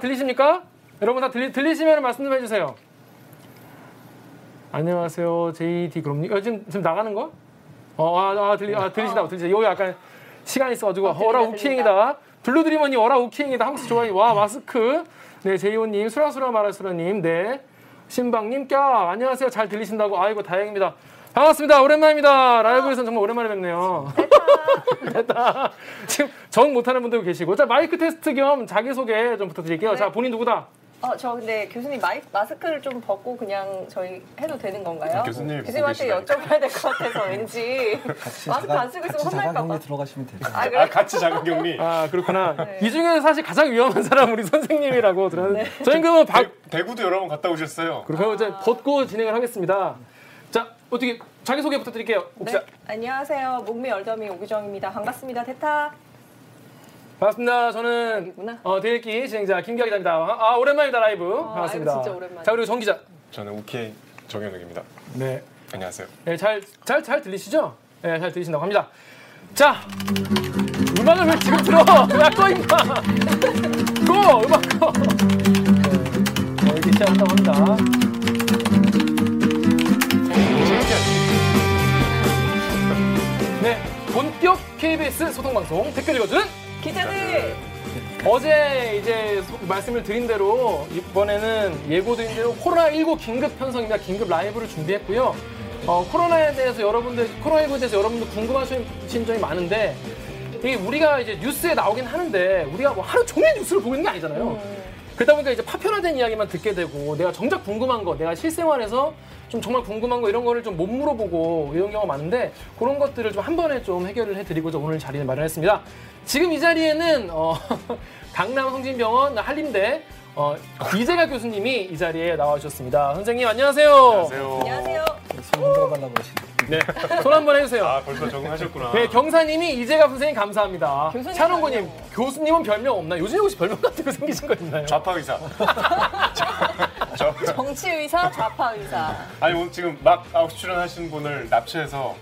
들리십니까? 여러분 다 들리, 들리시면 말씀 좀 해주세요. 안녕하세요. JD 그럼님. 어, 지금, 지금 나가는 거? 어, 아, 아, 들리, 아, 들리시다, 들리시다. 여기 약간 시간이 있어가지고, 어, 어라 우키행이다. 블루드리머님, 어라 우키행이다. 한국스 좋아요. 와, 마스크. 네, 제이호님, 수라수라 마라수라님, 네. 신방님, 꺄. 안녕하세요. 잘 들리신다고. 아이고, 다행입니다. 반갑습니다. 오랜만입니다. 라이브에서는 정말 오랜만에 뵙네요. 됐다. 지금 정 못하는 분들 계시고. 자, 마이크 테스트 겸 자기소개 좀 부탁드릴게요. 네. 자, 본인 누구다? 어, 저 근데 교수님 마이, 마스크를 좀 벗고 그냥 저희 해도 되는 건가요? 교수님이 교수님한테 보고 여쭤봐야 될 것 같아서 왠지 같이 마스크 안 쓰고 있으면 혼날까 봐. 자가격리 들어가시면 되죠. 아, 아 그래? 같이 자가격리. 아, 그렇구나. 네. 이 중에서 사실 가장 위험한 사람 우리 선생님이라고 들었는데. 저희는 그러면 박, 대, 대구도 여러 번 갔다 오셨어요. 그러면 이제 벗고 진행을 하겠습니다. 자, 어떻게 자기소개 부탁드릴게요. 네. 안녕하세요. 목미 얼더미 오규정입니다. 반갑습니다. 대타. 반갑습니다. 저는. 어, 대일기 진행자 김기아 기자입니다. 아, 오랜만이다 라이브. 반갑습니다. 라이브 진짜 오랜만이야. 자, 그리고 정 기자. 저는 우케이 정현욱입니다. 네. 안녕하세요. 네, 잘, 잘, 잘 들리시죠? 네, 잘 들리신다고 합니다. 자, 음악을 왜 지금 틀어? 야, 꺼, 임마! 꺼! 음악 꺼! 네, 자, 이렇게 시작한다고 합니다. 본격 KBS 소통방송 댓글 읽어주는 기자들! 어제 이제 소- 말씀을 드린 대로 이번에는 예고드린 대로 코로나19 긴급 편성입니다. 긴급 라이브를 준비했고요. 어, 코로나에 대해서 여러분들, 코로나19에 대해서 여러분들 궁금하신 점이 많은데 이게 우리가 이제 뉴스에 나오긴 하는데 우리가 뭐 하루 종일 뉴스를 보고 있는 게 아니잖아요. 그러다 보니까 이제 파편화된 이야기만 듣게 되고 내가 정작 궁금한 거, 내가 실생활에서 좀 정말 궁금한 거 이런 거를 좀 못 물어보고 이런 경우가 많은데 그런 것들을 좀 한 번에 좀 해결을 해드리고자 오늘 자리를 마련했습니다. 지금 이 자리에는 어, 강남 성진병원 한림대 어, 이재가 교수님이 이 자리에 나와주셨습니다. 선생님 안녕하세요. 안녕하세요. 안녕하세요. 손. 네, 손 한번 해주세요. 아 벌써 적응하셨구나. 네, 경사님이 이재가 선생님 감사합니다. 별명. 교수님은 별명 없나요? 요즘에 혹시 별명 같은 거 생기신 거 있나요? 좌파 의사. 저, 정치 의사, 좌파 의사. 아니 오늘 지금 막 아웃 출연하신 분을 납치해서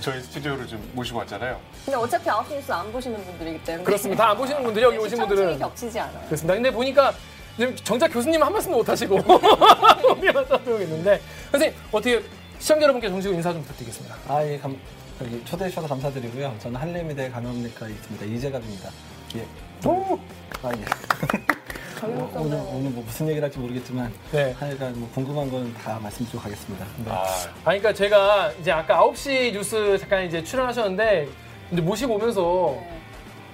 저희 스튜디오로 좀 모시고 왔잖아요. 근데 어차피 아웃 뉴스 안 보시는 분들이기 때문에. 그렇습니다. 다 안 보시는 분들이 여기 오신 분들은 겹치지 않아요. 그렇습니다. 근데 보니까 지금 정작 교수님 한 말씀도 못 하시고 우리가 떠들고 있는데 선생님 어떻게 시청자 여러분께 정식 인사 좀 부탁드리겠습니다. 아, 예, 감, 여기 초대해 주셔서 감사드리고요. 저는 한림의대 감염내과에 있습니다. 이재갑입니다. 예. 아, 예. 뭐, 오늘, 오늘 뭐 무슨 얘기를 할지 모르겠지만 네. 하여간 뭐 궁금한 건 다 말씀드리고 가겠습니다. 네. 아 아, 그러니까 제가 이제 아까 9시 뉴스 잠깐 이제 출연하셨는데 이제 모시고 오면서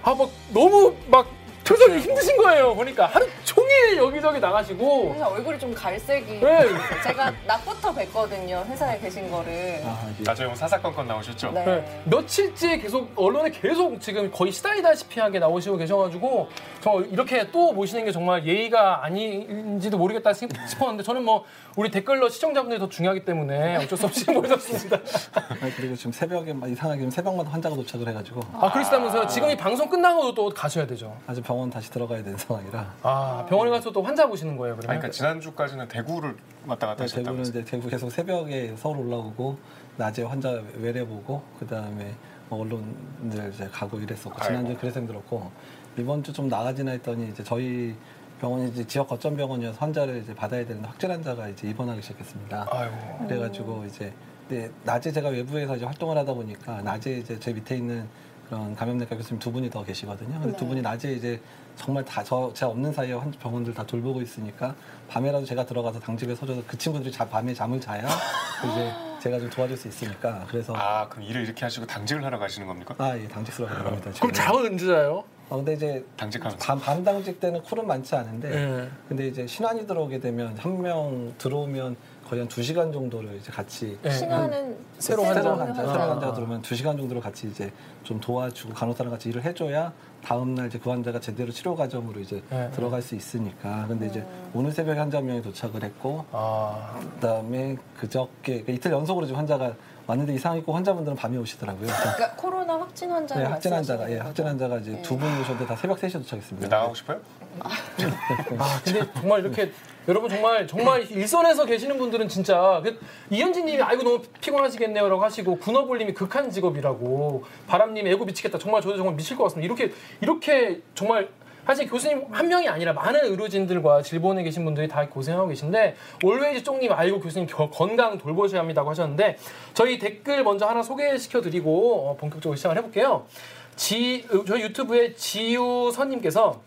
아, 막 너무 막 표정이 힘드신 거예요. 보니까 하루 종일 여기저기 나가시고 그래서 얼굴이 좀 갈색이. 네. 제가 낮부터 뵀거든요. 회사에 계신 거를. 아, 예. 나중에 뭐 사사건건 나오셨죠? 네. 네. 며칠째 계속 언론에 계속 지금 거의 시달리다시피 하게 나오시고 계셔가지고 저 이렇게 또 모시는 게 정말 예의가 아닌지도 모르겠다 싶- 싶었는데 저는 뭐 우리 댓글러 시청자분들이 더 중요하기 때문에 어쩔 수 없이 모셨습니다. 아, 그리고 지금 새벽에 막 이상하게 지금 새벽마다 환자가 도착을 해가지고 아 그러시다면서요? 지금 이 방송 끝나고도 또 가셔야 되죠. 아주 병원 다시 들어가야 되는 상황이라 아 병원 에 가서 또 환자 보시는 거예요 아니, 그러면? 그러니까 지난주까지는 대구를 왔다 갔다 네, 대구는 하셨다면서요? 이제 대구 계속 새벽에 서울 올라오고 낮에 환자 외래 보고 그 다음에 언론들 이제 가고 이랬었고 지난주 에 아이고. 그래서 힘들었고 이번 주 좀 나가지나 했더니 이제 저희 병원이 이제 지역 거점 병원이어서 환자를 이제 받아야 되는데 확진 환자가 이제 입원하기 시작했습니다. 아이고. 그래가지고 이제 근데 낮에 제가 외부에서 이제 활동을 하다 보니까 낮에 이제 제 밑에 있는 그런 감염내과 교수님 두 분이 더 계시거든요. 근데 두 네. 분이 낮에 이제 정말 다 저 제가 없는 사이에 환- 병원들 다 돌보고 있으니까 밤에라도 제가 들어가서 당직에 서줘서 그 친구들이 자, 밤에 잠을 자야 이제 제가 좀 도와줄 수 있으니까 그래서 아 그럼 일을 이렇게 하시고 당직을 하러 가시는 겁니까? 아, 예, 당직수로 가는 겁니다. 그럼. 잠은 언제 자요? 아, 근데 이제 당직하면서. 밤, 밤 당직 때는 쿨은 많지 않은데 예. 근데 이제 신환이 들어오게 되면 한 명 들어오면 거의 한두 시간 정도를 이제 같이 예. 신하는 새로 새로운 환자. 환자, 환자. 새로운 환자가 들어오면 두 시간 정도를 같이 이제 좀 도와주고 간호사랑 같이 일을 해줘야 다음 날 이제 그 환자가 제대로 치료 과정으로 이제 네. 들어갈 수 있으니까. 근데 이제 오늘 새벽에 환자 한 명이 도착을 했고 아 그다음에 그저께 그러니까 이틀 연속으로 지금 환자가 왔는데 이상 있고 환자분들은 밤에 오시더라고요. 그러니까 그러니까 코로나 확진 환자를 네, 확진 환자가 예, 확진? 환자가 이제 네. 두분 오셨는데 다 새벽 3시에 도착했습니다. 나가고 싶어요? 아 근데 정말 이렇게 여러분 정말 정말 일선에서 계시는 분들은 진짜 그 이현진님이 아이고 너무 피곤하시겠네요라고 하시고 군어볼님이 극한 직업이라고 바람님 애고 미치겠다 정말 저도 정말 미칠 것 같습니다 이렇게 이렇게 정말 사실 교수님 한 명이 아니라 많은 의료진들과 질본에 계신 분들이 다 고생하고 계신데 올웨이즈 쪽님 아이고 교수님 겨- 건강 돌보셔야 합니다고 하셨는데 저희 댓글 먼저 하나 소개시켜 드리고 어, 본격적으로 시작을 해볼게요. 지 어, 저희 유튜브에 지우 선님께서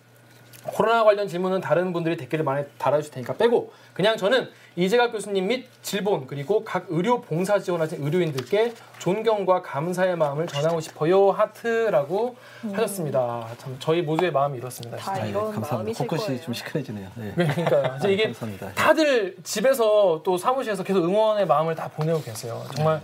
코로나 관련 질문은 다른 분들이 댓글을 많이 달아주실 테니까 빼고 그냥 저는 이재갑 교수님 및 질본 그리고 각 의료 봉사 지원하신 의료인들께 존경과 감사의 마음을 전하고 싶어요 하트라고 하셨습니다. 참 저희 모두의 마음이 이렇습니다. 다 진짜. 아, 예, 이런 감사합니다. 마음이실 코끝이. 좀 시큰해지네요. 예. 그러니까 이제 이게 감사합니다. 다들 집에서 또 사무실에서 계속 응원의 마음을 다 보내고 계세요. 정말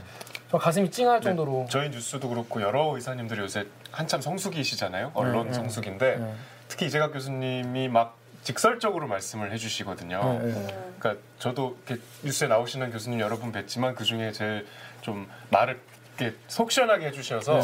저 가슴이 찡할 정도로. 네, 저희 뉴스도 그렇고 여러 의사님들이 요새 한참 성수기시잖아요. 언론 네, 네. 성수기인데 네. 특히 이재갑 교수님이 막 직설적으로 말씀을 해주시거든요. 네, 네. 그러니까 저도 이렇게 뉴스에 나오시는 교수님 여러 분 뵀지만 그 중에 제일 좀 말을 이렇게 속 시원하게 해주셔서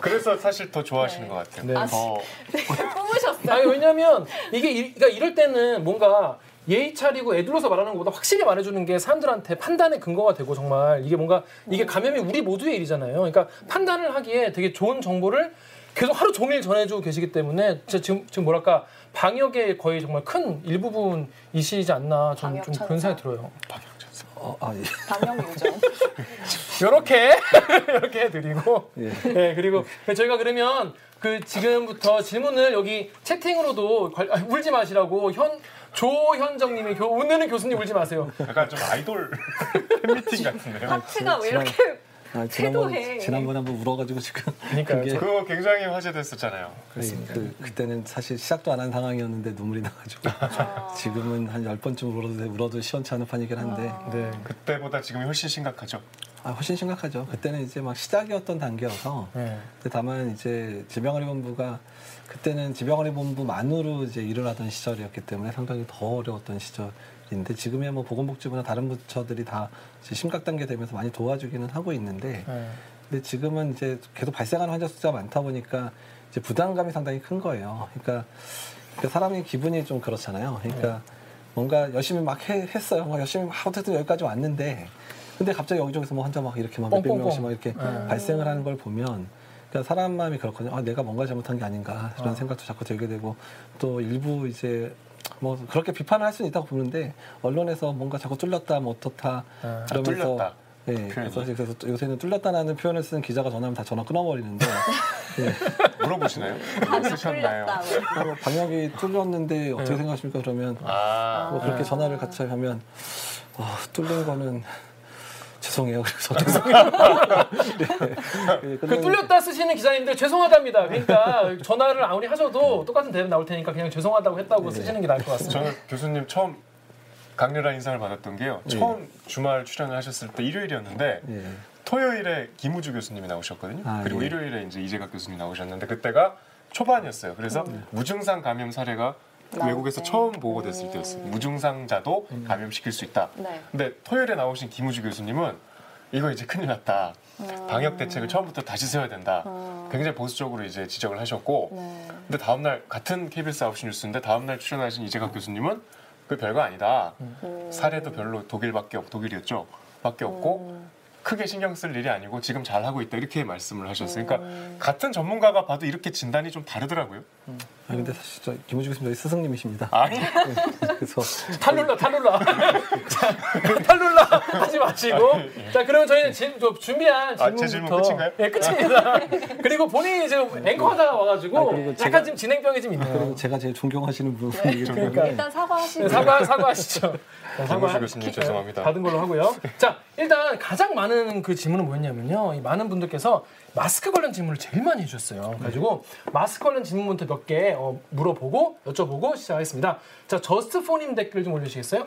그래서 사실 더 좋아하시는 네. 것 같아요. 네. 더 뽑으셨어요. 아니 왜냐면 이게 이, 그러니까 이럴 때는 뭔가 예의 차리고 애들로서 말하는 것보다 확실히 말해주는 게 사람들한테 판단의 근거가 되고 정말 이게 뭔가 이게 감염이 우리 모두의 일이잖아요. 그러니까 판단을 하기에 되게 좋은 정보를 계속 하루 종일 전해주고 계시기 때문에 진짜 지금 지금 뭐랄까 방역의 거의 정말 큰 일부분이시지 않나 저는 좀 그런. 생각이 들어요. 방역전사. 어, 아, 예. 방역 요정. 이렇게 이렇게 해드리고 예. 네 그리고 저희가 그러면 그 지금부터 질문을 여기 채팅으로도 관- 아, 울지 마시라고 현 조현정님이 교, 오늘은 교수님 울지 마세요. 약간 좀 아이돌 팬미팅 같은데요. 하트가 왜 이렇게 아, 지난번, 태도해. 지난번에 한번 울어가지고 지금. 그러니까요. 그게 그거 굉장히 화제됐었잖아요. 그렇습니다. 그, 그때는 사실 시작도 안 한 상황이었는데 눈물이 나가지고. 아. 지금은 한 열 번쯤 울어도, 울어도 시원치 않은 판이긴 한데. 아. 네. 그때보다 지금이 훨씬 심각하죠. 아, 훨씬 심각하죠. 그때는 이제 막 시작이었던 단계여서. 네. 근데 다만 이제 질병관리본부가 그때는 질병관리본부만으로 이제 일을 하던 시절이었기 때문에 상당히 더 어려웠던 시절 인데 지금이야 뭐 보건복지부나 다른 부처들이 다 심각 단계 되면서 많이 도와주기는 하고 있는데 네. 근데 지금은 이제 계속 발생하는 환자 숫자가 많다 보니까 이제 부담감이 상당히 큰 거예요. 그러니까, 그러니까 사람의 기분이 좀 그렇잖아요. 그러니까 뭔가 열심히 막 해- 했어요. 막 열심히 막 어쨌든 여기까지 왔는데 근데 갑자기 여기저기서 뭐 환자 막 이렇게 막 몇백. 명씩 막 이렇게 네. 발생을 하는 걸 보면 그러니까 사람 마음이 그렇거든요. 아, 내가 뭔가 잘못한 게 아닌가 이런 어. 생각도 자꾸 들게 되고 또 일부 이제 뭐 그렇게 비판을 할 수는 있다고 보는데 언론에서 뭔가 자꾸 뚫렸다 뭐 어떻다 아, 그러면서 뚫렸다. 예, 표현이. 그래서, 그래서 또 요새는 뚫렸다라는 표현을 쓰는 기자가 전화하면 다 전화 끊어버리는데 예. 물어보시나요? 방역 쓰셨나요? 방역이 뚫렸는데 어떻게 네. 생각하십니까? 그러면 아, 뭐 그렇게 전화를 같이 하면 어, 뚫린 거는 죄송해요. 그래서 죄송해요. 네. 그 뚫렸다 쓰시는 기자님들 죄송하답니다. 그러니까 전화를 아무리 하셔도 똑같은 대답 나올 테니까 그냥 죄송하다고 했다고 네. 쓰시는 게 나을 것 같습니다. 저는 교수님 처음 강렬한 인상을 받았던 게요. 네. 처음 주말 출연을 하셨을 때 일요일이었는데 예. 토요일에 김우주 교수님이 나오셨거든요. 아, 그리고 예. 일요일에 이제 이재각 교수님이 나오셨는데 그때가 초반이었어요. 그래서 음. 무증상 감염 사례가 외국에서 때. 처음 보고 됐을 음. 때였어요. 무증상자도 음. 감염시킬 수 있다. 네. 근데 토요일에 나오신 김우주 교수님은 이거 이제 큰일 났다. 음. 방역 대책을 처음부터 다시 세워야 된다. 음. 굉장히 보수적으로 이제 지적을 하셨고 네. 근데 다음날 같은 KBS 9시 뉴스인데 다음날 출연하신 이재각 교수님은 그 별거 아니다. 음. 사례도 별로 독일밖에 없 독일이었죠. 밖에 없고 음. 크게 신경 쓸 일이 아니고 지금 잘 하고 있다 이렇게 말씀을 하셨어요. 그러니까 음. 같은 전문가가 봐도 이렇게 진단이 좀 다르더라고요. 아, 근데 사실 저 김우주 교수님 저희 스승님이십니다. 아, 네. 그래서 탈룰라 탈룰라 자, 탈룰라 하지 마시고 자 그러면 저희는 지, 저 준비한 아, 질문부터 제 질문 끝인가요? 네 끝입니다 그리고 본인이 지금 앵커하다가 와가지고 아, 그리고 약간 제가- 지금 진행병이 좀 있네요 그리고 제가 제일 존경하시는 분이기 좀 때문에 일단 사과하시고 네, 사과 사과하시죠 자, 김우주 교수님 키- 죄송합니다. 받은 걸로 하고요. 자 일단 가장 많은 그 질문은 뭐였냐면요. 이 많은 분들께서 마스크 관련 질문을 제일 많이 해주셨어요. 그래가지고 마스크 관련 질문부터 몇개 어, 물어보고 여쭤보고 시작하겠습니다. 자 저스트포님 댓글 좀 올려주시겠어요?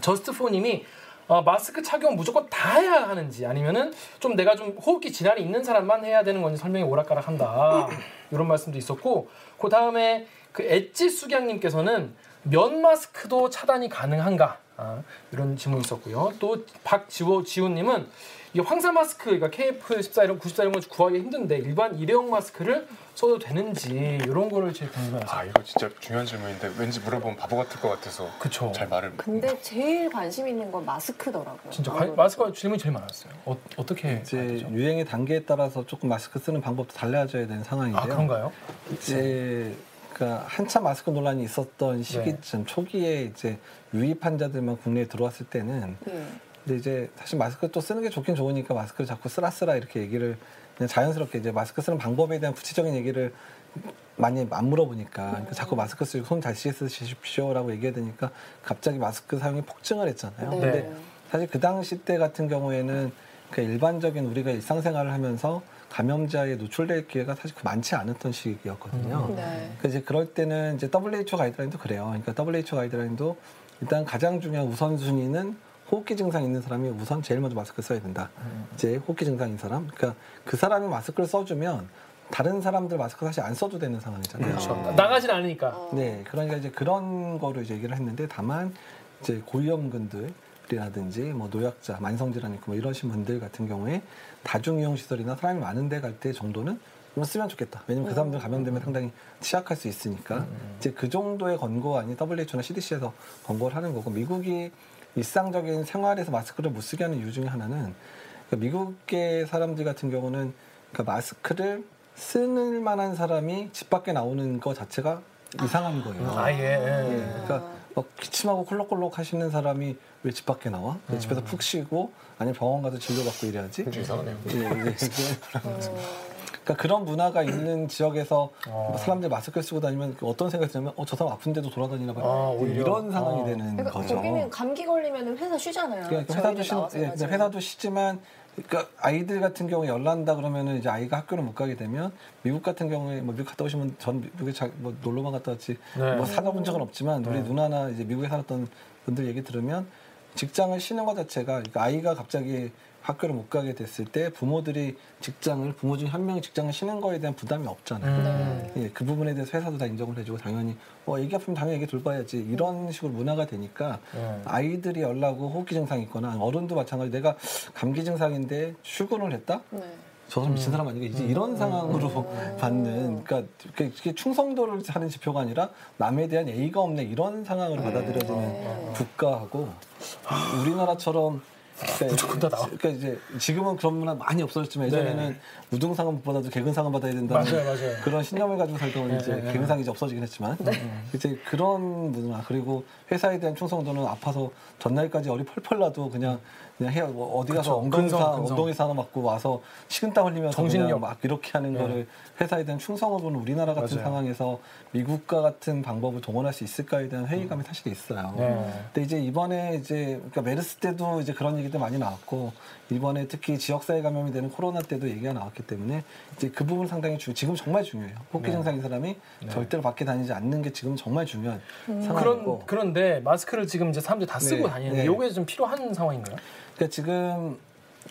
저스트포님이 어, 마스크 착용 무조건 다 해야 하는지 아니면은 좀 내가 좀 호흡기 질환이 있는 사람만 해야 되는 건지 설명이 오락가락한다. 이런 말씀도 있었고 그 다음에 그 엣지 수경님께서는 면 마스크도 차단이 가능한가 아, 이런 질문이 있었고요 또 박지호 지호님은 이 황사 마스크 그러니까 KF14 이런 94 이런 거 구하기 힘든데 일반 일회용 마스크를 써도 되는지 이런 거를 제일 궁금해서 아 이거 진짜 중요한 질문인데 왠지 물어보면 바보 같을 것 같아서 그쵸 잘 말을 근데 제일 관심 있는 건 마스크더라고요. 진짜 관-. 마스크 질문이 제일 많았어요 어, 어떻게 이제 해야 되죠? 유행의 단계에 따라서 조금 마스크 쓰는 방법도 달라져야 되는 상황인데요. 아 그런가요? 이제 그 러니까 한참 마스크 논란이 있었던 시기쯤 초기에 이제 유입 환자들만 국내에 들어왔을 때는 예. 근데 이제 사실 마스크 또 쓰는 게 좋긴 좋으니까 마스크를 자꾸 쓰라 쓰라 이렇게 얘기를 그냥 자연스럽게 이제 마스크 쓰는 방법에 대한 구체적인 얘기를 많이 안 물어보니까 그러니까 자꾸 마스크 쓰고 손 잘 씻으십시오라고 얘기해야 되니까 갑자기 마스크 사용이 폭증을 했잖아요. 네. 근데 사실 그 당시 때 같은 경우에는 그 일반적인 우리가 일상생활을 하면서 감염자에 노출될 기회가 사실 그 많지 않았던 시기였거든요. 네. 그 이제 그럴 때는 이제 WHO 가이드라인도 그래요. 그러니까 WHO 가이드라인도 일단 가장 중요한 우선순위는 호흡기 증상 있는 사람이 우선 제일 먼저 마스크 써야 된다. 이제 호흡기 증상인 사람. 그러니까 그 사람이 마스크를 써주면 다른 사람들 마스크 사실 안 써도 되는 상황이잖아요. 그렇죠. 어. 나가진 않으니까. 어. 네, 그러니까 이제 그런 거를 이제 얘기를 했는데 다만 이제 고위험군들 이라든지 뭐 노약자, 만성질환 있고 뭐 이러신 분들 같은 경우에 다중이용 시설이나 사람이 많은 데 갈 때 정도는 좀 쓰면 좋겠다. 왜냐면 그 사람들 감염되면 상당히 취약할 수 있으니까 이제 그 정도의 권고 아니 WHO나 CDC에서 권고를 하는 거고 미국이 일상적인 생활에서 마스크를 못 쓰게 하는 이유 중에 하나는 그러니까 미국의 사람들 같은 경우는 그러니까 마스크를 쓰는 만한 사람이 집 밖에 나오는 거 자체가 이상한 거예요. 아, 예. 예. 예, 그러니까 막 기침하고 콜록콜록 하시는 사람이 왜 집 밖에 나와? 왜 집에서 푹 쉬고 아니면 병원 가서 진료받고 이래야지? 좀 이상하네요. 예, 어. 그러니까 그런 문화가 있는 지역에서 어. 뭐 사람들이 마스크를 쓰고 다니면 그 어떤 생각이 들냐면 어, 저 사람 아픈데도 돌아다니나 봐요. 아, 오히려. 이런 상황이 어. 되는 그러니까 거죠. 거기는 감기 걸리면 회사 쉬잖아요. 그러니까 회사도 쉬, 예. 회사도 쉬지만 그러니까 아이들 같은 경우에 열난다 그러면은 이제 아이가 학교를 못 가게 되면 미국 같은 경우에 뭐 미국 갔다 오시면 전 미국에 자, 뭐 놀러만 갔다 왔지 네. 뭐 살아본 적은 없지만 우리 네. 누나나 이제 미국에 살았던 분들 얘기 들으면 직장을 쉬는 것 자체가 그러니까 아이가 갑자기 학교를 못 가게 됐을 때 부모들이 직장을 부모 중 한 명이 직장을 쉬는 거에 대한 부담이 없잖아요. 음. 네. 예, 그 부분에 대해서 회사도 다 인정을 해주고 당연히 어 애기 아프면 당연히 애기 돌봐야지 이런 식으로 문화가 되니까 네. 아이들이 열나고 호흡기 증상 있거나 어른도 마찬가지 내가 감기 증상인데 출근을 했다 네. 저 사람 미친 사람 아닌가 이제 이런 상황으로 받는 그러니까 그게 충성도를 하는 지표가 아니라 남에 대한 예의가 없네 이런 상황으로 받아들여지는 네. 국가하고 우리나라처럼 그러니까, 무조건 다 나와. 그러니까 이제 지금은 그런 문화 많이 없어졌지만 예전에는 네. 우등상은 못 받아도 개근상은 받아야 된다는 맞아요, 맞아요. 그런 신념을 가지고 살던 네, 이제 네, 네. 개근상이 이제 없어지긴 했지만 이제 그런 문화 그리고 회사에 대한 충성도는 아파서 전날까지 열이 펄펄 나도 그냥 그냥 해뭐 어디 가서. 엉덩이 사. 엉덩이사 하나 맞고 와서 식은땀 흘리면서 정신력. 그냥 막 이렇게 하는 네. 거를 회사에 대한 보는 우리나라 같은 맞아요. 상황에서 미국과 같은 방법을 동원할 수 있을까에 대한 회의감이 사실 있어요. 네. 근데 이제 이번에 이제 그러니까 메르스 때도 이제 그런 얘기도 많이 나왔고 이번에 특히 지역사회 감염이 되는 코로나 때도 얘기가 나왔기 때문에 이제 그 부분 상당히 중 지금 정말 중요해요. 호흡기 네. 증상인 사람이 절대로 밖에 다니지 않는 게 지금 정말 중요한 상황이고. 그런 그런데 마스크를 지금 이제 사람들이 다 쓰고 네, 다니는데 네. 요게 좀 필요한 상황인가요? 그러니까 지금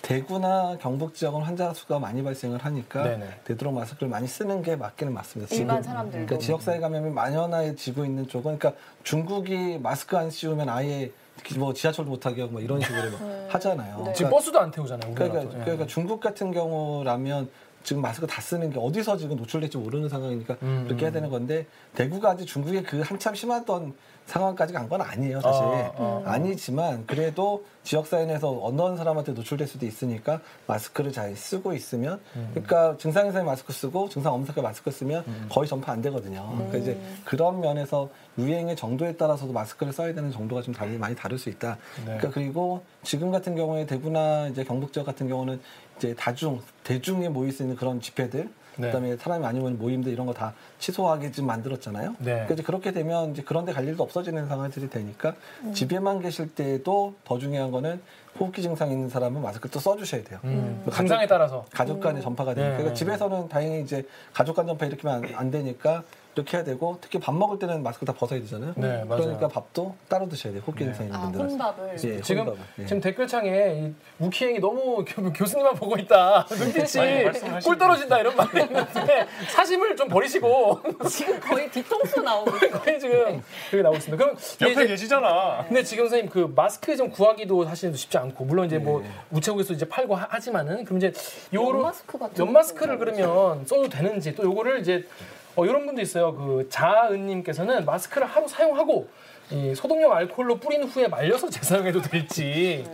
대구나 경북 지역은 환자 수가 많이 발생을 하니까 네네. 되도록 마스크를 많이 쓰는 게 맞기는 맞습니다. 일반 지금. 사람들도. 그러니까 지역사회 감염이 만연해지고 있는 쪽은 그러니까 중국이 마스크 안 씌우면 아예 뭐 지하철도 못 타게 하고 뭐 이런 식으로 막 네. 하잖아요. 네. 지금 그러니까 버스도 안 태우잖아요. 그러니까. 예. 그러니까 중국 같은 경우라면 지금 마스크 다 쓰는 게 어디서 지금 노출될지 모르는 상황이니까 음. 그렇게 해야 되는 건데 대구가 아직 중국의 그 한참 심하던 상황까지 간 건 아니에요 사실 아, 아, 아. 아니지만 그래도 지역 사회 내에서 어떤 사람한테 노출될 수도 있으니까 마스크를 잘 쓰고 있으면 음. 그러니까 증상 사람이 마스크 쓰고 증상 없는 사람이 마스크 쓰면 음. 거의 전파 안 되거든요 그러니까 이제 그런 면에서 유행의 정도에 따라서도 마스크를 써야 되는 정도가 좀 다르, 많이 다를 수 있다 네. 그러니까 그리고 지금 같은 경우에 대구나 이제 경북 지역 같은 경우는 이제 다중 대중에 모일 수 있는 그런 집회들 네. 그다음에 사람이 많이 모이는 모임들 이런 거 다 취소하게 좀 만들었잖아요. 네. 그러니까 이제 그렇게 되면 이제 그런데 갈 일도 없어지는 상황들이 되니까 음. 집에만 계실 때도 더 중요한 거는 호흡기 증상 있는 사람은 마스크 또 써주셔야 돼요. 음. 가족- 증상에 따라서 가족 간의 전파가 되니까 네. 그러니까 집에서는 다행히 이제 가족 간 전파 이렇게 하면 안, 안 되니까 이렇게 해야 되고 특히 밥 먹을 때는 마스크 다 벗어야 되잖아요. 네, 맞아요. 그러니까 밥도 따로 드셔야 돼요. 호흡기 네. 증상 있는 아, 분들은. 혼밥을. 예, 지금 혼밥을. 예. 지금 댓글창에 이 우키행이 너무 교, 교수님만 보고 있다. 눈빛이 꿀 떨어진다 이런 말이 있는데 사심을 좀 버리시고 지금 거의 뒤통수 나오고. 거의 지금 그게 나오고 있습니다. 그럼 옆에 이제 계시잖아. 근데 지금 선생님 그 마스크 좀 구하기도 사실 쉽지 않고 물론 이제 뭐 네. 우체국에서 이제 팔고 하, 지만은 그럼 이제 요런 연마스크 같은 연마스크를 거. 그러면 써도 되는지 또 요거를 이제 어, 이런 분도 있어요. 그 자은님께서는 마스크를 하루 사용하고 이 소독용 알코올로 뿌린 후에 말려서 재사용해도 될지.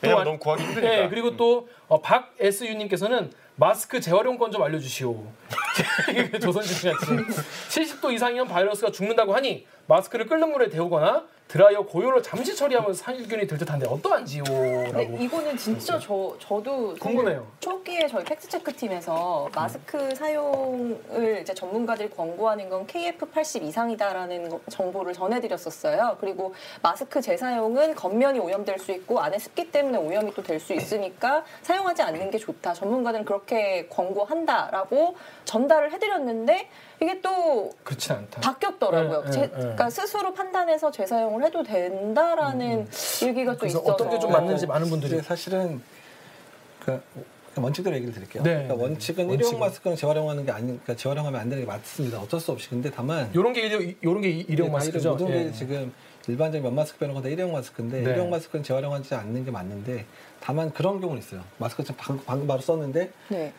왜냐면 또 너무 구하기 힘드니까. 네, 그리고 또 어, 박SU님께서는 마스크 재활용권 좀 알려주시오. 조선주같이 70도 이상이면 바이러스가 죽는다고 하니 마스크를 끓는 물에 데우거나 드라이어 고열로 잠시 처리하면 살균이 될 듯한데 어떠한지요라고. 이거는 진짜 저 저도 궁금해요. 초기에 저희 팩트 체크 팀에서 마스크 사용을 이제 전문가들이 권고하는 건 KF80 이상이다라는 거- 정보를 전해드렸었어요. 그리고 마스크 재사용은 겉면이 오염될 수 있고 안에 습기 때문에 오염이 또 될 수 있으니까 사용하지 않는 게 좋다. 전문가들은 그렇게 권고한다라고 전달을 해드렸는데 이게 또 그렇진 않다. 바뀌었더라고요. 네, 제- 네, 네. 그러니까 스스로 판단해서 재사용을 해도 된다라는 얘기가 또 그래서 있어서 어떤 게 좀 맞는지 많은 분들이 사실은 그 원칙대로 얘기를 드릴게요. 네. 그러니까 원칙은 원칙은. 일회용 마스크는 재활용하는 게 아니, 그러니까 재활용하면 안 되는 게 맞습니다. 어쩔 수 없이. 근데 다만 요런 게 일용 요런 게 예, 마스크죠. 모든 게 예. 지금 일반적인 면 마스크 빼놓고 다 일회용 마스크인데 네. 일회용 마스크는 재활용하지 않는 게 맞는데 다만 그런 경우는 있어요. 마스크 지금 방금, 방금 바로 썼는데 네.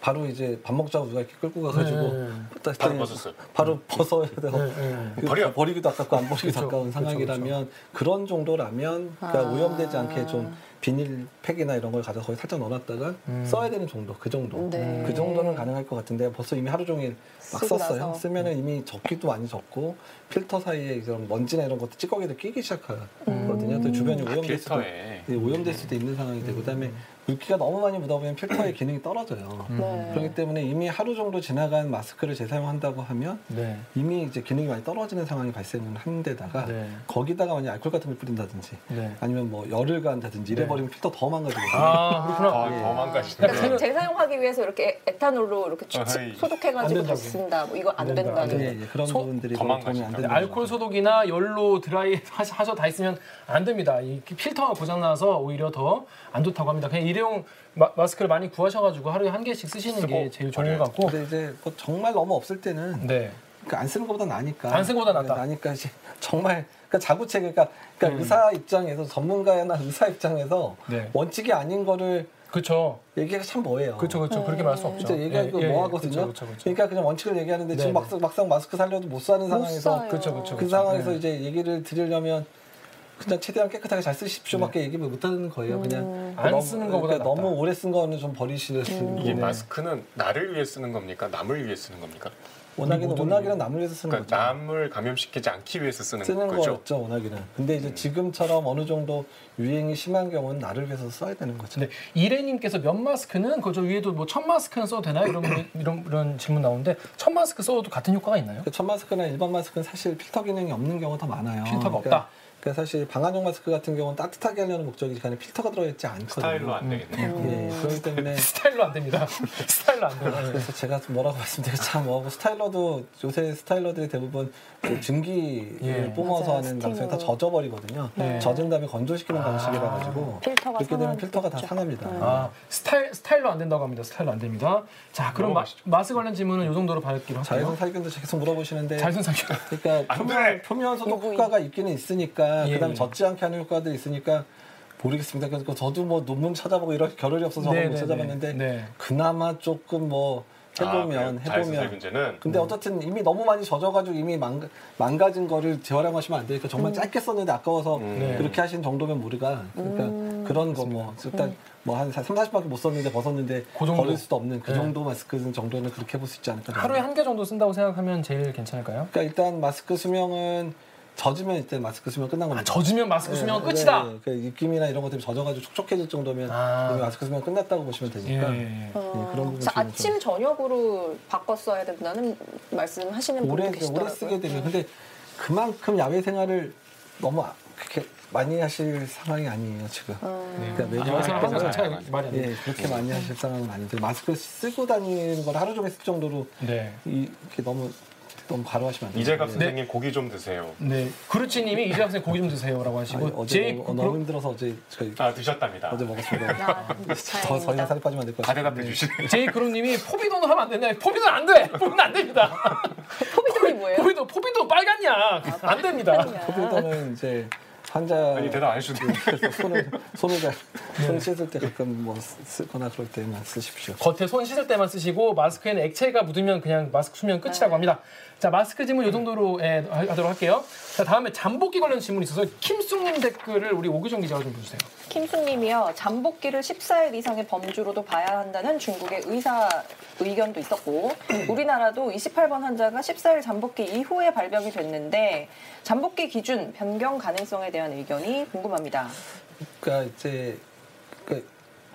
바로 이제 밥 먹자고 누가 이렇게 끌고 가가지고 네. 딱 바로 벗었어요. 바로 벗어야 돼요. 네, 네. 그 버려. 버리기도 아깝고 안 버리기도 그쵸, 아까운 그쵸, 상황이라면 그런 정도라면 그러니까 아. 오염되지 않게 좀 비닐팩이나 이런 걸 가져서 거기 살짝 넣어놨다가 음. 써야 되는 정도 그 정도 네. 그 정도는 가능할 것 같은데 벌써 이미 하루 종일 막 썼어요 나서. 쓰면은 이미 적기도 많이 적고 필터 사이에 이런 먼지나 이런 것도 찌꺼기도 끼기 시작하거든요 또 주변이 아, 오염될 수도. 예, 오염될 수도 있는 상황이 되고 그다음에 물기가 너무 많이 묻어 보면 필터의 기능이 떨어져요 네. 그렇기 때문에 이미 하루 정도 지나간 마스크를 재사용한다고 하면 네. 이미 이제 기능이 많이 떨어지는 상황이 발생을 하는 데다가 네. 거기다가 만약 알코올 같은 걸 뿌린다든지 네. 아니면 뭐 열을 가한다든지 네. 이래버리면 필터 더 망가지거든요. 아, 그렇구나. 더, 예. 더 망가지네. 그러니까 재- 재사용하기 위해서 이렇게 에탄올로 이렇게. 안 소독해가지고. 다시 쓴다. 뭐 이거 안 안 된다. 된다는. 예, 예, 그런 소- 부분들이 더 도움이 안. 되는 알코올. 소독이나 열로 드라이 하셔, 하셔 다 있으면 안 됩니다. 이 필터가 고장 나서 오히려 더 안 좋다고 합니다. 그냥 일회용 마, 마스크를 많이 구하셔가지고 하루에 한 개씩 쓰시는 게 제일 좋은. 것 같고. 근데 이제 뭐 정말 너무 없을 때는 네. 그러니까 안 쓰는 것보다 나니까 안 쓰는 것보다 낫다. 나니까 이제 정말 그러니까 자구책 그러니까, 그러니까 음. 의사 입장에서 전문가나 의사 입장에서 네. 원칙이 아닌 거를 그렇죠. 얘기가 참 뭐예요. 그렇죠. 그렇죠. 그렇게 말할 수 없죠. 진짜 얘기하고 예, 예, 뭐 하거든요. 그렇죠. 그렇죠. 그렇죠. 그러니까 그냥 원칙을 얘기하는데 네, 지금 네. 막상, 막상 마스크 살려도 못 사는 못 상황에서 써요. 그렇죠, 그렇죠. 그 상황에서 네. 이제 얘기를 드리려면 그냥 최대한 깨끗하게 잘 쓰십시오밖에 얘기 못 하는 거예요. 그냥 음. 안 너무- 쓰는 것보다 그러니까 너무 낫다. 오래 쓴 거는 좀 버리시는 이게 게 마스크는 나를 위해 쓰는 겁니까? 남을 위해 쓰는 겁니까? 워낙에는 모든 워낙에는 남을 위해서 쓰는 그러니까 거죠. 남을 감염시키지 않기 위해서 쓰는, 쓰는 거죠. 거였죠 워낙에는. 근데 이제 지금처럼 어느 정도 유행이 심한 경우는 나를 위해서 써야 되는 거죠. 근데 이래님께서 면 마스크는 그저 위에도 뭐 천 마스크는 써도 되나요? 이런 이런 이런 질문 나오는데 천 마스크 써도 같은 효과가 있나요? 그 천 마스크나 일반 마스크는 사실 필터 기능이 없는 경우가 더 많아요. 필터가 그러니까 없다. 그러니까 사실 방한용 마스크 같은 경우는 따뜻하게 하려는 목적이지 간에 필터가 들어있지 않거든요. 스타일로 안 되겠네요. 예, 그렇기 때문에 스타일로 안 됩니다. 스타일로 안 돼요. 네. 그래서 제가 좀 뭐라고 말씀드리기 참 뭐하고 스타일러도 요새 스타일러들이 대부분 그 증기를 예. 뿜어서 맞아요. 하는 방식에 다. 젖어버리거든요. 네. 젖은 다음에 건조시키는 아. 방식이라 가지고 필터가 그렇게 되면 필터가 다. 상합니다. 아 스타일 스타일로 안 된다고 합니다. 스타일로 안 됩니다. 자 그럼 마. 마스 관련 질문은 이 정도로 받기로 자외선 할게요. 살균도 계속 물어보시는데 자외선 살균. 그러니까 안 표면, 돼! 표면 소독. 효과가 있기는 있으니까 예, 그다음에 예. 젖지 않게 하는 효과도 있으니까 모르겠습니다. 그래서 저도 뭐 논문 찾아보고 이런 겨를이 없어서 저도 네, 못 네, 찾아봤는데 네. 그나마 조금 뭐 해보면 아, 해보면 살균제는 근데 어쨌든 이미 너무 많이 젖어가지고 이미 망가, 망가진 거를 재활용하시면 안 되니까 정말 짧게 썼는데 아까워서 네. 그렇게 하신 정도면 모르가 그러니까 그런 거 뭐 일단 뭐 한 3, 40밖에 못 썼는데 벗었는데 그 정도. 버릴 수도 없는 그 네. 정도 마스크 정도는 그렇게 해볼 수 있지 않을까 하루에 한 개 정도 쓴다고 생각하면 제일 괜찮을까요? 그러니까 일단 마스크 수명은 젖으면 일단 마스크 수명 끝난 아, 겁니다. 젖으면 마스크 수명은 네, 끝이다. 네, 그 입김이나 이런 것들이 젖어가지고 촉촉해질 정도면 아. 마스크 수명 끝났다고 보시면 예, 되니까 예, 예. 어, 네, 그런 부분 그래서 좀- 아침 저녁으로 바꿔 써야 된다는 말씀하시는 분도 오래 오래 계시더라고요. 쓰게 되면 근데 그만큼 야외 생활을 너무 아- 그렇게 많이 하실 상황이 아니에요 지금. 음. 그러니까 매주. 자체가 맞아요. 말이 안 돼. 예 그렇게 많이 하실 상황은 아닌데 마스크 쓰고 다니는 걸 하루 종일 쓸 정도로 네. 이- 이렇게 너무 너무 과로하시면 안 돼요. 이재갑 예. 선생님 고기 좀 드세요. 네. 그루치님이 이재 학생 고기 좀 드세요라고 하시고 아니, 어제 제이 너무, 너무 힘들어서 어제 저희 아 드셨답니다. 어제 먹었습니다. 아, 더, 더 이상. 살이 빠지면 안 될것다 같아요. 대답해 주시네. 제이 그룹님이 포비도는 하면 안 되네. 포비도는 안 돼. 포비도는 안 됩니다. 포비존이 뭐예요? 포비도 포비도 빨갛냐? 안 됩니다. 코비드는 이제 환자 아니 대답 안 해주는데 그래서 손을 손을 잘, 손 씻을 때 가끔 뭐 쓰거나 그럴 때만 쓰십시오. 겉에 손 씻을 때만 쓰시고 마스크에는 액체가 묻으면 그냥 마스크 수면 끝이라고 합니다. 자 마스크 질문 이 정도로 예, 하- 하도록 할게요. 자 다음에 잠복기 관련 질문이 있어서 김숙님 댓글을 우리 오규정 기자가 좀 보주세요. 김숙님이요. 잠복기를 14일 이상의 범주로도 봐야 한다는 중국의 의사 의견도 있었고 우리나라도 28번 환자가 14일 잠복기 이후에 발병이 됐는데 잠복기 기준 변경 가능성에 대한 의견이 궁금합니다. 그러니까 이제 그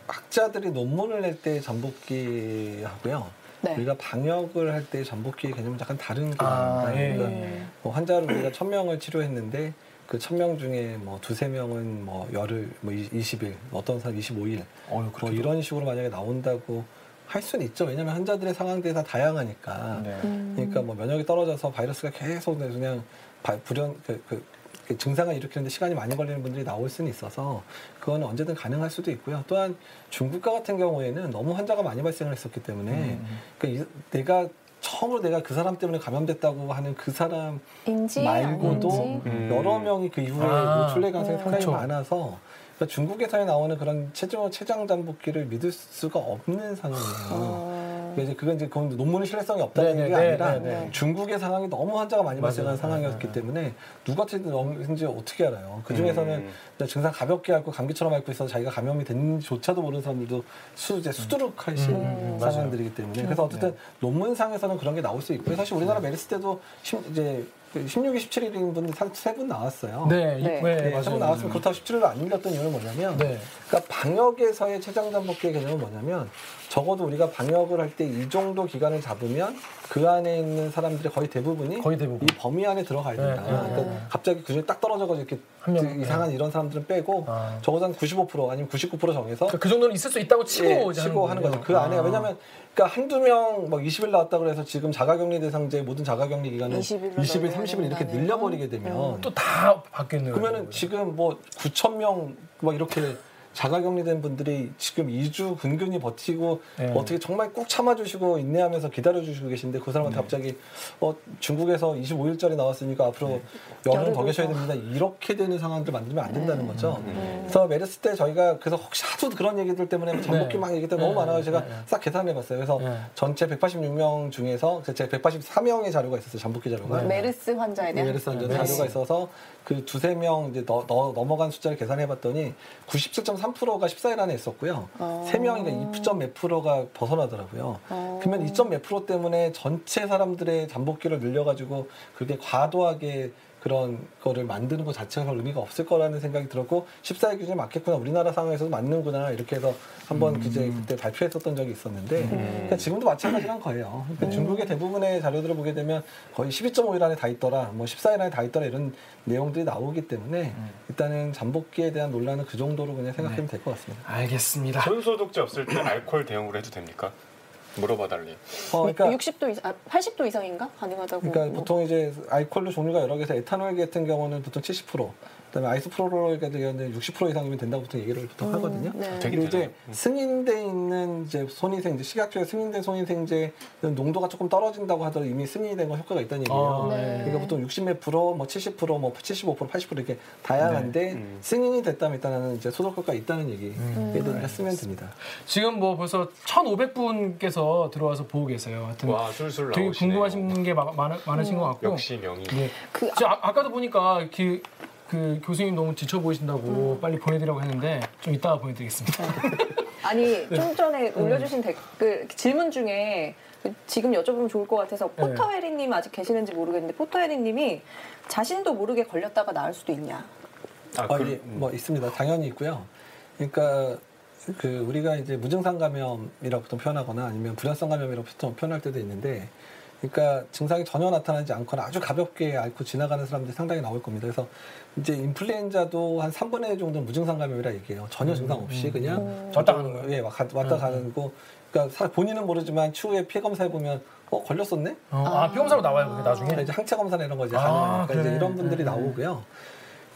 학자들이 논문을 낼 때 잠복기 하고요. 네. 우리가 방역을 할때 잠복기 개념은 약간 다른 개념입니다. 아, 예. 그러니까 음. 뭐 환자를 우리가 천 명을 치료했는데 그 천 명 중에 뭐 두세 명은 뭐 열흘, 뭐 20일, 어떤 사람 25일, 어휴, 뭐 이런 식으로 만약에 나온다고 할 수는 있죠. 왜냐하면 환자들의 상황들이 다 다양하니까. 네. 그러니까 뭐 면역이 떨어져서 바이러스가 계속 그냥 바- 불연 그, 그, 그 증상을 일으키는데 시간이 많이 걸리는 분들이 나올 수는 있어서 그거는 언제든 가능할 수도 있고요. 또한 중국과 같은 경우에는 너무 환자가 많이 발생을 했었기 때문에 그러니까 이- 내가 처음으로 내가 그 사람 때문에 감염됐다고 하는 그 사람 인지 말고도 음. 여러 명이 그 이후에 아, 노출될 가능성이 음. 상당히 그쵸. 많아서 그러니까 중국에서 나오는 그런 체중 체장 잠복기를 믿을 수가 없는 상황이에요. 어, 그러니까 이제 그건 이제 그건 논문의 신뢰성이 없다는 네네, 게 아니라 네네. 중국의 상황이 너무 환자가 많이 맞아요. 발생하는 상황이었기 네, 때문에 누가든지 어떻게 알아요? 그 중에서는 음. 증상 가볍게 앓고 감기처럼 앓고 있어서 자기가 감염이 됐는지조차도 모르는 사람들도 수 이제 수두룩하신 음, 음, 맞아요. 상황들이기 때문에 그래서 어쨌든 논문상에서는 그런 게 나올 수 있고요. 사실 우리나라 메르스 때도 심- 이제 16일, 17일인 분들 세분 나왔어요. 네, 네. 네, 네, 맞아요. 세분 나왔으면 그렇다고 17일로 안 밀렸던 이유는 뭐냐면 네. 그러니까 방역에서의 최장 잠복기의 개념은 뭐냐면 적어도 우리가 방역을 할 때 이 정도 기간을 잡으면 그 안에 있는 사람들의 거의 대부분이 거의 대부분. 이 범위 안에 들어가야 된다. 네, 네, 그러니까 네. 갑자기 그중에 딱 떨어져가지고 이렇게 한 명, 그 이상한 이런 사람들은 빼고 아. 적어도 한 95% 아니면 99% 정해서 그, 그 정도는 있을 수 있다고 치고 예, 치고 하는 거죠. 그 아. 안에 왜냐면 그러니까 한두 명뭐 20일 나왔다 그래서 지금 자가격리 대상제 모든 자가격리 기간을 20일 로 20일, 30일 이렇게 늘려버리게 되면 또다 바뀌는 그러면은. 지금 뭐 9천 명 막 이렇게 자가격리된 분들이 지금 2주 근근히 버티고 네. 어떻게 정말 꾹 참아주시고 인내하면서 기다려주시고 계신데 그 사람한테 갑자기 어 중국에서 25일짜리 나왔으니까 앞으로 열흘 더 계셔야 더. 됩니다 이렇게 되는 상황들 만들면 안 된다는 거죠. 음. 그래서 메르스 때 저희가 그래서 혹시 하도 그런 얘기들 때문에 잠복기 네. 막 얘기 때문에 네. 너무 많아요. 제가 네. 싹 계산해봤어요. 그래서 네. 전체 186명 중에서 제가 184명의 자료가 있었어요. 잠복기 자료가. 네. 메르스 환자에 대한 메르스 환자 네. 자료가 있어서 그 두세 명 이제 너, 너- 넘어간 숫자를 계산해봤더니 97.3%가 14일 안에 있었고요. 어. 세 명이니까 2점 몇 프로가 벗어나더라고요. 어. 그러면 2점 몇 프로 때문에 전체 사람들의 잠복기를 늘려가지고 그게 과도하게 그런 거를 만드는 것 자체가 별 의미가 없을 거라는 생각이 들었고 14일 기준에 맞겠구나 우리나라 상황에서도 맞는구나 이렇게 해서 한번 그제 그때 발표했었던 적이 있었는데 그러니까 지금도 마찬가지란 거예요. 그러니까 중국의 대부분의 자료들을 보게 되면 거의 12.5일 안에 다 있더라, 뭐 14일 안에 다 있더라 이런 내용들이 나오기 때문에 일단은 잠복기에 대한 논란은 그 정도로 그냥 생각하면 될것 같습니다. 알겠습니다. 손소독제 없을 때 알코올 대용으로 해도 됩니까? 물어봐 달리. 어, 그러니까 60도 이상, 아, 80도 이상인가 가능하다고. 그러니까 뭐. 보통 이제 알코올도 종류가 여러 개서 에탄올 같은 경우는 보통 70%, 그다음에 아이소프로롤 같은 경우는 60% 이상이면 된다고 보통 얘기를 보통 하거든요. 네. 되게 근데 이제. 음. 승인돼 있는 이제 손위생제, 식약처에 승인된 손위생제는 농도가 조금 떨어진다고 하더라도 이미 승인이 된건 효과가 있다는 얘기예요. 아, 네. 그러니까 보통 60몇 프로, 뭐 70%, 뭐 75%, 80% 이렇게 다양한데 네. 음. 승인이 됐다면 일단은 이제 소독 효과가 있다는 얘기 음. 를 했으면 됩니다. 지금 뭐 벌써 1,500분께서 들어와서 보고 계세요. 하여튼 와 술술 되게 나오시네요. 궁금하신 게 많, 많, 많으신 것 같고. 역시 명의. 네. 그저 아, 아까도 보니까 그, 그 교수님 너무 지쳐 보이신다고 빨리 보내드리라고 했는데 좀 이따가 보내드리겠습니다. 아니 네. 좀 전에 올려주신 댓글 질문 중에 그 지금 여쭤보면 좋을 것 같아서 네. 포터헤리님 아직 계시는지 모르겠는데 포터헤리님이 자신도 모르게 걸렸다가 나을 수도 있냐? 아, 아, 그, 예, 뭐 있습니다. 당연히 있고요. 그러니까 그 우리가 이제 무증상 감염이라고 보통 표현하거나 아니면 불연성 감염이라고 보통 표현할 때도 있는데 그러니까 증상이 전혀 나타나지 않거나 아주 가볍게 앓고 지나가는 사람들이 상당히 나올 겁니다. 그래서 이제 인플루엔자도 한 3분의 1 정도는 무증상 감염이라 얘기해요. 전혀 증상 없이 그냥 음. 왔다 가는 거예요? 예, 와- 왔다 음, 가는 거. 그러니까 사- 본인은 모르지만 추후에 피해 검사해 보면 어 걸렸었네. 어, 아, 피검사로 나와요, 그게 나중에? 그러니까 이제 항체 검사나 이런 거 이제 아, 가능하니까 이제 그래. 이런 분들이 네. 나오고요.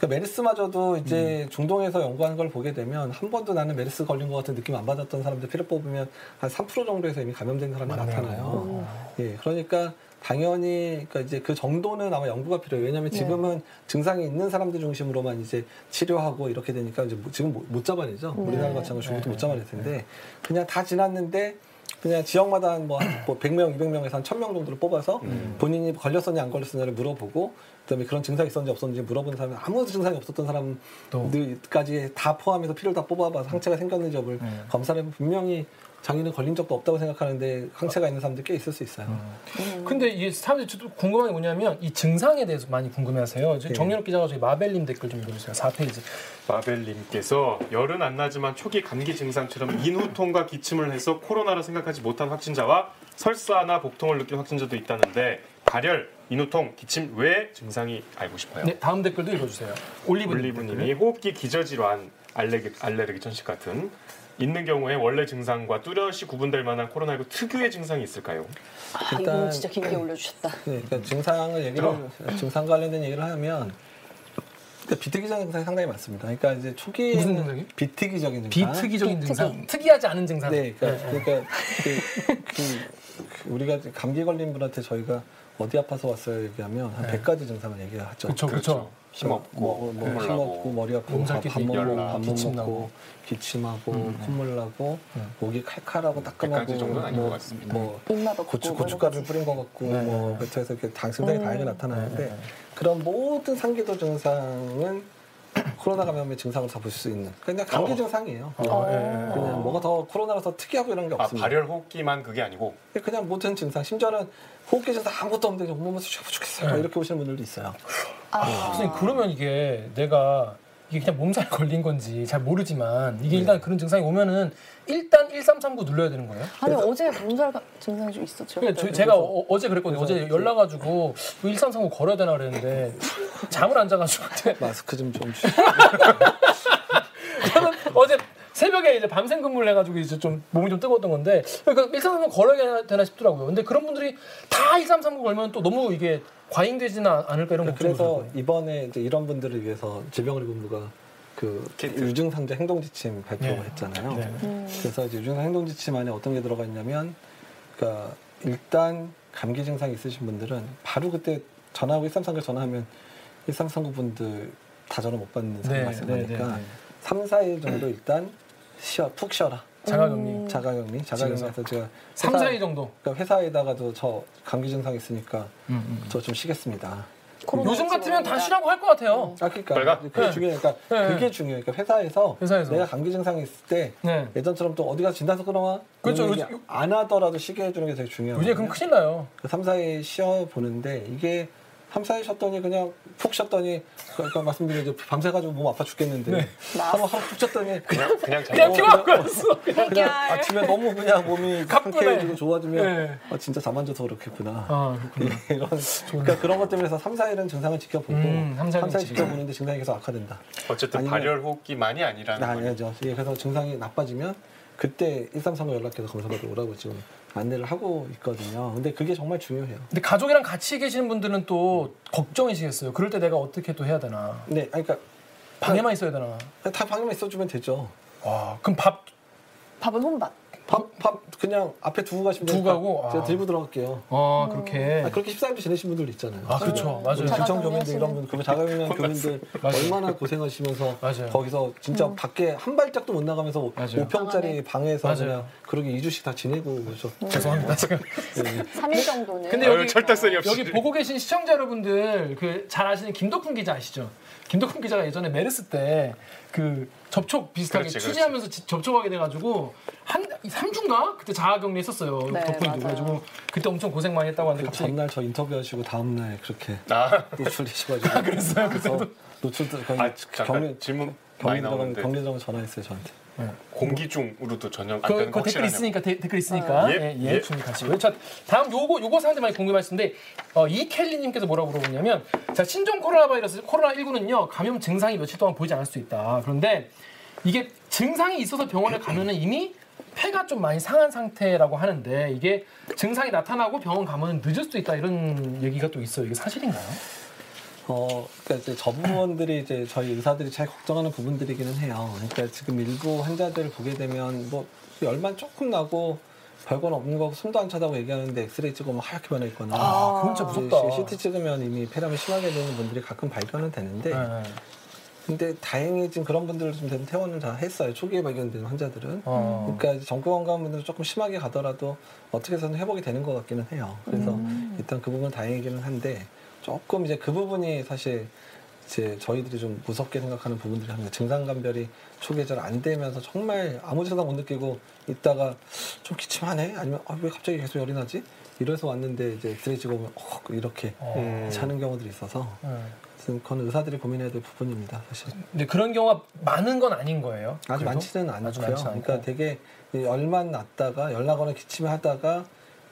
그러니까 메르스마저도 이제 음. 중동에서 연구한 걸 보게 되면 한 번도 나는 메르스 걸린 것 같은 느낌 안 받았던 사람들 피를 뽑으면 한 3% 정도에서 이미 감염된 사람이 맞네요. 나타나요. 예, 그러니까 당연히 그러니까 이제 그 정도는 아마 연구가 필요해요. 왜냐하면 네. 지금은 증상이 있는 사람들 중심으로만 이제 치료하고 이렇게 되니까 이제 뭐- 지금 못- 못 잡아내죠. 네. 우리나라 같이 하면 중국도 네. 못 잡아낼 텐데 그냥 다 지났는데 그냥 지역마다 한 뭐, 한뭐 100명, 200명에서 한 1000명 정도를 뽑아서 음. 본인이 걸렸었냐 안 걸렸었냐를 물어보고 그다음에 그런 증상이 있었는지 없었는지 물어본 사람은 아무 증상이 없었던 사람들까지 다 포함해서 피를 다 뽑아봐서 항체가 생겼는지 여부를 음. 검사를 분명히 자기는 걸린 적도 없다고 생각하는데 항체가 있는 사람들 꽤 있을 수 있어요. 음. 근데 이 사람들이 또 궁금한 게 뭐냐면 이 증상에 대해서 많이 궁금해하세요. 네. 정윤욱 기자가 저희 마벨님 댓글 좀 읽어주세요. 4페이지. 마벨님께서 열은 안 나지만 초기 감기 증상처럼 인후통과 기침을 해서 코로나라 생각하지 못한 확진자와 설사나 복통을 느낀 확진자도 있다는데 발열, 인후통, 기침 외 증상이 알고 싶어요. 네, 다음 댓글도 읽어주세요. 올리브 올리브님이 호흡기 기저질환, 알레르기, 알레르기 전식 같은 있는 경우에 원래 증상과 뚜렷이 구분될 만한 코로나19 특유의 증상이 있을까요? 아, 일단- 이건 진짜 길게 올려주셨다. 네, 그러니까 증상을 얘기를 증상 관련된 얘기를 하면 그러니까 비특이적인 증상이 상당히 많습니다. 그러니까 이제 초기에 무슨 증상이요? 비특이적인 증상. 비특이적인 비특이. 증상, 특이 하지 않은 증상. 네, 그러니까, 그러니까 그, 그- 그 우리가 감기 걸린 분한테 저희가 어디 아파서 왔어요 얘기하면 한 네. 100가지 증상을 얘기하죠. 그렇죠, 그렇죠. 힘없고 뭐, 뭐 콧물 힘없고 머리 아프고 밥, 밥 먹고 밥못 기침 먹고. 기침하고 음. 콧물 나고 음. 목이 칼칼하고 따끔하고 100가지 정도는 아닌 뭐, 것 같습니다. 뭐 없고 고추 뭐 고춧가루 뿌린 것 같고 네. 뭐 배터에서 이렇게 당 증상이 음. 다양하게 나타나는데 네. 그런 모든 상기도 증상은 코로나 감염의 증상으로 다 볼 수 있는 그냥 감기 어. 증상이에요. 어, 예, 예. 그냥 뭐가 더 코로나라서 특이하고 이런 게 아, 없습니다. 발열 호흡기만 그게 아니고 그냥 모든 증상 심지어는 호흡기 증상 아무것도 없는데 온몸에서 쉬고 죽겠어요 네. 이렇게 오시는 분들도 있어요. 아. 선생님 그러면 이게 내가 이게 그냥 몸살 걸린 건지 잘 모르지만 이게 일단 그런 증상이 오면은 일단 1339 눌러야 되는 거예요? 아니 어제 몸살 가- 증상이 좀 있었죠. 그러니까 저- 제가 어, 제 그랬거든요. 어제 그래서 연락 가지고 1339 걸어야 되나 그랬는데 잠을 안 자가지고 마스크 좀 좀 저는 어제 새벽에 이제 밤샘 근무를 해가지고 이제 좀 몸이 좀 뜨거웠던 건데 그러니까 1339 걸어야 되나 싶더라고요. 근데 그런 분들이 다 1339 걸면 또 너무 이게 과잉되지는 않을까 이런 걱정이 그래서. 이번에 이제 이런 분들을 위해서 질병관리본부가 그 키트. 유증상자 행동 지침 발표를 네. 했잖아요. 네. 음. 그래서 이제 유증상 행동 지침 안에 어떤 게 들어가 있냐면, 그러니까 일단 감기 증상 있으신 분들은 바로 그때 전화하고 1339 전화하면 1339 분들 다 전화 못 받는 상황 네, 발생하니까 네, 네, 네. 3, 4일 정도 일단 쉬어 푹 쉬어라. 자가격리. 음. 자가격리, 자가격리해서 제가 3, 회사- 4일 정도. 그러니까 회사에다가도 저 감기 증상 있으니까 음, 음. 저좀 쉬겠습니다. 코로나 요즘 같으면 다. 쉬라고 할 것 같아요. 아 그러니까 빨간? 그게 네. 중요해. 그러니까 네. 그게 중요해. 그러니까 회사에서, 회사에서. 내가 감기 증상이 있을 때 네. 예전처럼 또 어디 가서 진단서 끊어와. 그렇죠. 요즘- 안 하더라도 쉬게 해주는 게 되게 중요해요. 요새 그럼 큰일 나요. 3, 4일 쉬어 보는데 이게 3, 4일 쉬었더니 그냥 푹 쉬었더니 그러니까 말씀드린 이제 밤새 가지고 몸 아파 죽겠는데 네. 하루 하루 푹 쉬었더니 그냥 그냥 자 그냥 피곤한 거였어. 그냥. 아침에 너무 그냥 몸이 가뿐해. 상쾌해지고 좋아지면 네. 아, 진짜 잠 안 자서 그렇겠구나. 아. 이런 그러니까 그런 것 때문에 3, 4일은 증상을 지켜보고 음, 3, 4일은 3, 4일 지켜보고. 지켜보는데 증상이 계속 악화된다. 어쨌든 아니면- 발열 호흡기만이 아니라는 아, 거예요. 아니죠. 예, 그래서 증상이 나빠지면 그때 1335 연락해서 검사받으러 오라고 지금 안내를 하고 있거든요. 근데 그게 정말 중요해요. 근데 가족이랑 같이 계시는 분들은 또 걱정이시겠어요. 그럴 때 내가 어떻게 또 해야 되나. 네, 아니, 그러니까 방에만 있어야 되나. 다 방에만 있어주면 되죠. 와, 그럼 밥 밥은 혼밥. 밥, 밥 그냥 앞에 두고 가시면 두고 돼요. 가고? 밥 제가 아. 들고 들어갈게요. 어, 그렇게. 아, 그렇게 14일도 지내신 분들 있잖아요. 아, 그렇죠. 맞아요. 구청 교민들 이런 분, 그러면 자가격리한 교민들. 얼마나 고생하시면서 맞아요. 거기서 진짜 밖에 한 발짝도 못 나가면서 맞아요. 5평짜리 방에서 맞아요. 그냥 그러게 2주씩 다 지내고 그러죠. 죄송합니다, 지금. 네. 3일 정도는. 근데 여기- 철딱선이 없이. 여기 보고 계신 시청자 여러분들 그 잘 아시는 김덕훈 기자 아시죠? 김덕훈 기자가 예전에 메르스 때그 접촉 비슷하게 그렇지, 그렇지. 취재하면서 지- 접촉하게 돼가지고 한 3주인가? 그때 자가격리 했었어요. 네, 맞아요. 그래가지고 그때 엄청 고생 많이 했다고 하는데 그 갑자기. 전날 저 인터뷰하시고 다음날 그렇게 아, 노출되셔가지고. 그랬어요, 그래서 노출도 거의 아 잠깐 격리 질문 나오는데. 격리병원 전화했어요 저한테. 공기 중으로도 전혀 안 그, 되는 그거 댓글. 있으니까 데- 댓글 있으니까 예, 예, 예, 예. 같이. 자 다음 요거 요거 사람들 많이 궁금하시는데 어, 이켈리님께서 뭐라고 물어보냐면 자 신종 코로나 바이러스 코로나 19는요 감염 증상이 며칠 동안 보이지 않을 수 있다. 그런데 이게 증상이 있어서 병원에 가면은 이미 폐가 좀 많이 상한 상태라고 하는데 이게 증상이 나타나고 병원 가면 늦을 수도 있다 이런 얘기가 또 있어요. 이게 사실인가요? 어, 그러니까 이제 저 부분들이 이제 저희 의사들이 제일 걱정하는 부분들이기는 해요. 그러니까 지금 일부 환자들을 보게 되면 뭐 열만 조금 나고 별건 없는 거고 손도 안 차다고 얘기하는데 엑스레이 찍으면 하얗게 변해 있거나 아, 그건 진짜 무섭다. CT 찍으면 이미 폐렴이 심하게 되는 분들이 가끔 발견은 되는데 네. 근데 다행히 지금 그런 분들을 좀 퇴원을 다 했어요. 초기에 발견된 환자들은. 어. 그러니까 이제 정구 건강한 분들은 조금 심하게 가더라도 어떻게 해서든 회복이 되는 것 같기는 해요. 그래서 음. 일단 그 부분은 다행이기는 한데 조금 이제 그 부분이 사실 이제 저희들이 좀 무섭게 생각하는 부분들이 합니다. 증상 감별이 초기에 잘 안 되면서 정말 아무 증상 못 느끼고 있다가 좀 기침하네 아니면 아, 왜 갑자기 계속 열이 나지? 이래서 왔는데 이제 엑스레이 찍어 보면 어, 이렇게 어. 음. 차는 경우들이 있어서 네. 그건 의사들이 고민해야 될 부분입니다. 사실. 근데 그런 경우가 많은 건 아닌 거예요. 아주 그래도? 많지는 아주 않고요. 많지 않고. 그러니까 되게 이 열만 났다가 열 나거나 기침을 하다가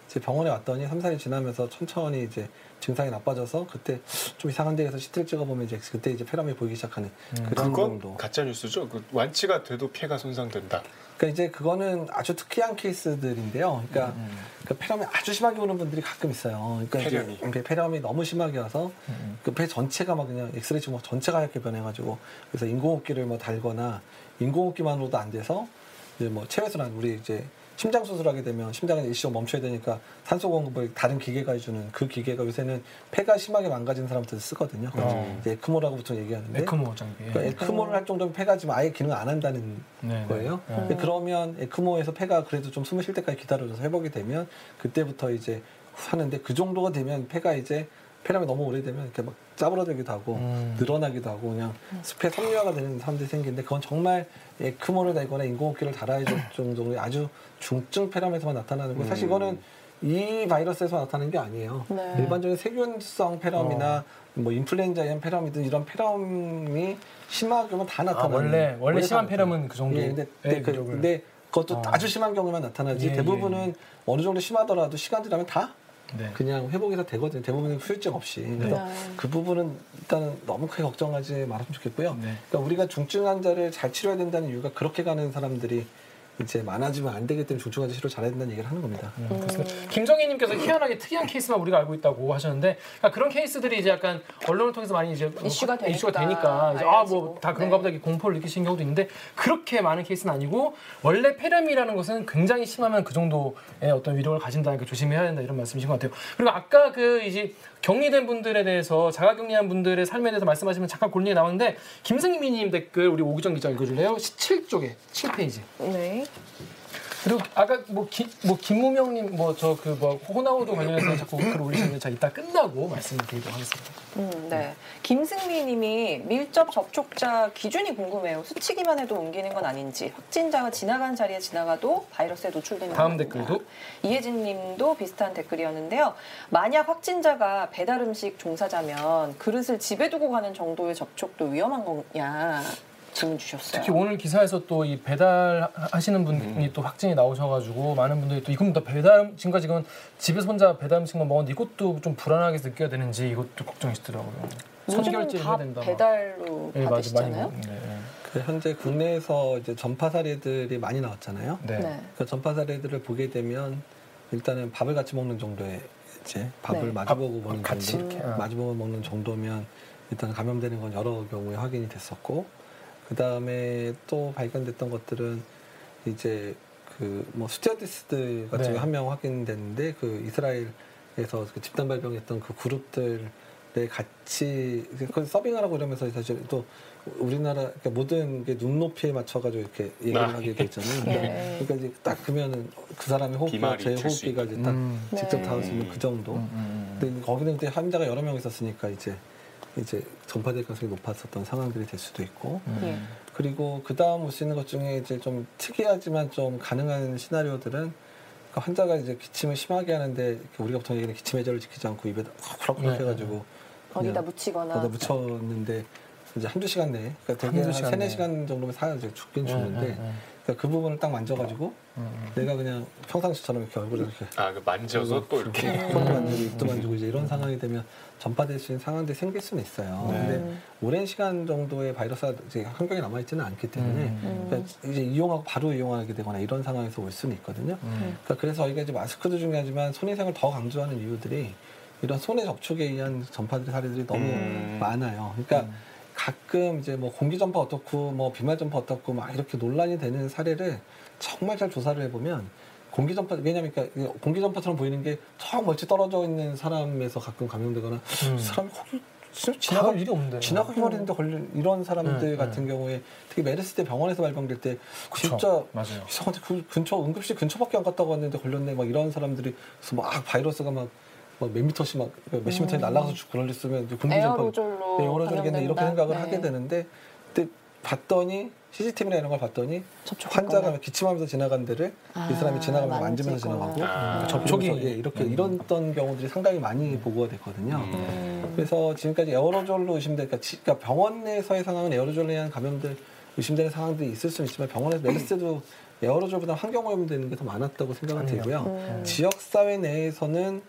이제 병원에 왔더니 3, 4일 지나면서 천천히 이제 증상이 나빠져서 그때 좀 이상한 데에서 CT를 찍어보면 이제 그때 이제 폐렴이 보이기 시작하는 음. 그런 정도. 가짜 뉴스죠. 그 완치가 돼도 폐가 손상된다. 그러니까 이제 그거는 아주 특이한 케이스들인데요. 그러니까 음. 그 폐렴이 아주 심하게 오는 분들이 가끔 있어요. 그러니까 폐렴이. 이제 폐- 폐렴이 너무 심하게 와서 음. 그폐 전체가 막 그냥 엑스레이 찍으면 전체가 하얗게 변해가지고 그래서 인공호흡기를 뭐 달거나 인공호흡기만으로도 안 돼서 이제 뭐 체외순환 우리 이제 심장 수술하게 되면 심장은 일시적 멈춰야 되니까 산소 공급을 다른 기계가 해주는 그 기계가 요새는 폐가 심하게 망가진 사람들 쓰거든요. 어. 이제 에크모라고 보통 얘기하는데 에크모 장비. 그러니까 에크모를 할 정도면 폐가 지금 아예 기능 안 한다는 네, 네. 거예요. 네. 그러면 에크모에서 폐가 그래도 좀 숨을 쉴 때까지 기다려줘서 회복이 되면 그때부터 이제 하는데 그 정도가 되면 폐가 이제 폐렴이 너무 오래되면 이렇게 막 짜부러들기도 하고 음. 늘어나기도 하고 그냥 숲에 섬유화가 되는 사람들이 생기는데 그건 정말 에크모를 달거나 인공호흡기를 달아야 될 정도의 아주 중증 폐렴에서만 나타나는 거예요. 사실 음. 이거는 이 바이러스에서 나타나는 게 아니에요. 네. 일반적인 세균성 폐렴이나 뭐 인플루엔자형 폐렴이든 이런 폐렴이 심하게 오면 다 아, 나타나는 원래 원래 심한 다 폐렴은 그 정도. 예, 근데, 근데, 그, 근데 그것도 어. 아주 심한 경우만 나타나지 예, 대부분은 어느 정도 심하더라도 시간 지나면 다 네. 그냥 회복이 다 되거든요. 대부분은 후유증 없이. 그래서 네. 그 부분은 일단은 너무 크게 걱정하지 말았으면 좋겠고요. 네. 그러니까 우리가 중증 환자를 잘 치료해야 된다는 이유가 그렇게 가는 사람들이 이제 많아지면 안 되기 때문에 중증 환자 치료 잘해야 된다는 얘기를 하는 겁니다. 음, 그렇습니다. 김정희님께서 희한하게 특이한 케이스만 우리가 알고 있다고 하셨는데 그러니까 그런 케이스들이 이제 약간 언론을 통해서 많이 이제 이슈가 되니까, 이슈가 되니까. 아뭐 다 그런가 네. 보다 이렇게 공포를 느끼시는 경우도 있는데 그렇게 많은 케이스는 아니고 원래 폐렴이라는 것은 굉장히 심하면 그 정도의 어떤 위력을 가진다니까 조심해야 된다 이런 말씀이신 것 같아요. 그리고 아까 그 이제 격리된 분들에 대해서 자가격리한 분들의 삶에 대해서 말씀하시면 잠깐 골리에 나왔는데 김승민님 댓글 우리 오기정 기자 읽어줄래요? 17쪽에 7페이지. 네. 그리고 아까 뭐, 기, 뭐 김무명님 뭐 저 그 뭐 호나우도 관련해서 자꾸 글 올리셨는데 자 이따 끝나고 말씀드리도록 하겠습니다. 음, 네. 김승미 님이 밀접 접촉자 기준이 궁금해요. 스치기만 해도 옮기는 건 아닌지, 확진자가 지나간 자리에 지나가도 바이러스에 노출되는 다음 건 아닌가. 댓글도 이혜진 님도 비슷한 댓글이었는데요. 만약 확진자가 배달 음식 종사자면 그릇을 집에 두고 가는 정도의 접촉도 위험한 거냐 질문 주셨어요. 특히 오늘 기사에서 또 이 배달 하시는 분이 또 확진이 나오셔가지고 많은 분들이 또 이건 또 배달 지금까지 지금 집에서 혼자 배달 음식만 먹었는데 이것도 좀 불안하게 느껴야 되는지 이것도 걱정이시더라고요. 다 해야 된다. 막. 배달로 예, 많이 받으시잖아요. 먹- 네, 그 현재 국내에서 이제 전파 사례들이 많이 나왔잖아요. 네. 네. 그 전파 사례들을 보게 되면 일단은 밥을 같이 먹는 정도의 이제 밥을 네. 마주보고 밥 먹는 같이 정도, 이렇게, 어. 마주보고 먹는 정도면 일단 감염되는 건 여러 경우에 확인이 됐었고 그 다음에 또 발견됐던 것들은 이제 그 뭐 스튜어디스들 같은 네. 경우 한명 확인됐는데 그 이스라엘에서 그 집단 발병했던 그 그룹들에 같이 그 서빙하라고 이러면서 사실 또 우리나라 그러니까 모든 게 눈높이에 맞춰가지고 이렇게 얘기를 아. 하게 돼 있잖아요. 네. 그러니까 이제 딱 그러면은 그 사람의 호흡기가 비말이 제 호흡기가 이제 딱 음. 직접 네. 닿을 수 있는 그 정도. 음, 음, 음. 근데 거기는 그때 환자가 여러 명 있었으니까 이제 이제 전파될 가능성이 높았었던 상황들이 될 수도 있고 음. 예. 그리고 그 다음 올 수 있는 것 중에 이제 좀 특이하지만 좀 가능한 시나리오들은 그 환자가 이제 기침을 심하게 하는데 이렇게 우리가 보통 얘기하는 기침 해저를 지키지 않고 입에다 푸럭푸럭 네. 해가지고 어디다 그냥 묻히거나 거기다 묻혔는데 이제 한두 시간 내에 그러니까 되게 한두 한 시간 세네. 시간 정도면 사 이제 죽긴 죽는데 음, 음, 그러니까 그 부분을 딱 만져가지고 음, 음. 내가 그냥 평상시처럼 이렇게 얼굴을 이렇게 아, 그 만져서 또 이렇게. 손도 만지고 입도 만지고 이제 이런 상황이 되면 전파될 수 있는 상황들이 생길 수는 있어요. 네. 근데 오랜 시간 정도의 바이러스가 이제 환경에 남아 있지는 않기 때문에 음. 그러니까 이제 이용하고 바로 이용하게 되거나 이런 상황에서 올 수는 있거든요. 음. 그러니까 그래서 저희가 이제 마스크도 중요하지만 손위생을 더 강조하는 이유들이 이런 손의 접촉에 의한 전파들의 사례들이 너무 음. 많아요. 그러니까 음. 가끔 이제 뭐 공기 전파 어떻고 뭐 비말 전파 어떻고 막 이렇게 논란이 되는 사례를 정말 잘 조사를 해보면 공기 전파 왜냐면 그러니까 공기 전파처럼 보이는 게 저 멀리 떨어져 있는 사람에서 가끔 감염되거나 음. 사람이 거기 진짜 지나갈 가- 일이 없는데. 지나가기만 했는데 걸린 이런 사람들 네, 같은 경우에 특히 메르스 때 병원에서 발병될 때 그쵸. 진짜 맞아요. 이상한데 그 근처 응급실 근처밖에 안 갔다 왔는데 걸렸네 막 이런 사람들이 그래서 막 바이러스가 막몇 미터씩 막 몇십 미터에 날아가서 죽고 그랬으면 이제 공기 전파 에어로졸로 네, 에어로졸이겠네 이렇게. 생각을 네. 하게 되는데 그때 봤더니 CCTV나 이런 걸 봤더니. 환자가 기침하면서 지나간 데를 아, 이 사람이 지나가면서 만지면서. 지나가고 아. 접촉이- 그러면서, 예, 이렇게 이랬던 경우들이 상당히 많이 보고가 됐거든요. 음. 그래서 지금까지 에어로졸로 의심된 그러니까, 지- 그러니까 병원 내에서의 상황은 에어로졸에 의한 감염들 의심되는 상황들이 있을 수는 있지만 병원에서 메르스도 에어로졸보다 환경 오염되는 게 더 많았다고 생각은 아니요. 되고요. 음. 지역 사회 내에서는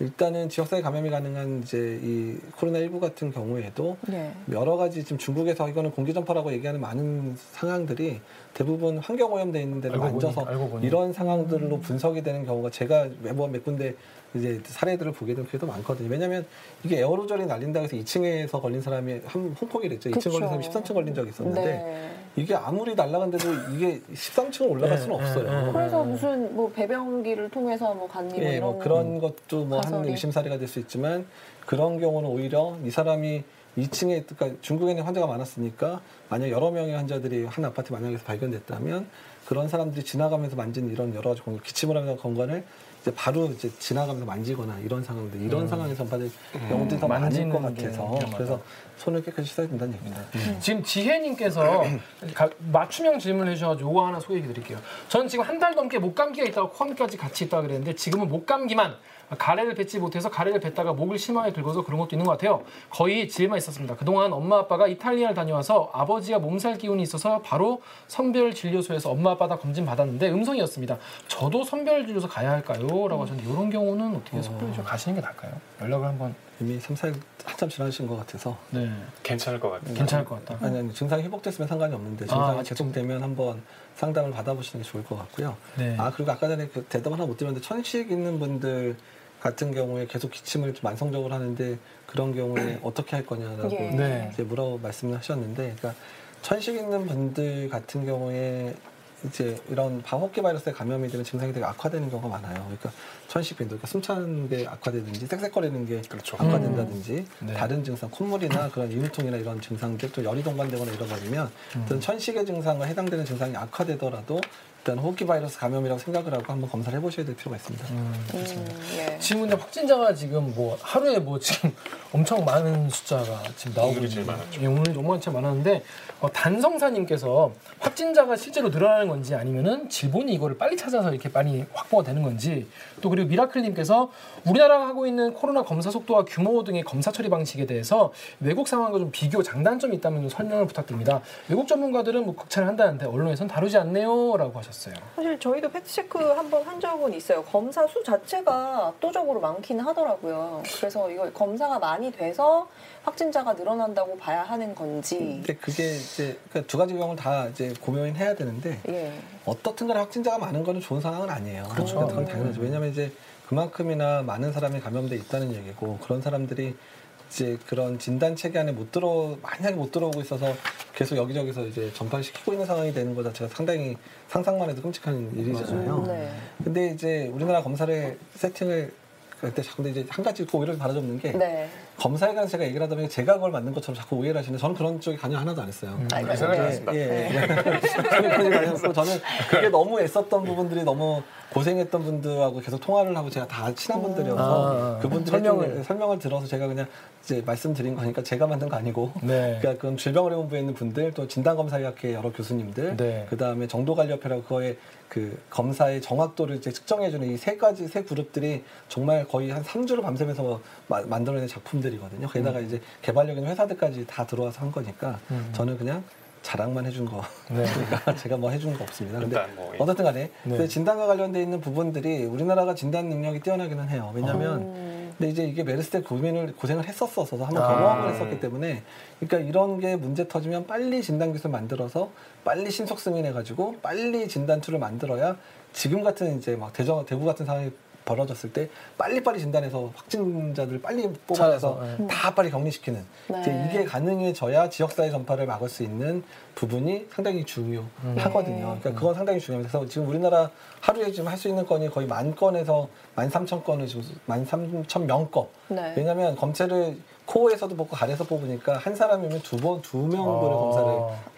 일단은 지역 사회 감염이 가능한 이제 이 코로나 19 같은 경우에도 네. 여러 가지 지금 중국에서 이거는 공기 전파라고 얘기하는 많은 상황들이 대부분 환경 오염돼 있는 데를 만져서 보니. 이런 상황들로 분석이 되는 경우가 제가 매번 몇 군데 이제 사례들을 보게 되면 그게 더 많거든요. 왜냐하면 이게 에어로졸이 날린다고 해서 2층에서 걸린 사람이 한 홍콩이랬죠. 2층 걸린 사람이 13층 걸린 적이 있었는데 네. 이게 아무리 날아간데도 이게 13층을 올라갈 수는 네, 없어요. 네, 네. 그래서 무슨 뭐 배변기를 통해서 뭐 갔니 뭐 예, 이런 뭐 그런 것도 뭐 하는. 의심 사례가 될 수 있지만 그런 경우는 오히려 이 사람이 2층에 그러니까 중국에는 환자가 많았으니까 만약 여러 명의 환자들이 한 아파트 만약에서 발견됐다면 그런 사람들이 지나가면서 만진 이런 여러 가지 공간, 기침을 하면서 건강을 이제 바로 이제 지나가면서 만지거나 이런 상황들 이런 상황에 전파될 경우들이 더 많을 것게 같아서. 그래서 손을 깨끗이 씻어야 된다는 얘기입니다. 지금 지혜님께서 가- 맞춤형 질문을 해주셔가지고 요거 하나 소개해 드릴게요. 저는 지금 한 달 넘게 목감기가 있다가 코감기까지 같이 있다고 그랬는데 지금은 목감기만 가래를 뱉지 못해서 가래를 뱉다가 목을 심하게 긁어서 그런 것도 있는 것 같아요. 거의 집에만 있었습니다. 그동안 엄마 아빠가 이탈리아를 다녀와서 아버지가 몸살 기운이 있어서 바로 선별 진료소에서 엄마 아빠 다 검진 받았는데 음성이었습니다. 저도 선별 진료소 가야 할까요? 라고 하셨는데 이런 경우는 어떻게 선별 진료 가시는 게 나을까요? 연락을 한번 이미 3, 4일 한참 지나신 것 같아서 네 괜찮을 것 같아요. 괜찮을 것 같다. 아니, 아니 증상이 회복됐으면 상관이 없는데 아, 증상이 아직도. 계속되면 한번 상담을 받아보시는 게 좋을 것 같고요. 네. 아 그리고 아까 전에 그 대답 하나 못 드렸는데 천식 있는 분들 같은 경우에 계속 기침을 좀 만성적으로 하는데 그런 경우에 어떻게 할 거냐라고 예. 네. 이제 물어 말씀을 하셨는데, 그러니까 천식 있는 분들 같은 경우에 이제 이런 방호기 바이러스에 감염이 되면 증상이 되게 악화되는 경우가 많아요. 그러니까 천식 빈도, 그러니까 숨차는 게 악화되든지 쌕쌕거리는 게 그렇죠. 악화된다든지 네. 다른 증상, 콧물이나 그런 이물통이나 이런 증상들 또 열이 동반되거나 이러버리면 어떤 천식의 증상과 해당되는 증상이 악화되더라도 일단 호흡기 바이러스 감염이라고 생각을 하고 한번 검사를 해보셔야 될 필요가 있습니다. 음. 음, 예. 지금 근데 확진자가 지금 뭐 하루에 뭐 지금 엄청 많은 숫자가 지금 나오고 있는. 예, 오늘 너무 한참 많았는데 어, 단성사님께서 확진자가 실제로 늘어나는 건지 아니면은 질본이 이거를 빨리 찾아서 이렇게 많이 확보가 되는 건지 또 그리고 미라클님께서 우리나라가 하고 있는 코로나 검사 속도와 규모 등의 검사 처리 방식에 대해서 외국 상황과 좀 비교 장단점이 있다면 좀 설명을 부탁드립니다. 외국 전문가들은 뭐 극찬을 한다는데 언론에선 다루지 않네요라고 하셨 어요. 사실 저희도 팩트체크 한번 한 적은 있어요. 검사 수 자체가 압도적으로 많기는 하더라고요. 그래서 이거 검사가 많이 돼서 확진자가 늘어난다고 봐야 하는 건지. 근데 그게 이제 그두 가지 경우를 다 이제 고민해야 되는데 예. 어떻든 간에 확진자가 많은 거는 좋은 상황은 아니에요. 그렇죠. 그러니까 그건 당연하죠. 왜냐하면 이제 그만큼이나 많은 사람이 감염돼 있다는 얘기고 그런 사람들이 이제 그런 진단 체계 안에 못 들어 만약에 못 들어오고 있어서 계속 여기저기서 이제 전파를 시키고 있는 상황이 되는 거 자체가 상당히 상상만 해도 끔찍한 일이잖아요. 음, 네. 근데 이제 우리나라 검사를 세팅을 그때 자꾸 이제 한 가지 꼭 오해를 받아줬는 게 네. 검사에 관해서 제가 얘기를 하다 보니 제가 그걸 만든 것처럼 자꾸 오해를 하시는데 저는 그런 쪽에 관여 하나도 안 했어요. 음. 그 생각이 났습니다. 예, 예. 저는 그런 게 아니었고 저는 그게 너무 애썼던 부분들이 너무 고생했던 분들하고 계속 통화를 하고 제가 다 친한 분들이어서 아, 그분들의 설명을. 설명을 설명을 들어서 제가 그냥 이제 말씀드린 거니까 제가 만든 거 아니고 네. 그러니까 그럼 질병의료본부에 있는 분들 또 진단검사의학회 여러 교수님들 네. 그 다음에 정도관리협회라고 그거의 그 검사의 정확도를 이제 측정해주는 이 세 가지 세 그룹들이 정말 거의 한 3주를 밤새면서 마- 만들어낸 작품들이거든요. 거기다가 이제 개발력 있는 회사들까지 다 들어와서 한 거니까 음. 저는 그냥 자랑만 해준 거. 네. 그러니까 제가 뭐 해준 거 없습니다. 근데 뭐 어쨌든 간에 네. 그 진단과 관련돼 있는 부분들이 우리나라가 진단 능력이 뛰어나기는 해요. 왜냐하면 음, 근데 이제 이게 메르스 때 고민을 고생을 했었어서 한번 아. 경험을 했었기 때문에 그러니까 이런 게 문제 터지면 빨리 진단 기술 만들어서 빨리 신속 승인해 가지고 빨리 진단 툴을 만들어야 지금 같은 이제 막 대전 대구 같은 상황이 벌어졌을 때 빨리빨리 진단해서 확진자들 빨리 뽑아내서 찾아서, 네. 다 빨리 격리시키는 네. 이제 이게 가능해져야 지역사회 전파를 막을 수 있는 부분이 상당히 중요하거든요. 네. 그러니까 그건 상당히 중요합니다. 그래서 지금 우리나라 하루에 지금 할 수 있는 건이 거의 만 건에서 만 삼천 건을 지금 만 삼천 명 건. 네. 왜냐하면 검체를 코에서도 뽑고 가래서 뽑으니까 한 사람이면 두 번 두 명분의 아. 검사를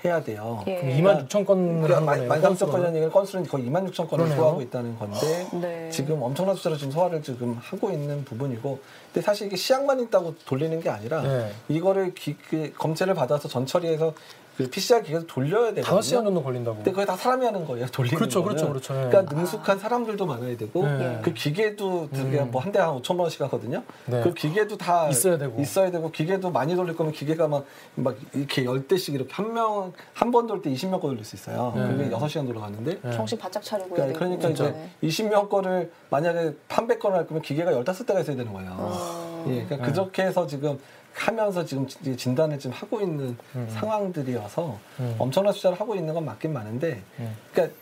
해야 돼요. 예. 그럼 2만 6천 건을 하는 거네요. 만 삼천 건이라는 얘기는 건수는 거의 2만 6천 건을 그러네요. 소화하고 있다는 건데 네. 지금 엄청난 숫자로 지금 소화를 지금 하고 있는 부분이고 근데 사실 이게 시약만 있다고 돌리는 게 아니라 네. 이거를 기, 그 검체를 받아서 전처리해서 그 PCR 기계에서 돌려야 되거든요. 5시간 정도 걸린다고. 근데 그게 다 사람이 하는 거예요. 돌리는 그렇죠, 거는. 그렇죠, 그렇죠. 네. 그러니까 능숙한 사람들도 많아야 되고 네. 그 기계도 되게 음. 뭐한 대에 한 5천 원씩 하거든요. 네. 그 기계도 다 있어야 되고. 있어야 되고 기계도 많이 돌릴 거면 기계가 막, 막 이렇게 열 대씩 이렇게 한 명 한 번 돌 때 20명 거 돌릴 수 있어요. 네. 그게 6시간 돌아가는데 네. 정신 바짝 차리고 그러니까. 그러니까 이제 네. 20명 거를 만약에 300건을 할 거면 기계가 15대가 있어야 되는 거예요. 어. 예, 그러니까 네. 그렇게 해서 지금 하면서 지금 진단을 지금 하고 있는 음. 상황들이어서 음. 엄청난 숫자를 하고 있는 건 맞긴 많은데, 음. 그러니까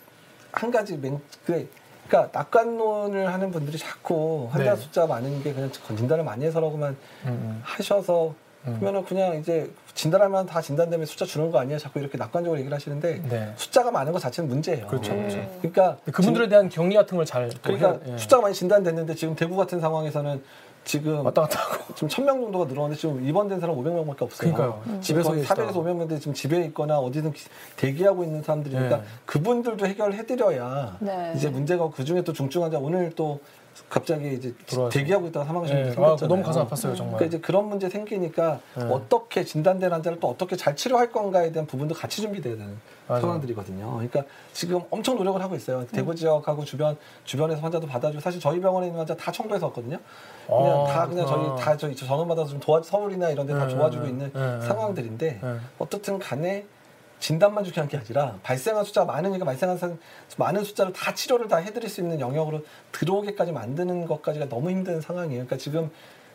한 가지 맹, 그, 그러니까 낙관론을 하는 분들이 자꾸 환자 네. 숫자 많은 게 그냥 진단을 많이 해서라고만 음, 음. 하셔서 음. 그러면은 그냥 이제 진단하면 다 진단되면 숫자 주는 거 아니에요? 자꾸 이렇게 낙관적으로 얘기를 하시는데 네. 숫자가 많은 것 자체는 문제예요. 그렇죠, 그렇죠. 음. 그러니까 그분들에 대한 격리 같은 걸 잘 그러니까 예. 숫자가 많이 진단됐는데 지금 대구 같은 상황에서는 지금 왔다 갔다 하고. 지금 1000명 정도가 늘어났는데 지금 입원된 사람 500명밖에 없어요. 그러니까요. 음. 집에서 거의 계시다. 400에서 500명인데 지금 집에 있거나 어디든 기- 대기하고 있는 사람들이니까 네. 그분들도 해결해 드려야 네. 이제 문제가 그 중에 또 중증 환자 오늘 또 갑자기 이제 들어와서. 대기하고 있다가 사망하신 예. 분들 아, 생겼잖아요. 너무 가슴 아팠어요 정말. 그러니까 이제 그런 문제 생기니까 네. 어떻게 진단된 환자를 또 어떻게 잘 치료할 건가에 대한 부분도 같이 준비돼야 되는 맞아요. 상황들이거든요. 그러니까 지금 엄청 노력을 하고 있어요. 대구 지역하고 주변 주변에서 환자도 받아주고 사실 저희 병원에 있는 환자 다 청도에서 왔거든요. 그냥 아, 다 그냥 저희 그렇구나. 다 저희 전원 받아서 좀 도와 서울이나 이런 데다 네, 도와주고 네, 있는 네, 네. 상황들인데 네. 어떻든 간에 진단만 중요한 게 아니라 발생한 숫자가 많으니까 발생한 사- 많은 숫자를 다 치료를 다 해드릴 수 있는 영역으로 들어오게까지 만드는 것까지가 너무 힘든 상황이에요. 그러니까 지금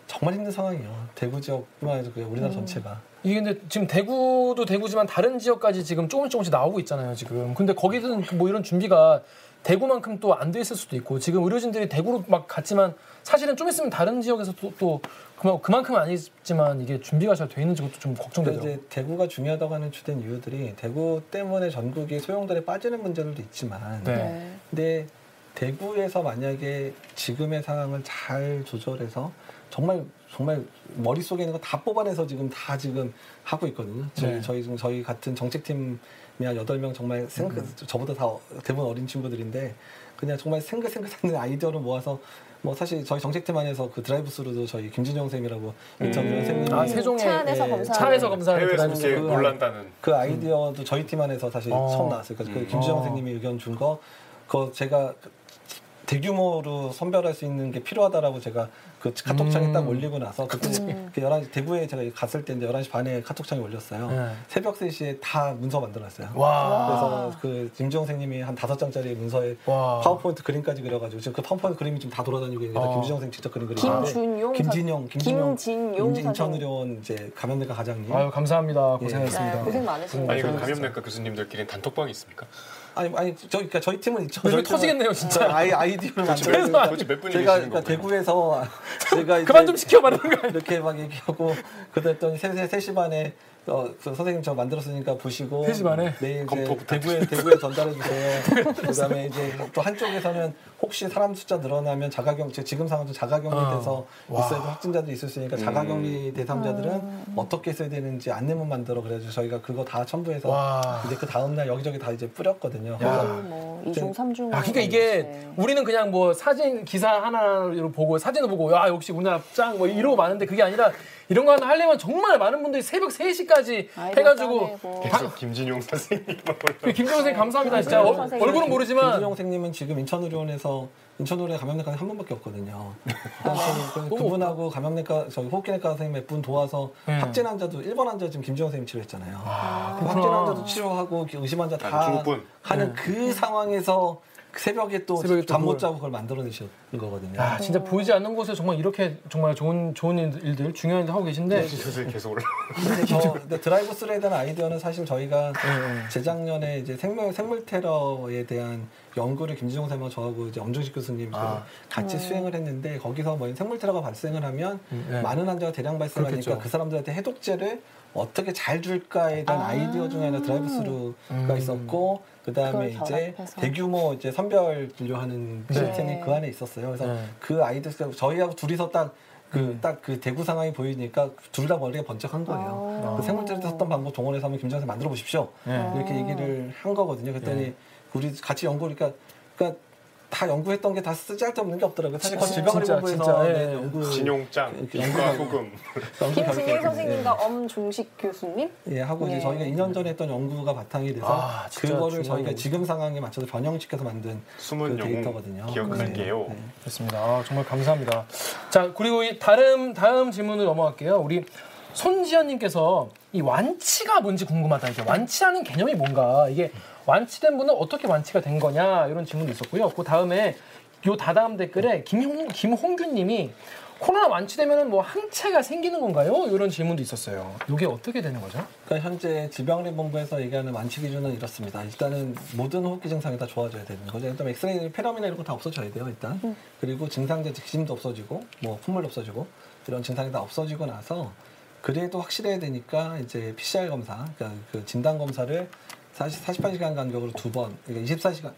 정말 힘든 상황이에요. 대구 지역뿐만 아니라 그냥 우리나라 전체가. 이게 근데 지금 대구도 대구지만 다른 지역까지 지금 조금씩 조금씩 나오고 있잖아요 지금. 근데 거기는 뭐 이런 준비가 대구만큼 또 안 돼 있을 수도 있고 지금 의료진들이 대구로 막 갔지만 사실은 좀 있으면 다른 지역에서 또, 또 그만, 그만큼은 아니지만 이게 준비가 잘 돼 있는지 그것도 좀 걱정되죠. 이제 대구가 중요하다고 하는 주된 이유들이 대구 때문에 전국이 소용돌이에 빠지는 문제들도 있지만 네. 네. 근데 대구에서 만약에 지금의 상황을 잘 조절해서 정말 정말 머릿속에 있는 거 다 뽑아내서 지금 다 지금 하고 있거든요. 저희 네. 저희 지금 저희 같은 정책팀이 한 여덟 명 정말 생각 음. 저보다 다 대부분 어린 친구들인데 그냥 정말 생각생각하는 아이디어를 모아서 뭐 사실 저희 정책팀 안에서 그 드라이브 스루도 저희 김진영 선생님이라고 인천대 음. 선생님이 아 세종에 차 안에서 예, 검사. 차 안에서 검사하는 해외 드라이브 속에 그- 놀란다는 그 아이디어도 저희 팀 안에서 사실 어. 처음 나왔어요. 그래서 그 음. 김주영 어. 선생님이 의견 준 거, 그거 제가 대규모로 선별할 수 있는 게 필요하다라고 제가 그 카톡창에 음. 딱 올리고 나서 그때 음. 그 11시 대구에 제가 갔을 때 이제 11시 반에 카톡창에 올렸어요. 네. 새벽 3시에 다 문서 만들었어요. 와. 그래서 그 김주영 선생님이 한 다섯 장짜리 문서에 와. 파워포인트 그림까지 그려가지고 지금 그 파워포인트 그림이 지금 다 돌아다니고 있는데 어. 김주영 선생 직접 그린 그림인데 김준용 김진영, 김진용, 김진용 인천 사장. 의료원 이제 감염내과 과장님. 아유 감사합니다 고생했습니다. 네, 고생 많으십니다. 아니 그 네. 감염내과 교수님들끼리 단톡방이 있습니까? 아니 아니 저 그러니까 저희 팀은 있죠. 저희 팀은 터지겠네요, 진짜. 아이 아이디어를 도대체 만들어서 제가 그러니까? 대구에서 제가 그만 좀 시켜 말하는 거 아니에요? 이렇게 막 얘기하고 그랬더니 세세 세시 반에 어, 그 선생님 저 만들었으니까 보시고 반에? 내일 이제 검토 대구에 대구에 전달해 주세요. 그다음에 이제 또 한쪽에서는 혹시 사람 숫자 늘어나면 자가격 제 지금 상황도 자가격리 어. 돼서. 있어야 될 확진자도 있을 수 있으니까 음. 자가격리 대상자들은 어떻게 써야 되는지 안내문 만들어 그래가지고 저희가 그거 다 첨부해서 와. 이제 그 다음 날 여기저기 다 이제 뿌렸거든요. 야. 그래서 뭐 이중 삼중. 아, 그러니까 이게 우리는 그냥 뭐 사진 기사 하나로 보고 사진을 보고 야 역시 우리나라 짱뭐 이러고 마는데 그게 아니라 이런 거 하나 하려면 정말 많은 분들이 새벽 3시까지 아이디어 해가지고. 계속 김진용 선생님만 올라. 김정 선생 감사합니다 진짜 김진용 어, 선생님. 얼굴은 모르지만 김진영 선생님은 지금 인천의료원에서 인천의료원 감염내과는 한 분밖에 없거든요. 그래서 그- 그분하고 감염내과 저기 호흡기내과 선생님 몇 분 도와서 네. 확진 환자도 일반 환자 지금 김진영 선생님 치료했잖아요. 그 그렇구나. 확진 환자도 치료하고 의심 환자 한 다. 하는 그 상황에서 새벽에 또 새벽에 또 잠 못 자고 그걸 만들어내신 거거든요. 아, 진짜 보이지 않는 곳에 정말 이렇게 정말 좋은 좋은 일들, 중요한 일들 하고 계신데 기술이 계속 올라. 근데 드라이브 스루에 대한 아이디어는 사실 저희가 네. 재작년에 이제 생물 생물 테러에 대한 연구를 김지종 쌤하고 저하고 이제 엄중식 교수님 아. 같이 수행을 했는데 거기서 뭐 생물 테러가 발생을 하면 네. 많은 환자가 대량 발생하니까 그렇겠죠. 그 사람들한테 해독제를 어떻게 잘 줄까에 대한 아. 아. 이디어 중에 하나 드라이브 스루가 음. 있었고 그다음에 이제 대규모 이제 선별 진료하는 네. 그 시스템이 그 안에 있었어요. 그래서 네. 그 아이들 그 저희하고 둘이서 딱 그, 음. 딱그 대구 상황이 보이니까 둘 다 머리가 번쩍한 거예요. 아. 그 생물테러 썼던 방법 동원해서 한번 김진용 쌤 만들어 보십시오. 네. 이렇게 얘기를 한 거거든요. 그랬더니 네. 우리 같이 연구니까 그러니까 다 연구했던 게 다 쓰잘데없는 게 없더라고요. 사실 연구해서 진짜, 네, 예. 연구 이렇게 인과 연구가- 후금. 연구 김승일 결과를, 선생님과 엄중식 교수님? 예, 예, 하고 예. 이제 저희가 2년 전에 했던 연구가 바탕이 돼서 아, 그거를 저희가. 지금 상황에 맞춰서 변형시켜서 만든 숨은 그 데이터거든요. 기억할게요. 네, 네. 그렇습니다. 아, 정말 감사합니다. 자, 그리고 이 다음 다음 질문을 넘어갈게요. 우리 손지연님께서 이 완치가 뭔지 궁금하다. 이게 완치하는 개념이 뭔가 이게 완치된 분은 어떻게 완치가 된 거냐 이런 질문도 있었고요. 그 다음에 요 다다음 댓글에 김홍 김홍규님이 코로나 완치되면은 뭐 항체가 생기는 건가요? 이런 질문도 있었어요. 이게 어떻게 되는 거죠? 그러니까 현재 질병관리본부에서 얘기하는 완치 기준은 이렇습니다. 일단은 모든 호흡기 증상이 다 좋아져야 되는 거죠. 일단 엑스레이, 페라미나 이런 거 다 없어져야 돼요. 일단 그리고 증상제 직심도 없어지고 뭐 콧물도 없어지고 이런 증상이 다 없어지고 나서 그래도 확실해야 되니까 이제 PCR 검사, 그러니까 그 진단 검사를 40, 48시간 간격으로 두 번, 그러니까 24시간,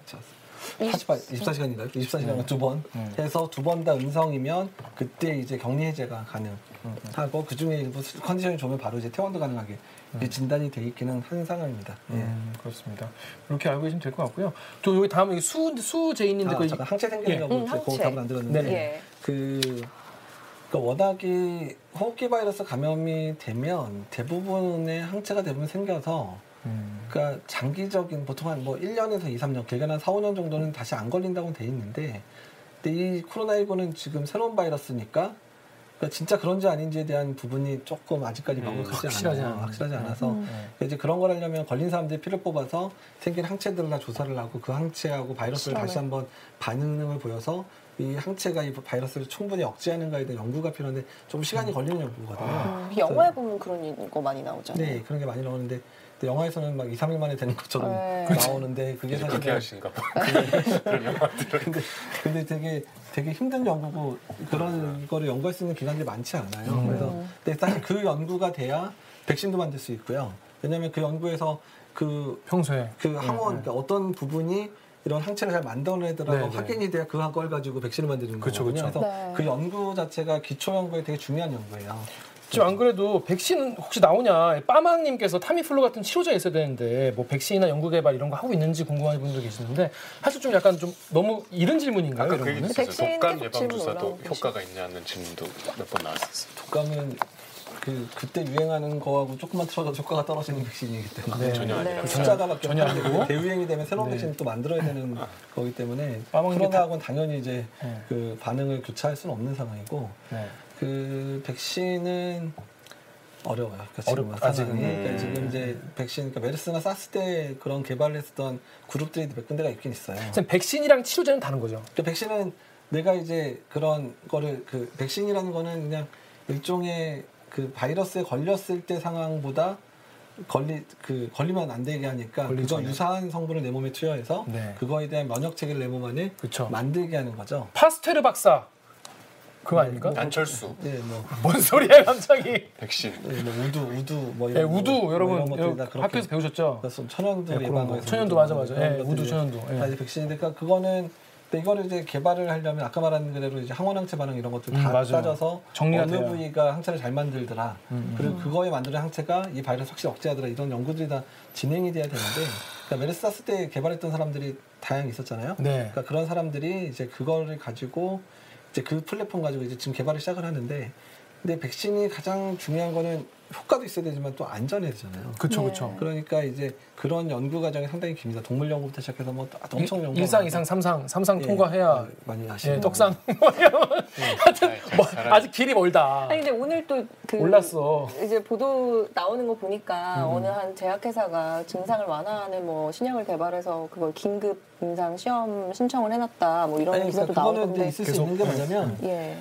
48, 24시간인가요? 24시간 두번 음. 해서 두 번 다 음성이면 그때 이제 격리 해제가 가능하고 그 중에 일부 컨디션이 좋으면 바로 이제 퇴원도 가능하게 이게 진단이 돼 있기는 한 상황입니다. 예. 음, 그렇습니다. 이렇게 알고 계시면 될 것 같고요. 또 여기 다음 여기 수 수제이님들 아, 그 잠깐 항체 생기는 예. 음, 그 항체. 답을 안 들었는데 네네. 예. 그 그러니까 워낙에 호흡기 바이러스 감염이 되면 대부분의 항체가 대부분 생겨서 음, 그러니까 장기적인 보통 한 뭐 1년에서 2, 3년, 길게는 한 4, 5년 정도는 다시 안 걸린다고 돼 있는데 근데 이 코로나19는 지금 새로운 바이러스니까 그러니까 진짜 그런지 아닌지에 대한 부분이 조금 아직까지 음, 명확하지 확실하지 않아요. 확실하지 않아서 음. 네. 이제 그런 걸 하려면 걸린 사람들의 피를 뽑아서 생긴 항체들을 다 조사를 하고 그 항체하고 바이러스를. 다시 한번 반응을 보여서 이 항체가 이 바이러스를 충분히 억제하는가에 대한 연구가 필요한데 좀 시간이 걸리는 연구거든요. 음, 영화에 보면 그런 거 많이 나오잖아요. 네, 그런 게 많이 나오는데 영화에서는 막 2, 3일 만에 되는 것처럼 네. 나오는데 그게 사실 그렇게 하신가 봐. 근데 근데 되게 되게 힘든 연구고 그런 거를 연구할 수 있는 기관들이 많지 않아요. 음. 그래서 근데 사실 그 연구가 돼야 백신도 만들 수 있고요. 왜냐하면 그 연구에서 그 평소에 그 항원 그러니까 어떤 부분이 이런 항체를 잘 만들어내더라고 네, 네. 확인이 돼야 그 걸 가지고 백신을 만드는 그쵸, 거거든요. 그쵸. 그래서 네. 그 연구 자체가 기초 연구에 되게 중요한 연구예요. 지금 안 그래도 백신 혹시 나오냐 빠망님께서 타미플루 같은 치료제 있어야 되는데 뭐 백신이나 연구 개발 이런 거 하고 있는지 궁금한 분들 계시는데 사실 좀 약간 좀 너무 이른 질문인가요? 아까 그 얘기? 있었어요. 백신 독감 예방 주사도 올라오고 효과가 있냐는 질문도 몇 번 나왔었어요. 독감은 그 그때 유행하는 거하고 조금만 틀어도 효과가 떨어지는 백신이기 때문에 네. 전혀 네. 아니라. 그 숫자가밖에 전혀 아니고. 대유행이 되면 새로운 네. 백신 또 만들어야 되는 거기 때문에 코로나하고는 당연히 이제 네. 그 반응을 교차할 수는 없는 상황이고 네. 그 백신은 어려워요. 그러니까 지금 어렵- 아직은. 상황이. 그러니까 음. 지금 이제 백신, 그러니까 메르스나 사스 때 그런 개발을 했던 그룹들이 몇 군데가 있긴 있어요. 선생님 백신이랑 치료제는 다른 거죠? 그 백신은 내가 이제 그런 거를 그 백신이라는 거는 그냥 일종의 그 바이러스에 걸렸을 때 상황보다 걸리 그 걸리면 안 되게 하니까 그거 전에. 유사한 성분을 내 몸에 투여해서 네. 그거에 대한 면역 체계를 내 몸 안에 그렇죠. 만들게 하는 거죠. 파스테르 박사 그거 아닙니까? 안철수 네, 뭐, 뭔 소리야 갑자기? 백신. 네, 뭐 우두, 우두 뭐 네, 이런 우두 거, 뭐 여러분 이런 학교에서 배우셨죠? 그래서 천연두 네, 거. 예방에서 천연두 맞아 맞아. 예, 우두 천연두. 예. 다 이제 백신인데 그러니까 그거는 근데 이거를 이제 개발을 하려면 아까 말한 그대로 이제 항원항체 반응 이런 것들 음, 다 맞아요. 따져서 정리가 어느 돼요. 부위가 항체를 잘 만들더라 음, 그리고 그거에 만드는 항체가 이 바이러스 확실히 억제하더라 이런 연구들이 다 진행이 돼야 되는데 그러니까 메르스사스 때 개발했던 사람들이 다양히 있었잖아요. 네. 그러니까 그런 사람들이 이제 그거를 가지고 이제 그 플랫폼 가지고 이제 지금 개발을 시작을 하는데 근데 백신이 가장 중요한 거는 효과도 있어야 되지만 또 안전해야 되잖아요. 그쵸 네. 그쵸. 그러니까 이제 그런 연구 과정이 상당히 깁니다. 동물 연구부터 시작해서 뭐 엄청 연구. 일상 이상 삼상 삼상 통과해야 많이 하시는 예, 떡상 하여튼 뭐 아직 길이 멀다. 아니 근데 오늘 또그 몰랐어. 이제 보도 나오는 거 보니까 음. 어느 한 제약회사가 증상을 완화하는 뭐 신약을 개발해서 그걸 긴급 임상 시험 신청을 해놨다 뭐 이런 아니 기사도 그러니까 그거는 이제 나오던데 있을 계속, 수 있는 게 뭐냐면 예.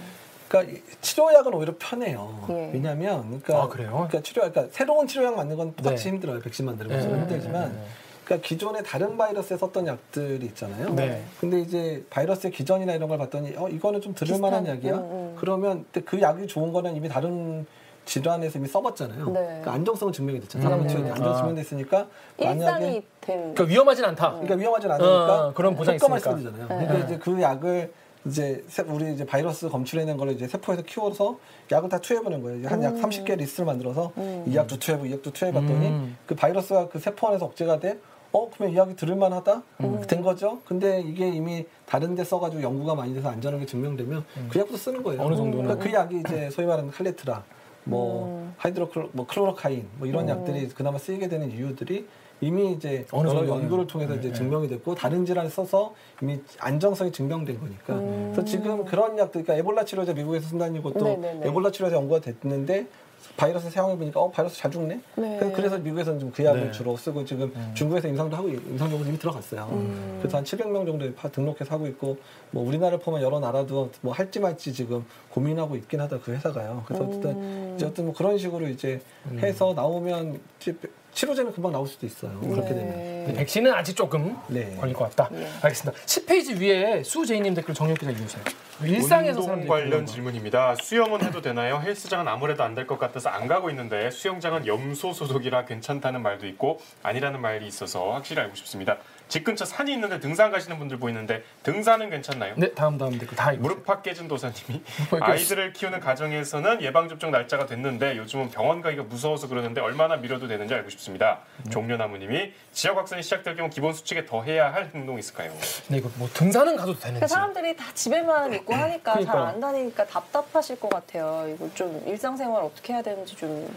그러니까 이 치료약은 오히려 편해요. 예. 왜냐하면 그러니까, 아, 그래요? 그러니까 치료 그러니까 새로운 치료약 만드는 건 똑같이 네. 힘들어요. 백신 만드는 네. 것은 네. 힘들지만 네. 그러니까 기존에 다른 바이러스에 썼던 약들이 있잖아요. 네. 근데 이제 바이러스의 기전이나 이런 걸 봤더니 어 이거는 좀 들을 만한 비슷한, 약이야. 음, 음. 그러면 근데 그 약이 좋은 거는 이미 다른 질환에서 이미 써봤잖아요. 네. 그러니까 안정성은 증명이 됐잖아요. 음. 치료에 안정 아. 증명됐으니까 만약에 일상이 된 그러니까 위험하진 않다. 그러니까 위험하진 않으니까 어, 그런 보장이 있으니까. 있으면 되잖아요. 네. 그러니까 네. 이제 그 약을 이제 세- 우리 이제 바이러스 검출해낸 걸 이제 세포에서 키워서 약을 다 투여해보는 거예요. 한 약 음. 30개 리스트를 만들어서 음. 이 약도 투여해보고 이 약도 투여해봤더니 음. 그 바이러스가 그 세포 안에서 억제가 돼. 어 그러면 이 약이 들을만 하다 음. 된 거죠. 근데 이게 이미 다른 데 써가지고 연구가 많이 돼서 안전하게 증명되면 그 약부터 쓰는 거예요. 음. 어느 정도는. 그러니까 그 약이 이제 소위 말하는 칼레트라, 뭐 음. 하이드로클로, 뭐 클로로퀸, 뭐 이런 약들이 그나마 쓰이게 되는 이유들이 이미 이제 어느 여러. 연구를 통해서 이제 네, 증명이 됐고 다른 질환에 써서 이미 안정성이 증명된 거니까. 음. 그래서 지금 그런 약들, 그러니까 에볼라 치료제 미국에서 쓴다는 것도 네네네. 에볼라 치료제 연구가 됐는데 바이러스 사용해 보니까 어 바이러스 잘 죽네. 네. 그래서- 미국에서는 좀 그 약을 네. 주로 쓰고 지금 음. 중국에서 임상도 하고 임상 연구 이미 들어갔어요. 음. 그래서 한 700명 정도 파- 등록해서 하고 있고 뭐 우리나라를 포함한 여러 나라도 뭐 할지 말지 지금 고민하고 있긴 하다 그 회사가요. 그래서 어쨌든 음. 이제 어떤 뭐 그런 식으로 이제 해서 나오면 치료제는 금방 나올 수도 있어요. 그렇게 되면. 네. 백신은 아직 조금 네. 걸릴 것 같다. 네. 알겠습니다. 10페이지 위에 수제이님 댓글 정혁 기자 이으세요 일상에서 운동 사람들이 관련. 질문입니다. 수영은 해도 되나요? 헬스장은 아무래도 안 될 것 같아서 안 가고 있는데 수영장은 염소 소독이라 괜찮다는 말도 있고 아니라는 말이 있어서 확실히 알고 싶습니다. 집 근처 산이 있는데 등산 가시는 분들 보이는데 등산은 괜찮나요? 네 다음 다음 댓글 다. 무릎팍 깨진 도사님이 아이들을 키우는 가정에서는 예방 접종 날짜가 됐는데 요즘은 병원 가기가 무서워서 그러는데 얼마나 미뤄도 되는지 알고 싶습니다. 음. 종려나무님이 지역 확산이 시작될 경우 기본 수칙에 더해야 할 행동이 있을까요? 네 이거 뭐 등산은 가도 그 되는지. 사람들이 다 집에만 있고 하니까 잘 그러니까요. 안 다니니까 답답하실 것 같아요. 이거 좀 일상생활 어떻게 해야 되는지 좀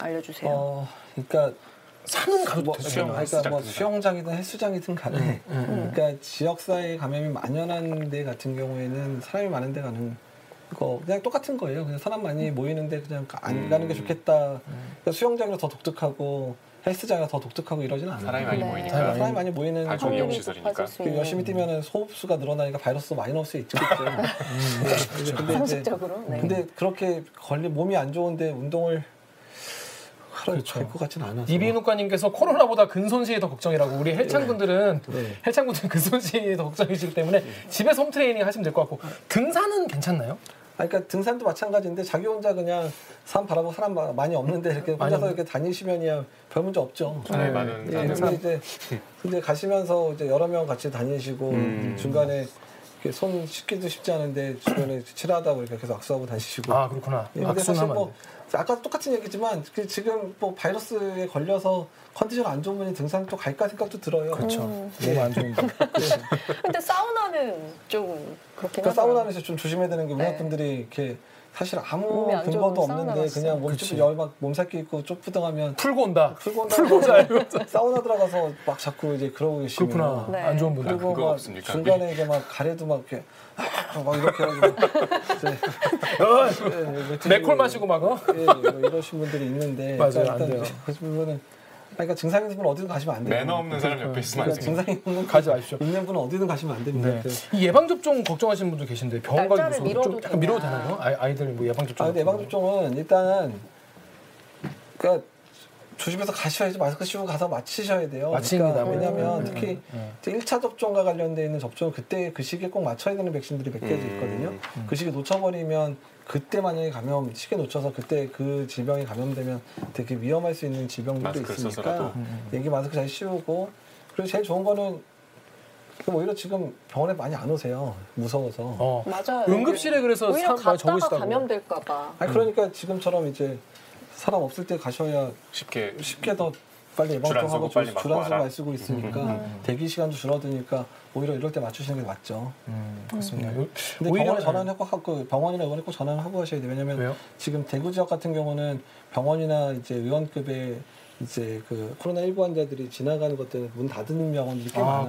알려주세요. 어, 그러니까 산은 가도 뭐 되죠. 수영, 그러니까 헬스장 뭐. 수영장이든 헬스장이든 간에 음. 그러니까 지역사회 감염이 만연한 데 같은 경우에는 사람이 많은 데 가는 거 그냥 똑같은 거예요. 그냥 사람 많이 모이는데 그냥 가- 안 음. 가는 게 좋겠다. 그러니까 수영장이라 더 독특하고 헬스장이라 더 독특하고 이러진 않아요. 사람이 많이 네. 모이니까 사람이 사람이 많이 모이는 이용 시설이니까. 그. 열심히 뛰면은 소흡수가 늘어나니까 바이러스도 많이 넣을 수 있겠죠. 네. 근데 이제 상식적으로. 네. 근데 그렇게 걸리 몸이 안 좋은데 운동을 그렇죠. 갈것 같지는 않아서. 이비인후과님께서 코로나보다 근손실이 더 걱정이라고 우리 헬창분들은 네. 헬창분들은 근손실이 더 걱정이시기 때문에 집에서 홈 트레이닝 하시면 될 것 같고 등산은 괜찮나요? 아, 그러니까 등산도 마찬가지인데 자기 혼자 그냥 산 바라보고 사람 마- 많이 없는데 이렇게 많이 혼자서 없- 이렇게 다니시면이야 별 문제 없죠. 사람이 네. 많은 예, 근데 이제 근데 가시면서 이제 여러 명 같이 다니시고 음. 중간에 이렇게 손 씻기도 쉽지 않은데 주변에 칠하다고 이렇게 계속 악수하고 다니시고. 아 그렇구나. 예, 근데 사실 뭐 아까 똑같은 얘기지만 그 지금 뭐 바이러스에 걸려서 컨디션 안 좋은 분이 등산 또 갈까 생각도 들어요. 그렇죠. 음. 몸안 좋은데. 근데 사우나는 좀 그렇긴 그러니까. 사우나에서 좀 조심해야 되는 게 우리나라 네. 분들이 이렇게 사실 아무 근거도 없는데. 그냥 그치. 몸집 열막 몸살기 있고 좁부등하면 풀고 온다. 풀고 풀고 온다고 자요. 사우나 들어가서 막 자꾸 이제 그러고 계시면 그렇구나. 네. 안 좋은 분들. 그리고 막 없습니까? 중간에 이게 막 가래도 막 이렇게 막 이렇게 해가지고 이제 어, 예, 예, 맥콜 마시고 막 어? 예, 뭐 이러신 분들이 있는데 맞아요, 그러니까 안 돼요. 그러신 분은 그러니까 증상 있는 분은 어디든 가시면 안 돼요. 매너 없는 사람 옆에 있으면 안 그러니까 돼요. 증상 있는 분 가지 마십시오. 있는 분은 어디든 가시면 안 됩니다. 네. 그래서 이 예방 접종 걱정하시는 분도 계신데 병원 가기 무서워. 미뤄도 좀 약간 미뤄도 되냐. 되나요? 아이, 아이들 뭐 예방 접종. 아, 근데 예방 접종은 일단 그러니까 조심해서 가셔야지 마스크 쓰고 가서 마치셔야 돼요. 마칩니다. 그러니까 왜냐하면 음, 특히 음, 이제 1차 접종과 관련돼 있는 접종 그때 그 시기에 꼭 맞춰야 되는 백신들이 몇 개지 음. 있거든요. 그 시기 놓쳐버리면 그때 만약에 감염 시기 놓쳐서 그때 그 질병에 감염되면 되게 위험할 수 있는 질병들도 있으니까 써서라도. 얘기 마스크 잘 씌우고 그리고 제일 좋은 거는 그 오히려 지금 병원에 많이 안 오세요. 무서워서. 어. 맞아요. 응급실에 그래서 오히려 많이 갔다가 적으시다고. 감염될까봐. 아니 그러니까 지금처럼 이제 사람 없을 때 가셔야 쉽게 쉽게 더 빨리 예방 줄안좀 하고 서고 빨리 줄 맞고 안 서고 와라. 많이 쓰고 있으니까 대기 시간도 줄어드니까 오히려 이럴 때 맞추시는 게 맞죠. 음, 그렇습니다. 근데 오히려- 병원에 전화는 꼭 하고 병원이나 의원에 꼭 전화를 하고 하셔야 돼요. 왜냐면 왜요? 지금 대구 지역 같은 경우는 병원이나 이제 의원급의 이제 그 코로나 19 환자들이 지나가는 것 때문에 문 닫은 병원들이 꽤 아, 많아요.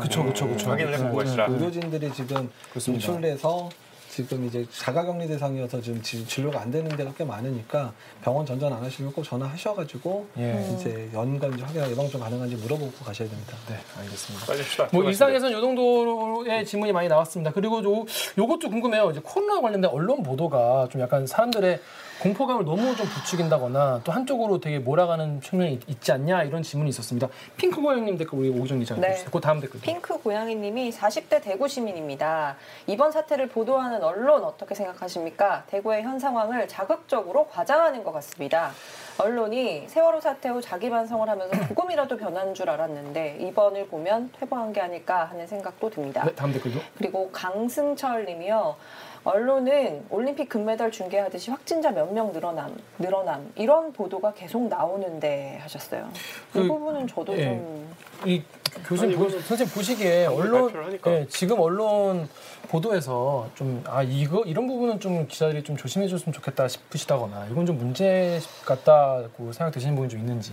해보고 네, 가시라. 의료진들이 지금 그렇습니다. 인출돼서 지금 이제 자가격리 대상이어서 지금 지- 진료가 안 되는 데가 꽤 많으니까 병원 전전 안 하시면 꼭 전화하셔가지고 예. 이제 연관지 확인 예방 좀 가능한지 물어보고 가셔야 됩니다. 네, 알겠습니다. 빨리 합시다. 뭐 일상에서는 요 정도의 질문이 많이 나왔습니다. 그리고 요, 요것도 궁금해요. 이제 코로나 관련된 언론 보도가 좀 약간 사람들의 공포감을 너무 좀 부추긴다거나 또 한쪽으로 되게 몰아가는 측면이 있- 있지 않냐 이런 질문이 있었습니다. 핑크 고양님 댓글 우리 오기정 기자가 네. 그 다음 댓글. 핑크 고양이님이 40대 대구 시민입니다. 이번 사태를 보도하는 언론 어떻게 생각하십니까? 대구의 현 상황을 자극적으로 과장하는 것 같습니다. 언론이 세월호 사태 후 자기 반성을 하면서 조금이라도 변한 줄 알았는데 이번을 보면 퇴보한 게 아닐까 하는 생각도 듭니다. 네, 다음 댓글도. 그리고 강승철 님이요. 언론은 올림픽 금메달 중계하듯이 확진자 몇 명 늘어남, 늘어남 이런 보도가 계속 나오는데 하셨어요. 그, 이 부분은 저도 예. 좀 이 교수님 보, 선생님 보시기에 언론. 예, 지금 언론 보도에서 좀 아 이거 이런 부분은 좀 기자들이 좀 조심해 줬으면 좋겠다 싶으시다거나 이건 좀 문제 같다고 생각되시는 부분이 좀 있는지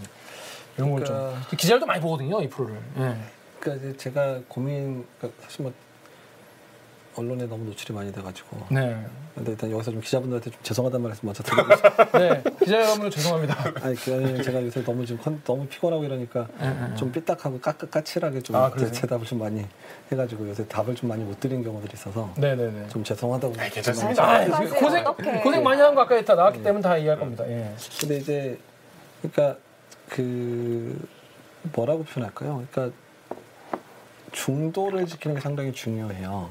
이런 걸좀 그러니까- 기자들도 많이 보거든요 이 프로를. 예. 그러니까 제가 고민 그러니까 사실 뭐 언론에 너무 노출이 많이 돼가지고 네. 근데 일단 여기서 좀 기자분들한테 좀 죄송하다는 말씀 먼저 드리고 싶어요. 네. 기자 여러분 죄송합니다. 아니 그게 제가 요새 너무 지금 컨- 너무 피곤하고 이러니까 좀 삐딱하고 까까 까칠하게 좀 아? 대답을 좀 많이 해가지고 요새 답을 좀 많이 못 드린 경우들이 있어서 네네네. 좀 죄송하다고 아이, 괜찮습니다. 아, 말씀하세요. 고생 어떡해. 고생 많이 한 거 아까 다 나왔기 때문에 다 이해할 겁니다. 예. 근데 이제 그러니까 그 뭐라고 표현할까요? 그러니까 중도를 지키는 게 상당히 중요해요.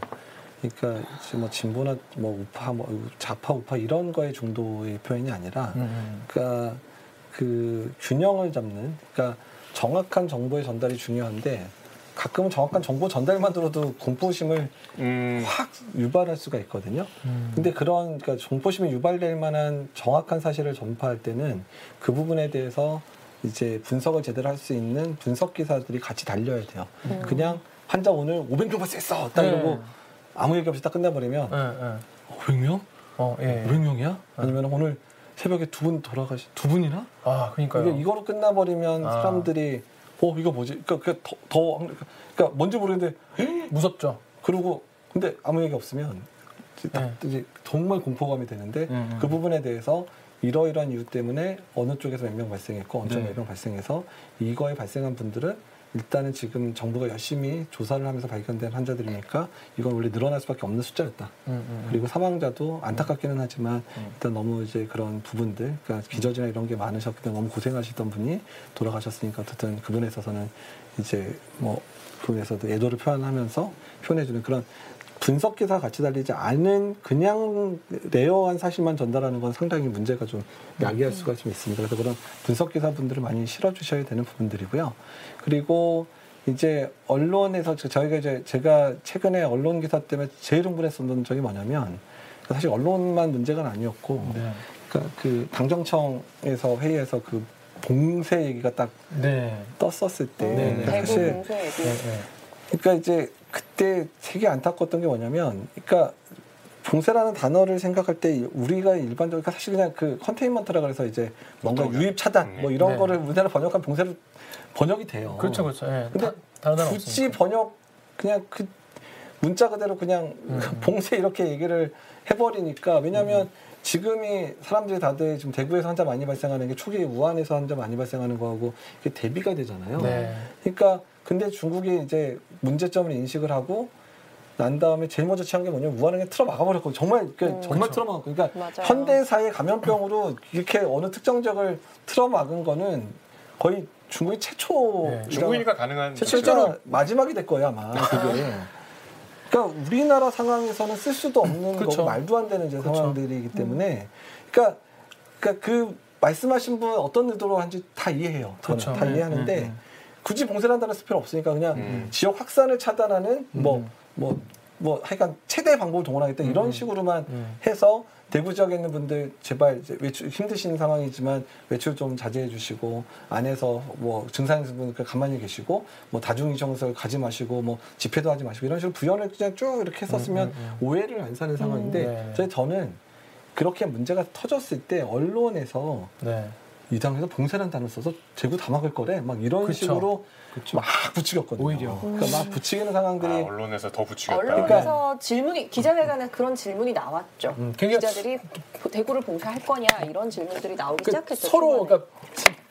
그러니까 지금 뭐 진보나 뭐 우파 뭐 좌파 우파 이런 거의 중도의 표현이 아니라 음. 그러니까 그 균형을 잡는 그러니까 정확한 정보의 전달이 중요한데 가끔은 정확한 정보 전달만으로도 공포심을 음, 확 유발할 수가 있거든요. 음. 근데 그런 그러니까 공포심이 유발될 만한 정확한 사실을 전파할 때는 그 부분에 대해서 이제 분석을 제대로 할 수 있는 분석 기사들이 같이 달려야 돼요. 음. 그냥 환자 오늘 500명 발생했어 딱 네. 이러고 아무 얘기 없이 딱 끝내버리면 예, 예. 500명? 어, 예. 500명이야? 아니면 오늘 새벽에 두 분 돌아가시 두 분이나? 아, 그러니까요. 이게 이거로 끝나버리면 아. 사람들이 어 이거 뭐지? 그러니까 그게 더, 더 그러니까 뭔지 모르겠는데 무섭죠. 그리고 근데 아무 얘기 없으면 네. 이제 정말 공포감이 되는데 음, 음. 그 부분에 대해서 이러이러한 이유 때문에 어느 쪽에서 몇 명 발생했고 어느 쪽에 네. 몇명 발생해서 이거에 발생한 분들은 일단은 지금 정부가 열심히 조사를 하면서 발견된 환자들이니까 이건 원래 늘어날 수밖에 없는 숫자였다. 음, 음. 그리고 사망자도 안타깝기는 하지만 음. 일단 너무 이제 그런 부분들, 그러니까 기저질이나 이런 게 많으셨기 때문에 너무 고생하시던 분이 돌아가셨으니까 어쨌든 그분에 있어서는 이제 뭐 그분에서도 애도를 표현하면서 표현해주는 그런 분석 기사 같이 달리지 않은 그냥 rare한 사실만 전달하는 건 상당히 문제가 좀 야기할 수가 좀 있습니다. 그래서 그런 분석 기사 분들을 많이 실어 주셔야 되는 부분들이고요. 그리고 이제 언론에서 저- 저희가 이제 제가 최근에 언론 기사 때문에 제일 흥분했었던 적이 뭐냐면 사실 언론만 문제가 아니었고 네. 그러니까 그 당정청에서 회의에서 그 봉쇄 얘기가 딱 네. 떴었을 때 네, 네. 음, 대구 사실. 네, 네. 그러니까 이제 그때 되게 안타까웠던 게 뭐냐면 그러니까 봉쇄라는 단어를 생각할 때 우리가 일반적으로 그러니까 사실 그냥 그 컨테인먼트라 그래서 이제 뭔가. 유입 차단 뭐 이런 네. 거를 우리나라 번역한 봉쇄로 번역이 돼요. 그렇죠, 그렇죠. 예. 근데 다, 굳이 없으니까. 번역 그냥 그 문자 그대로 그냥 음. 봉쇄 이렇게 얘기를 해버리니까 왜냐하면 음. 지금이 사람들이 다들 지금 대구에서 환자 많이 발생하는 게 초기에 우한에서 환자 많이 발생하는 거하고 이게 대비가 되잖아요. 네. 그러니까 근데 중국이 이제 문제점을 인식을 하고 난 다음에 제일 먼저 취한 게 뭐냐면 그냥 틀어 막아버렸고 정말 그 음. 정말 그렇죠. 틀어 막았고 그러니까 맞아요. 현대사의 감염병으로 이렇게 어느 특정 지역을 틀어 막은 거는 거의 중국이 최초 네. 중국이니까 가능한 실제로 마지막이 될 거야 아마 그게. 그러니까 우리나라 상황에서는 쓸 수도 없는 그렇죠. 거고 말도 안 되는 이제 그렇죠. 상황들이기 때문에 그러니까 그러니까 그 말씀하신 분 어떤 의도로 한지 다 이해해요. 저는 그렇죠. 다 음, 이해하는데 음, 음. 굳이 봉쇄를 한다는 쓸 필요 없으니까 그냥 음. 지역 확산을 차단하는 뭐뭐뭐 하여간 최대 방법을 동원하겠다 이런 식으로만 해서 대구 지역에 있는 분들 제발 이제 외출 힘드신 상황이지만 외출 좀 자제해 주시고 안에서 뭐 증상 있는 분들 가만히 계시고 뭐 다중이동설 가지 마시고 뭐 집회도 하지 마시고 이런 식으로 부연을 그냥 쭉 이렇게 했었으면 오해를 안 사는 상황인데 네. 저는 그렇게 문제가 터졌을 때 언론에서 네. 이 당에서 봉쇄라는 단어를 써서 대구 다 막을 거래 막 이런 그쵸. 식으로 막 부추겼거든요. 오히려. 그러니까 막 부추기는 상황들이 아, 언론에서 더 부추겼다. 언론에서 질문이 기자회견에 그런 질문이 나왔죠. 음, 기자들이 대구를 봉쇄할 거냐 이런 질문들이 나오기 그 시작했죠. 서로. 그러니까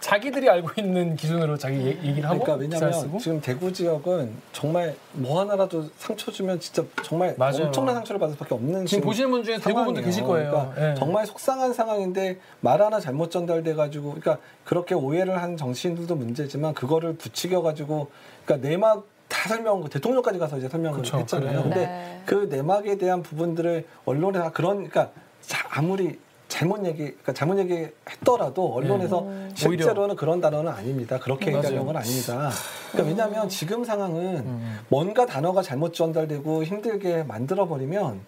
자기들이 알고 있는 기준으로 자기 얘- 얘기를 하고 그러니까 왜냐하면 지금 대구 지역은 정말 뭐 하나라도 상처 주면 진짜 정말 맞아요. 엄청난 상처를 받을 수밖에 없는 지금 보시는 분 중에 대부분도. 계실 거예요. 그러니까 예. 정말 속상한 상황인데 말 하나 잘못 전달돼 가지고 그러니까 그렇게 오해를 한 정치인들도 문제지만 그거를 부추겨 가지고 그러니까 내막 다 설명 대통령까지 가서 이제 설명을 그쵸, 했잖아요. 그래요. 근데 네. 그 내막에 대한 부분들을 언론에 다 그런 그러니까 자- 아무리 잘못 얘기 그러니까 잘못 얘기했더라도 언론에서 음. 실제로는 그런 단어는 아닙니다. 그렇게. 얘기하는 건 아닙니다. 그러니까 왜냐하면 지금 상황은 음. 뭔가 단어가 잘못 전달되고 힘들게 만들어 버리면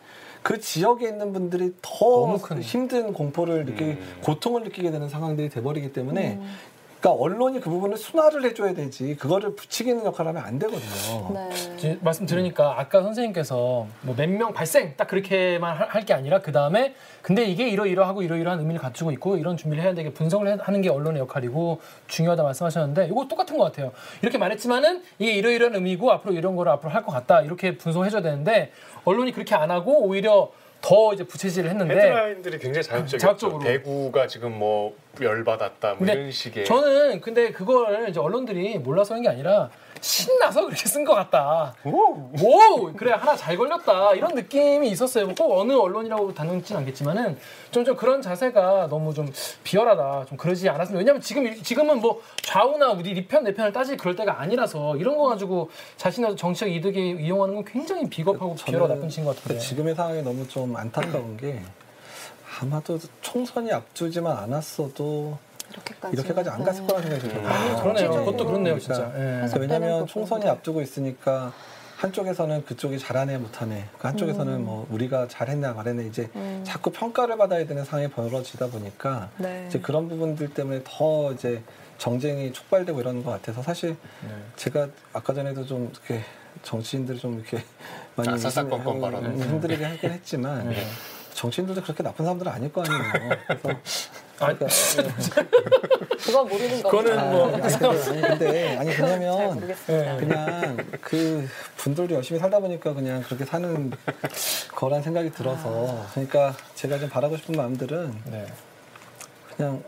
그 지역에 있는 분들이 더 힘든 공포를 느끼 음. 고통을 느끼게 되는 상황들이 돼버리기 때문에 음. 그러니까 언론이 그 부분을 순화를 해줘야 되지 그거를 부추기는 역할을 하면 안 되거든요. 네. 말씀 들으니까 아까 선생님께서 뭐 몇 명 발생 딱 그렇게만 할 게 아니라 그 다음에 근데 이게 이러이러하고 이러이러한 의미를 갖추고 있고 이런 준비를 해야 되게 분석을 해- 하는 게 언론의 역할이고 중요하다 말씀하셨는데 이거 똑같은 것 같아요. 이렇게 말했지만은 이게 이러이러한 의미고 앞으로 이런 거를 앞으로 할 것 같다 이렇게 분석해줘야 되는데 언론이 그렇게 안 하고 오히려 더 이제 부채질을 했는데 헤드라인들이 굉장히 자극적이었죠. 자극적으로. 대구가 지금 뭐 열받았다 뭐 이런 식의 저는 근데 그걸 이제 언론들이 몰라서 한게 아니라 신나서 그렇게 쓴 것 같다. 오! 오 그래 하나 잘 걸렸다 이런 느낌이 있었어요. 꼭 어느 언론이라고 단언진 않겠지만은 좀 좀 그런 자세가 너무 좀 비열하다. 좀 그러지 않았으면 왜냐면 지금 이- 지금은 뭐 좌우나 우리 니편 내편을 따질 그럴 때가 아니라서 이런 거 가지고 자신의 정치적 이득에 이용하는 건 굉장히 비겁하고 비열하고 나쁜 짓인 것 같은데. 그러니까 지금의 상황이 너무 좀 안타까운 게 아마도 총선이 앞두지만 않았어도 이렇게까지 이렇게까지 안 갔을 거라는 생각이 들어요. 아, 그러네요. 그것도 그렇네요, 진짜. 그러니까 예. 왜냐하면 총선이 앞두고 있으니까 한쪽에서는 그쪽이 잘하네 못하네 그 한쪽에서는 뭐 우리가 잘했나 말했네 이제 음. 자꾸 평가를 받아야 되는 상황이 벌어지다 보니까 네. 이제 그런 부분들 때문에 더 이제 정쟁이 촉발되고 이러는 것 같아서 사실 네. 제가 아까 전에도 좀 이렇게 정치인들을 좀 이렇게 많이 아, 사사건건. 힘- 힘들게 하긴 했지만 네. 정치인들도 그렇게 나쁜 사람들은 아닐 거 아니에요. 그래서 아, 그러니까 그건 모르는 거죠. 그거는 아, 뭐- 아니 근데 아니 근데 아니 잘 왜냐면. 예. 그냥 그 분들도 열심히 살다 보니까 그냥 그렇게 사는 거란 생각이 들어서 그러니까 제가 좀 바라고 싶은 마음들은 네. 그냥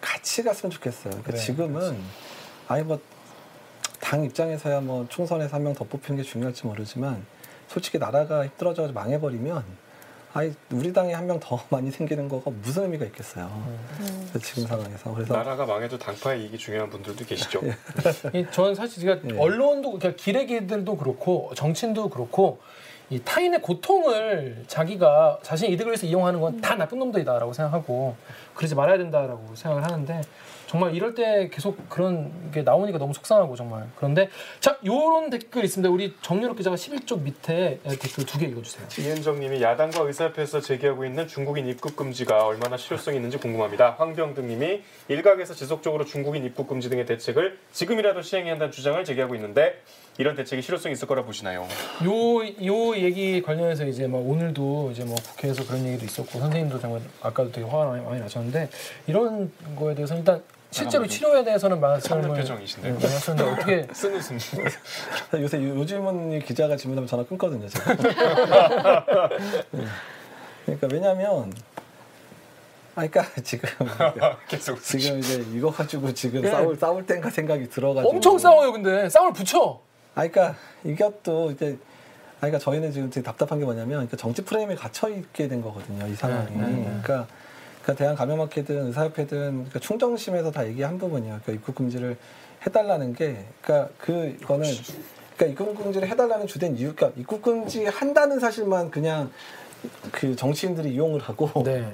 같이 갔으면 좋겠어요. 그러니까 네, 지금은 아니 뭐 당 입장에서야 뭐 총선에서 한 명 더 뽑히는 게 중요할지 모르지만 솔직히 나라가 힘들어져 망해버리면 아니 우리 당에 한 명 더 많이 생기는 거가 무슨 의미가 있겠어요. 음. 지금 상황에서 그래서 나라가 망해도 당파의 이익이 중요한 분들도 계시죠. 이 저는 사실 제가 예. 언론도 그러니까 기레기들도 그렇고 정치인도 그렇고 이 타인의 고통을 자기가 자신의 이득을 위해서 이용하는 건 다 나쁜 놈들이다라고 생각하고 그러지 말아야 된다라고 생각을 하는데 정말 이럴 때 계속 그런 게 나오니까 너무 속상하고 정말 그런데 자 요런 댓글 있습니다 우리 정유럽 기자가 11쪽 밑에 댓글 두 개 읽어주세요 이은정님이 야당과 의사협회에서 제기하고 있는 중국인 입국 금지가 얼마나 실효성이 있는지 궁금합니다. 황병등님이 일각에서 지속적으로 중국인 입국 금지 등의 대책을 지금이라도 시행해야 한다는 주장을 제기하고 있는데 이런 대책이 실효성이 있을 거라 보시나요? 요, 요 얘기 관련해서 이제 뭐 오늘도 이제 뭐 국회에서 그런 얘기도 있었고 선생님도 정말 아까도 되게 화가 많이 나셨는데 이런 거에 대해서 일단 실제로 치료에 대해서는 말씀을. 네, 많이 하셨는데 어떻게 쓴 웃음. 요새 요, 요즘은 이 기자가 질문하면 전화 끊거든요. 제가. 네. 그러니까 왜냐하면 아 그러니까 지금 계속 지금 이제 이거 가지고 지금 예. 싸울 싸울 땐가 생각이 들어가지고 엄청 싸워요 근데 싸움을 붙여 아 그러니까 이것도 이제 아 그러니까 저희는 지금 되게 답답한 게 뭐냐면 그러니까 정치 프레임에 갇혀 있게 된 거거든요 이 상황이 네, 네, 네. 그러니까 그러니까 대한 감염학회든 의사협회든 그러니까 충정심에서 다 얘기한 부분이에요 그러니까 입국 금지를 해달라는 게 그러니까 그 이거는 그러니까 입국 금지를 해달라는 주된 이유 그러니까 입국 금지 한다는 사실만 그냥 그 정치인들이 이용을 하고 네.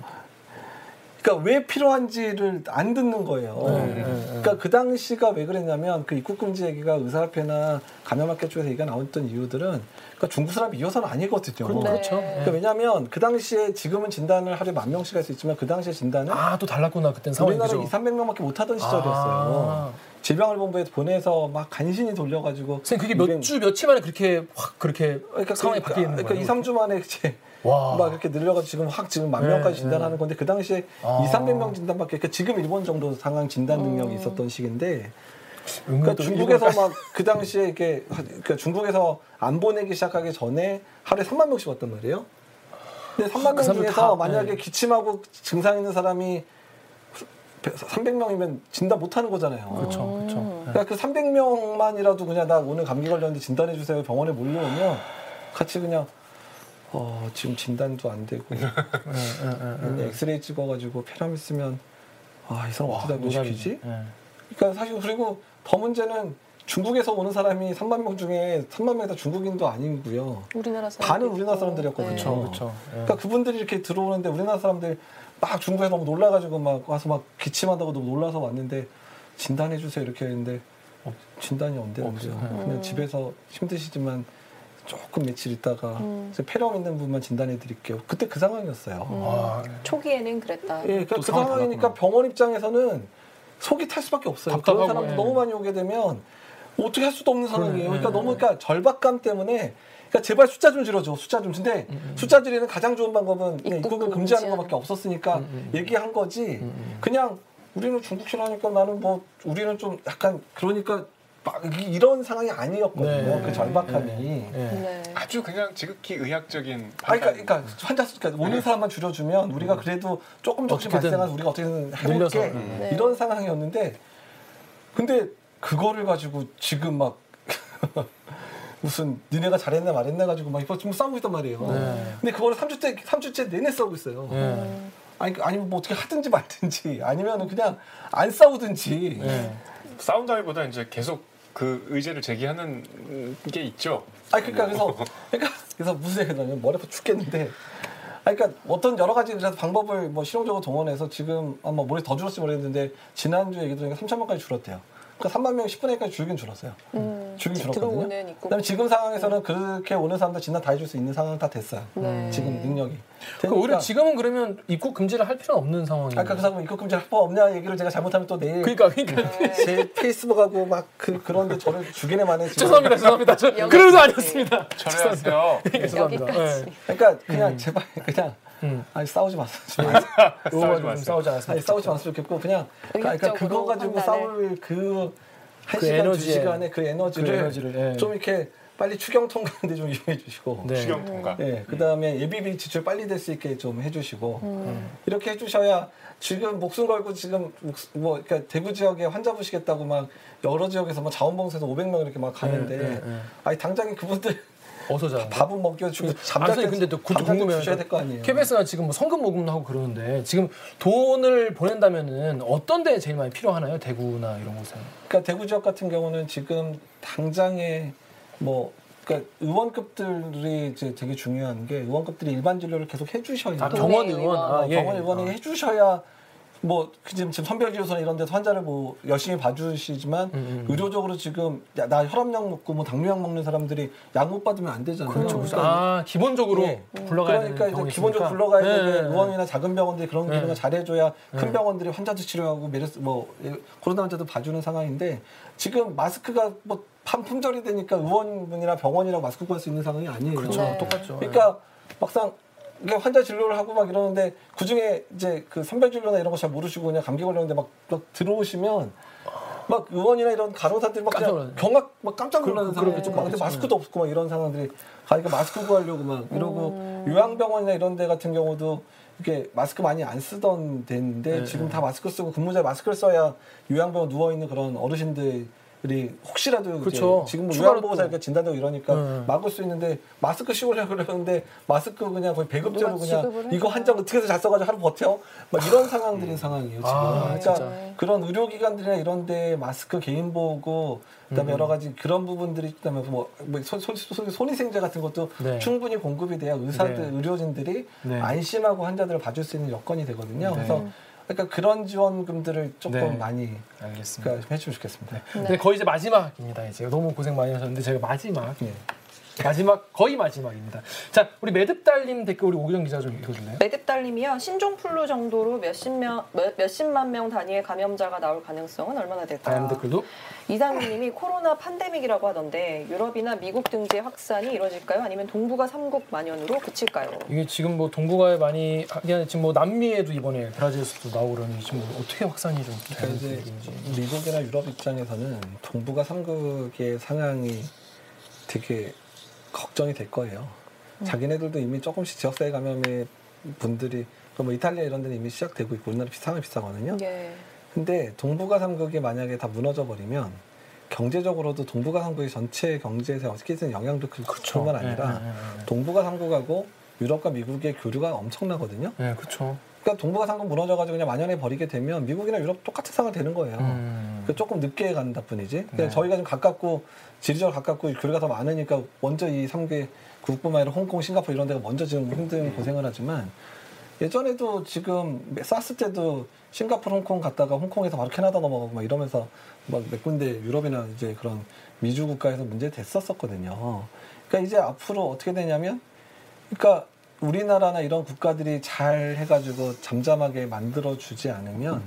그러니까 그러니까 왜 필요한지를 안 듣는 거예요. 네, 네, 네. 그러니까 그 당시가 왜 그랬냐면 그 입국 금지 얘기가 의사협회나 감염학회 쪽에서 얘기가 나왔던 이유들은 그러니까 중국 사람이 이어서는 아니거든요. 그렇- 그렇죠. 네. 그러니까 왜냐하면 그 당시에 지금은 진단을 하루에 만 명씩 할 수 있지만 그 당시에 진단은 아또 달랐구나 그땐 상황이 우리나라 그죠? 2, 300명밖에 못 하던 시절이었어요. 아. 질병을본부에 보내서 막 간신히 돌려가지고 선생님 그게 몇 주 며칠 만에 그렇게 확 그렇게 그러니까 상황이 그- 바뀌는 그러니까 거예요. 2, 3주 만에 이제 와. 막 이렇게 늘려가지고 지금 확 지금 만 네, 명까지 네. 진단하는 건데 그 당시에 아. 2, 300명 진단밖에 그러니까 지금 일본 정도 상황 진단 능력이 음. 있었던 시기인데 은근 그러니까 또 중국에서 막 그 당시에 이렇게 그러니까 중국에서 안 보내기 시작하기 전에 하루에 3만 명씩 왔단 말이에요. 근데 3만 그명 사람들 중에서 다, 만약에 네. 기침하고 증상 있는 사람이 300명이면 진단 못 하는 거잖아요. 그렇죠 그렇죠. 음. 네. 그러니까 그 300명만이라도 그냥 나 오늘 감기 걸렸는데 진단해 주세요 병원에 몰려오면 같이 그냥 어 지금 진단도 안 되고 네, 네, 네, 네. 엑스레이 찍어가지고 폐렴 있으면 아 이 사람 어떻게? 네. 그러니까 사실 그리고 더 문제는 중국에서 오는 사람이 3만 명 중에 3만 명이 다 중국인도 아니고요. 우리나라 사람 반은 우리나라 사람들이었거든요. 그렇죠 그렇죠. 네. 그러니까 그분들이 이렇게 들어오는데 우리나라 사람들 막 중국에 너무 놀라가지고 막 와서 막 기침한다고 너무 놀라서 왔는데 진단해 주세요 이렇게 했는데 어, 진단이 안 되는 거죠. 그냥 음. 집에서 힘드시지만 조금 며칠 있다가 음. 이제 폐렴 있는 분만 진단해 드릴게요. 그때 그 상황이었어요. 음. 아, 초기에는 그랬다. 예, 그러니까 또그 상황이 상황이니까. 병원 입장에서는 속이 탈 수밖에 없어요. 답답하고, 그런 사람들 예. 너무 많이 오게 되면 어떻게 할 수도 없는 상황이에요. 그러니까 예. 너무 그러니까 절박감 때문에 그러니까 제발 숫자 좀 줄여줘. 숫자 좀. 근데 음, 숫자 줄이는 가장 좋은 방법은 그냥 입국 입국을 금지하는 금지하는. 것밖에 없었으니까 음, 음. 얘기한 거지. 음, 음. 그냥 우리는 중국 싫어하니까 나는 뭐 우리는 좀 약간 그러니까 막 이- 이런 상황이 아니었거든요. 네. 그 절박함이. 네. 네. 아주 그냥 지극히 의학적인 아니, 그러니까. 그러니까 환자 수, 그러니까 오는 사람만 줄여주면 우리가 그래도 조금 조금씩 음. 발생해서 우리가 어떻게든. 해볼게 음. 네. 이런 상황이었는데 근데 그거를 가지고 지금 막 무슨 니네가 잘했나 말했나 가지고 막 이거 지금 싸우고 있단 말이에요. 네. 근데 그거를 3주째 3주째 내내 싸우고 있어요. 네. 아니 그- 아니면 뭐 어떻게 하든지 말든지 아니면 그냥 안 싸우든지. 네. 싸운다기보다 이제 계속 그 의제를 제기하는 게 있죠. 아니 그러니까 그래서 그러니까 그래서 무슨 얘기냐면 머리 아파 죽겠는데. 아니 그러니까 어떤 여러 가지 그래서 방법을 뭐 실용적으로 동원해서 지금 아마 머리 더 줄었을지 모르겠는데 지난주에 얘기 들으니까 3천 명까지 줄었대요. 그러니까 3만 명 10분의 1까지 줄긴 줄었어요. 음. 줄긴 줄었거든요. 그다음에 지금 상황에서는 그렇게 오는 사람들 진단 다 해줄 수 있는 상황 다 됐어요. 네. 지금 능력이. 그러니까 오히려 지금은 그러면 입국 금지를 할 필요는 없는 상황이에요. 아까 그 사람 입국 금지 할법 없냐 얘기를 제가 잘못하면 또 내일 그러니까 그러니까 네. 제 페이스북하고 막 그, 그런데 저를 주기네 만에 죄송합니다 죄송합니다. 저. 그런 의도 아니었습니다. 철회하세요. 죄송합니다. 여기까지. 네. 그러니까 그냥 제발 그냥 음. 아니 싸우지 마세요. 요거 싸우지 좀 마세요. 싸우지 않았으면 아니 싸우지 마으면 좋겠고 그냥 그러니까 그거 가지고 판단을. 싸울 그한그 시간 두 에너지에. 시간의 그 에너지를, 그 에너지를, 예. 좀 이렇게 빨리 추경 통과하는데 좀 이용해 주시고 네. 추경 통과. 예, 그 다음에 예비비 지출 빨리 될 수 있게 좀 해주시고 음. 이렇게 해주셔야 지금 목숨 걸고 지금 뭐 그러니까 대구 지역에 환자 보시겠다고 막 여러 지역에서 뭐 자원봉사에서 500명 이렇게 막 가는데 네, 네, 네. 아니 당장에 그분들 어서 자. 밥은 먹여 주고 아니, 잠잘 때 근데 또 그것도 궁금해요. 주셔야 될거 아니에요. KBS가 지금 뭐 성금 모금도 하고 그러는데 지금 돈을 보낸다면은 어떤 데 제일 많이 필요하나요? 대구나 이런 곳은. 그러니까 대구 지역 같은 경우는 지금 당장에 뭐 그러니까 의원급들이 이제 되게 중요한 게 의원급들이 일반 진료를 계속 해주셔야 아, 네. 병원 의원. 의원. 아, 어, 예. 병원 의원이 아. 해주셔야 뭐 지금 지금 선별진료소나 이런 데서 환자를 뭐 열심히 봐주시지만 음, 음. 의료적으로 지금 야, 나 혈압약 먹고 뭐 당뇨약 먹는 사람들이 약 못 받으면 안 되잖아요. 그렇죠. 그러니까 아 기본적으로 예. 불러가야 그러니까 되는 이제 기본적으로. 불러가야 예, 되는 예, 예. 의원이나 작은 병원들이 그런 네. 기능을 잘해줘야 큰 네. 병원들이 환자도 치료하고 메르스 뭐 예, 코로나 환자도 봐주는 상황인데 지금 마스크가 뭐 판품절이 되니까 의원분이나 병원이랑 마스크 구할 수 있는 상황이 아니에요. 그렇죠. 네. 똑같죠. 그러니까 막상 이게 환자 진료를 하고 막 이러는데 그 중에 이제 그 선별 진료나 이런 거 잘 모르시고 그냥 감기 걸렸는데 막, 막 들어오시면 막 의원이나 이런 간호사들이 막 그냥. 경악 막 깜짝 놀라는 그-. 그러겠죠, 막 근데. 마스크도 없고 막 이런 상황들이 가니까 마스크 구하려고 막 이러고 요양병원이나 이런 데 같은 경우도 이게 마스크 많이 안 쓰던 데인데 네, 지금 네. 다 마스크 쓰고 근무자 마스크를 써야 요양병원 누워 있는 그런 어르신들 이 혹시라도 그렇죠. 이제 지금 뭐 추가로 요양보호사 또. 이렇게 진단되고 이러니까 네. 막을 수 있는데 마스크 씌우려고 그러는데 마스크 그냥 거의 배급제로 그냥 이거. 한 장 어떻게 해서 잘 써가지고 하루 버텨? 막 이런 상황들인 상황이에요 지금. 아, 그러니까 진짜. 그런 의료기관들이나 이런 데 마스크 개인 보고 그다음에 음. 여러 가지 그런 부분들이 그다음에 뭐, 뭐 손, 손, 손, 손위생제 같은 것도 네. 충분히 공급이 돼야 의사들 네. 의료진들이 네. 안심하고 환자들을 봐줄 수 있는 여건이 되거든요. 네. 그래서 그러니까 그런 지원금들을 조금 네. 많이 알겠습니다. 그러니까 좀 해주면 좋겠습니다. 근데 거의 이제 마지막입니다. 이제 너무 고생 많이 하셨는데 제가 마지막 예. 마지막 거의 마지막입니다. 자 우리 매듭달님 댓글 우리 오기정 기자 좀 읽어줄래요? 매듭달님이요 신종플루 정도로 몇십 명 몇, 몇십만 명 단위의 감염자가 나올 가능성은 얼마나 다음 될까요? 댓글도 이상민님이 코로나 팬데믹이라고 하던데 유럽이나 미국 등지의 확산이 이루어질까요? 아니면 동북아 삼국 만연으로 그칠까요? 이게 지금 뭐 동북아에 많이 하긴 지금 뭐 남미에도 이번에 브라질에서도 나오고 그러니 지금 뭐 어떻게 확산이 좀 그러니까 이제. 미국이나 유럽 입장에서는 동북아 삼국의 상황이 되게 걱정이 될 거예요. 자기네들도 이미 조금씩 지역사회 감염의 분들이 그뭐 이탈리아 이런 데는 이미 시작되고 있고 우리나라 비슷하게 비슷하거든요. 예. 근데 동북아 삼국이 만약에 다 무너져 버리면 경제적으로도 동북아 삼국이 전체 경제에서 어떻게든 영향도 클 뿐만 아니라 네, 동북아 삼국하고 유럽과 미국의 교류가 엄청나거든요. 네, 그렇죠. 그러니까 동북아 삼국 무너져가지고 그냥 만연해 버리게 되면 미국이나 유럽 똑같은 상황 되는 거예요. 음. 그 조금 늦게 간다 뿐이지. 그냥 네. 저희가 좀 가깝고 지리적으로 가깝고 교류가 더 많으니까 먼저 이 3개 국뿐만 아니라 홍콩, 싱가포르 이런 데가 먼저 지금 힘든 고생을 하지만 예전에도 지금 사스 때도 싱가포르, 홍콩 갔다가 홍콩에서 바로 캐나다 넘어가고 막 이러면서 막 몇 군데 유럽이나 이제 그런 미주 국가에서 문제 됐었었거든요. 그러니까 이제 앞으로 어떻게 되냐면 그러니까 우리나라나 이런 국가들이 잘 해가지고 잠잠하게 만들어주지 않으면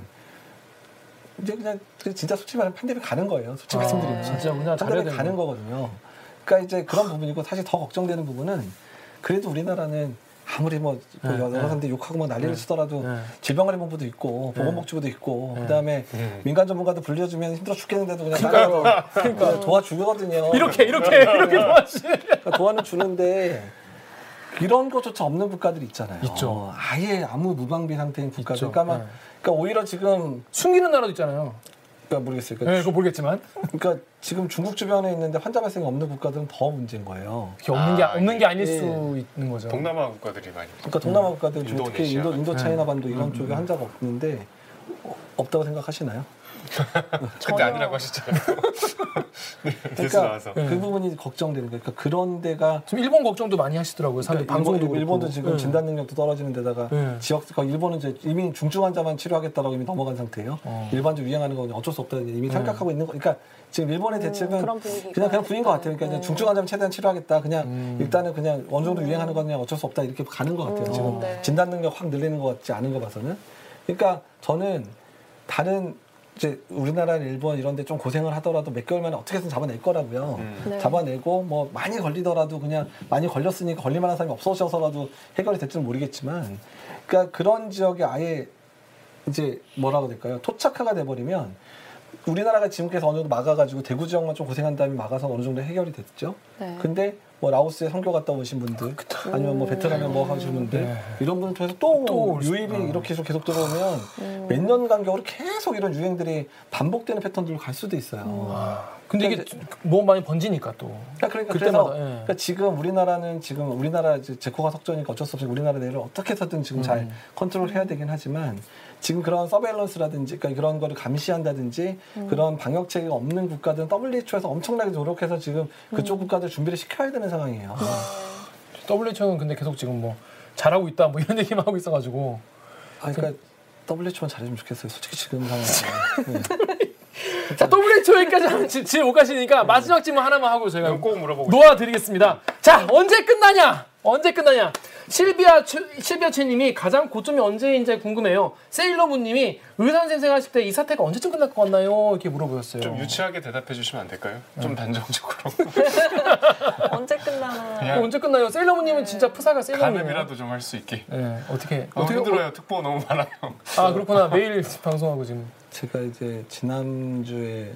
이제 그냥 그 진짜 솔직히 말하면 팬데믹 가는 거예요. 솔직히 아, 말씀드리면. 진짜 팬데믹 되는 가는 거. 거거든요. 그러니까 이제 그런 부분이고 사실 더 걱정되는 부분은 그래도 우리나라는 아무리 뭐 네, 여러 네. 사람들이 욕하고 막 난리를 네. 치더라도 네. 질병관리본부도 있고 네. 보건복지부도 있고 네. 그다음에 음. 민간 전문가도 불려주면 힘들어 죽겠는데도 그냥 그러니까요. 따라서 그러니까 도와주거든요. 이렇게 이렇게 이렇게 도와주시는. 그러니까 도와는 주는데 이런 것조차 없는 국가들이 있잖아요. 있죠. 아예 아무 무방비 상태인 국가들. 그러니까, 네. 그러니까 오히려 지금 숨기는 나라도 있잖아요. 그러니까 모르겠어요. 네, 그러니까, 그거 모르겠지만 그러니까 지금 중국 주변에 있는데 환자 발생이 없는 국가들은 더 문제인 거예요. 그게 없는 게 아, 없는 게 아닐 예. 수 있는 거죠. 동남아 국가들이 많이 그러니까 동남아 국가들 중에 특히. 인도, 인도 차이나 반도 이런 음, 쪽에 음. 환자가 없는데 어, 없다고 생각하시나요? 근데 전혀. 아니라고 하셨잖아요. 네, 그러니까 나와서. 네. 그 부분이 걱정되는 거예요. 그러니까 그런 데가 지금 일본 걱정도 많이 하시더라고요. 사람들 그러니까 방송도 일본, 일본도. 지금 네. 진단 능력도 떨어지는 데다가 네. 지역 그러니까 일본은 이제 이미 중증 환자만 치료하겠다라고 이미 넘어간 상태예요. 어. 일반적으로 유행하는 건 어쩔 수 없다 이미 네. 생각하고 있는 거. 그러니까 지금 일본의 음, 대책은 그런 분위기가 그냥 그냥 분인 것 같아요. 그러니까 네. 중증 환자면 최대한 치료하겠다. 그냥 음. 일단은 그냥 어느 정도 유행하는 건 그냥 어쩔 수 없다 이렇게 가는 것 같아요. 음, 지금 네. 진단 능력 확 늘리는 것 같지 않은 거 봐서는. 그러니까 저는 다른 이제 우리나라, 일본 이런 데 좀 고생을 하더라도 몇 개월 만에 어떻게든 잡아낼 거라고요. 음. 네. 잡아내고 뭐 많이 걸리더라도 그냥 많이 걸렸으니까 걸릴 만한 사람이 없어져서라도 해결이 될지는 모르겠지만 그러니까 그런 지역에 아예 이제 뭐라고 해야 될까요 토착화가 돼버리면 우리나라가 지금께서 어느 정도 막아가지고 대구 지역만 좀 고생한 다음에 막아서 어느 정도 해결이 됐죠. 네. 근데 뭐 라오스에 선교 갔다 오신 분들 아니면 뭐 베트남에 뭐 하신 분들 네. 이런 분들 통해서 또, 또 유입이 어. 이렇게 계속 계속 들어오면 음. 몇년 간격으로 계속 이런 유행들이 반복되는 패턴들로 갈 수도 있어요. 아, 근데 이게 뭐 많이 번지니까 또. 그러니까, 그러니까 그때마다, 그래서 예. 그러니까 지금 우리나라는 지금 우리나라 이제 제코가 석전이니까 어쩔 수 없이 우리나라 내를 어떻게 해서든 지금 잘 음. 컨트롤해야 되긴 하지만 지금 그런 서베일런스라든지 그러니까 그런 거를 감시한다든지 음. 그런 방역 체계가 없는 국가들은 WHO에서 엄청나게 노력해서 지금 그쪽 국가들 준비를 시켜야 되는 상황이에요. WHO는 근데 계속 지금 뭐 잘하고 있다 뭐 이런 얘기만 하고 있어가지고. 아, 그러니까 WHO는 잘해주면 좋겠어요. 솔직히 지금 상황에서. 네. 자, WHO까지 하면 지- 지금 못 가시니까 마지막 질문 하나만 하고 저희가 꼭 물어보고 놓아드리겠습니다. 자, 언제 끝나냐? 언제 끝나냐? 실비아 최, 실비아 최님이 가장 고점이 언제인지 궁금해요. 세일러문님이 의사 선생 하실 때 이 사태가 언제쯤 끝날 것 같나요? 이렇게 물어보셨어요. 좀 유치하게 대답해 주시면 안 될까요? 좀 단정적으로. 언제 끝나나. 어, 언제 끝나요? 세일러문님은 진짜 프사가 세일러문이에요. 가늠이라도 좀 할 수 있게. 네, 어떻게 어, 어떻게 힘들어요. 특보 너무 많아요. 아 그렇구나 매일 방송하고 지금. 제가 이제 지난주에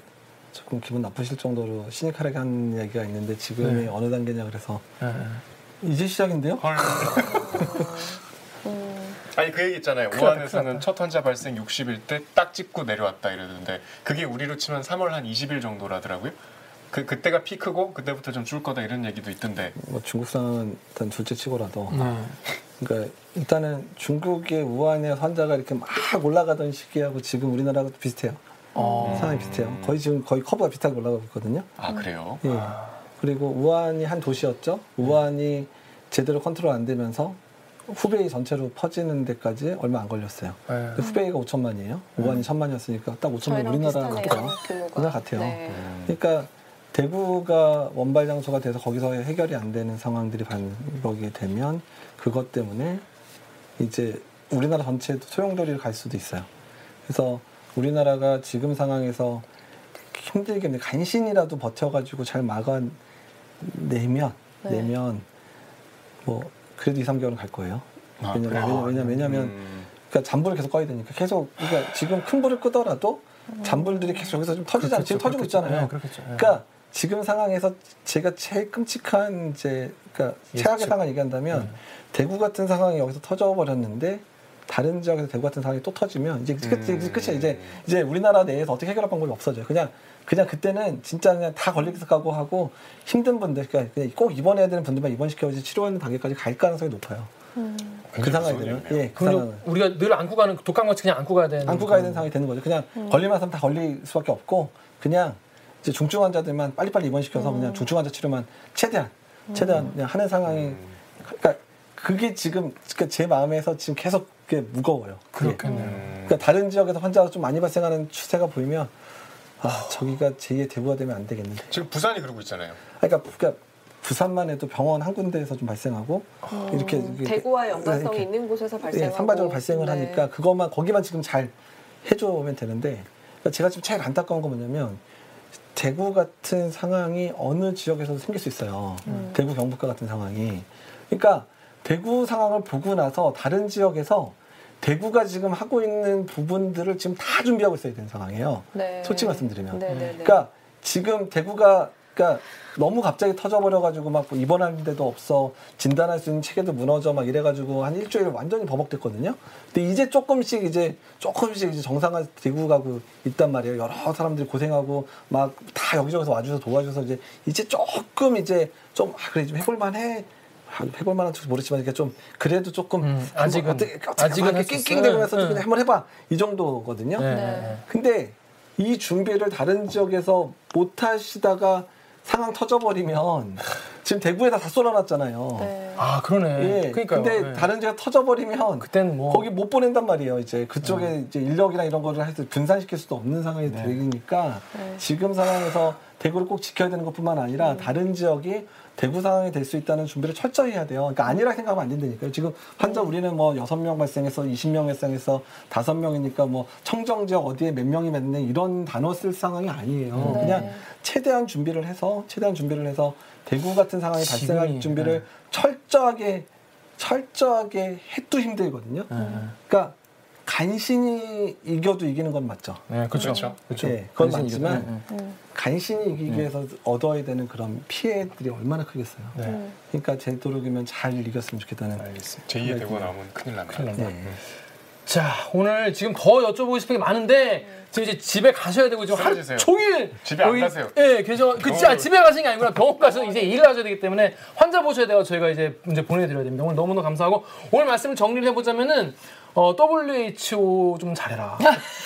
조금 기분 나쁘실 정도로 시니컬하게 한 얘기가 있는데 지금이 네. 어느 단계냐 그래서 네, 네. 이제 시작인데요? 헐. 음. 아니 그 얘기 있잖아요. 났다. 첫 환자 발생 60일 때 딱 찍고 내려왔다 이러는데 그게 우리로 치면 3월 한 20일 정도라더라고요. 그 그때가 피크고 그때부터 좀 줄 거다 이런 얘기도 있던데. 뭐 중국 상황은 일단 둘째 치고라도 네. 그러니까 일단은 중국의 우한의 환자가 이렇게 막 올라가던 시기하고 지금 우리나라가 비슷해요. 어. 상황이 비슷해요. 거의 지금 거의 커브가 비슷하게 올라가고 있거든요. 아 그래요? 예. 그리고 우한이 한 도시였죠. 우한이 제대로 컨트롤 안 되면서 후베이 전체로 퍼지는 데까지 얼마 안 걸렸어요. 네. 후베이가 5천만이에요. 우한이 1천만이었으니까 딱 5천만 저희랑 우리나라 비슷하네요. 같아요. 우리나라 같아요. 네. 그러니까 대구가 원발 장소가 돼서 거기서 해결이 안 되는 상황들이 반복이 되면 그것 때문에 이제 우리나라 전체도 소용돌이를 갈 수도 있어요. 그래서 우리나라가 지금 상황에서 힘들게 근데 간신이라도 버텨가지고 잘 막아 내면 네. 내면 뭐 그래도 2, 3개월은 갈 거예요. 아, 왜냐면 그래요? 왜냐면 왜냐면 음. 그러니까 잔불을 계속 꺼야 되니까 계속 그러니까 지금 큰 불을 끄더라도 잔불들이 계속 여기서 좀 터지잖아요. 지금 터지고 있잖아요. 네, 그렇겠죠. 네. 그러니까 지금 상황에서 제가 제일 끔찍한 이제 그러니까 최악의 예측. 상황을 얘기한다면 대구 같은 상황이 여기서 터져 버렸는데 다른 지역에서 대구 같은 상황이 또 터지면 이제 끝 음. 끝이야 이제 이제 우리나라 내에서 어떻게 해결할 방법이 없어져요. 그냥 그냥 그때는 진짜 그냥 다 걸리기서 가고 하고 힘든 분들 그러니까 그냥 꼭 입원해야 되는 분들만 입원시켜서 치료하는 단계까지 갈 가능성이 높아요. 그 상황이 되면 예, 그 상황은. 우리가 늘 안고 가는 독감같이 그냥 안고 가야 되는 안고 가야 되는 상황이 되는 거죠. 그냥 걸릴만 하면 다 걸릴 수밖에 없고 그냥 이제 중증 환자들만 빨리빨리 입원시켜서 그냥 중증 환자 치료만 최대한 최대한 그냥 하는 상황이 그러니까 그게 지금 그러니까 제 마음에서 지금 계속 그게 무거워요. 그렇겠네요. 음. 그러니까 다른 지역에서 환자가 좀 많이 발생하는 추세가 보이면 아 저기가 제2의 대구가 되면 안 되겠는데. 지금 부산이 그러고 있잖아요. 그러니까, 그러니까 부산만 해도 병원 한 군데에서 좀 발생하고 이렇게, 이렇게 대구와의 연관성이 이렇게 있는 곳에서 예, 발생하고 산발적으로 발생을 네. 하니까 그것만 거기만 지금 잘 해줘면 되는데 그러니까 제가 지금 제일 안타까운 건 뭐냐면 대구 같은 상황이 어느 지역에서도 생길 수 있어요. 음. 대구 경북과 같은 상황이. 그러니까 대구 상황을 보고 나서 다른 지역에서 대구가 지금 하고 있는 부분들을 지금 다 준비하고 있어야 되는 상황이에요. 네. 솔직히 말씀드리면. 네, 네, 네. 그러니까 지금 대구가 그러니까 너무 갑자기 터져버려가지고 막뭐 입원하는 데도 없어 진단할 수 있는 체계도 무너져 막 이래가지고 한 일주일 완전히 버벅댔거든요. 근데 이제 조금씩 이제 조금씩 이제 정상화 되고 가고 있단 말이에요. 여러 사람들이 고생하고 막 다 여기저기서 와주셔서 도와줘서 이제 이제 조금 이제 좀 아, 그래 좀 해볼만해. 아, 해볼 만한지 모르지만 이게 좀 그래도 조금 음, 아직은- 어떻게 어떻게 아직은. 낑낑대면서 네. 그냥 한번 해봐 이 정도거든요. 네. 네. 근데 이 준비를 다른 지역에서 못 하시다가 상황 터져버리면 지금 대구에다 다 쏟아놨잖아요. 네. 아 그러네. 예. 그러니까요. 근데 네. 다른 지역 터져버리면 그때는 뭐 거기 못 보낸단 말이에요. 이제 그쪽에 이제 인력이나 이런 거를 해서 분산시킬 수도 없는 상황이 네. 되니까 네. 지금 상황에서 대구를 꼭 지켜야 되는 것뿐만 아니라 다른 지역이 대구 상황이 될 수 있다는 준비를 철저히 해야 돼요. 그러니까 아니라 생각하면 안 된다니까요. 지금 환자 우리는 뭐 여섯 명 발생해서 20명 발생해서 다섯 명이니까 뭐 청정 지역 어디에 몇 명이 맺는 이런 단어 쓸 상황이 아니에요. 네. 그냥 최대한 준비를 해서 최대한 준비를 해서 대구 같은 상황이 발생할 지금이, 준비를 네. 철저하게 철저하게 해도 힘들거든요. 네. 그러니까 간신히 이겨도 이기는 건 맞죠. 네, 그렇죠. 그렇죠. 그건 간신히 맞지만 이겨도, 네, 음. 간신히 이기기 위해서 얻어야 되는 그런 피해들이 얼마나 크겠어요. 네. 네. 음. 그러니까 제 도록이면 잘 이겼으면 좋겠다는. 알겠습니다. 제2의 대구가 나오면 큰일 납니다. 큰일 납니다. 네. 자, 오늘 지금 더 여쭤보고 싶은 게 많은데 지금 이제 집에 가셔야 되고 지금 하루. 종일 집에 안 가세요. 예, 계셔. 그 진짜 병원으로. 집에 가시는 게 아니구나. 병원 가서 이제 일을 하셔야 되기 때문에 환자 보셔야 돼요. 저희가 이제 이제 보내드려야 됩니다. 오늘 너무너무 감사하고 오늘 말씀을 정리를 해보자면은 어, WHO 좀 잘해라.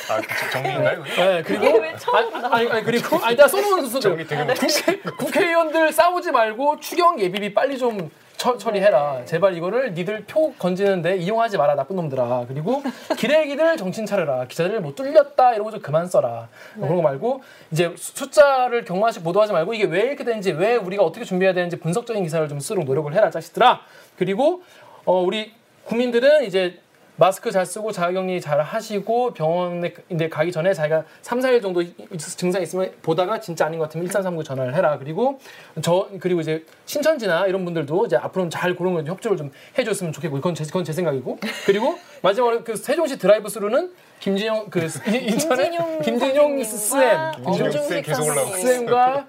아, 그 정리인가요? 그게? 네, 그리고 처음으로 아니, 아니, 아니 그리고 아니 나 써놓은 되게 국회, 국회 의원들 싸우지 말고 추경 예비비 빨리 좀 처, 처리해라. 제발 이거를 니들 표 건지는데 이용하지 마라 나쁜 놈들아. 그리고 기레기들 정신 차려라. 기자들 못 뚫렸다 거좀 그만 써라. 뭐 그런 거 말고 이제 수- 숫자를 경마식 보도하지 말고 이게 왜 이렇게 되는지 왜 우리가 어떻게 준비해야 되는지 분석적인 기사를 좀 쓰도록 노력을 해라 자식들아. 그리고 어, 우리 국민들은 이제 마스크 잘 쓰고 자가격리 잘 하시고 병원에 가기 전에 자기가 3, 4일 정도 증상 있으면 보다가 진짜 아닌 것 같으면 1339 전화를 해라. 그리고 저 그리고 이제 신천지나 이런 분들도 이제 앞으로는 잘 그런 거 협조를 좀 해줬으면 좋겠고 그건 제, 그건 제 생각이고 그리고 마지막으로 그 세종시 드라이브 스루는 김진영 그 인천의 김진용 김진용 쌤 김진용 엄중식 쌤 계속 올라오고. 쌤과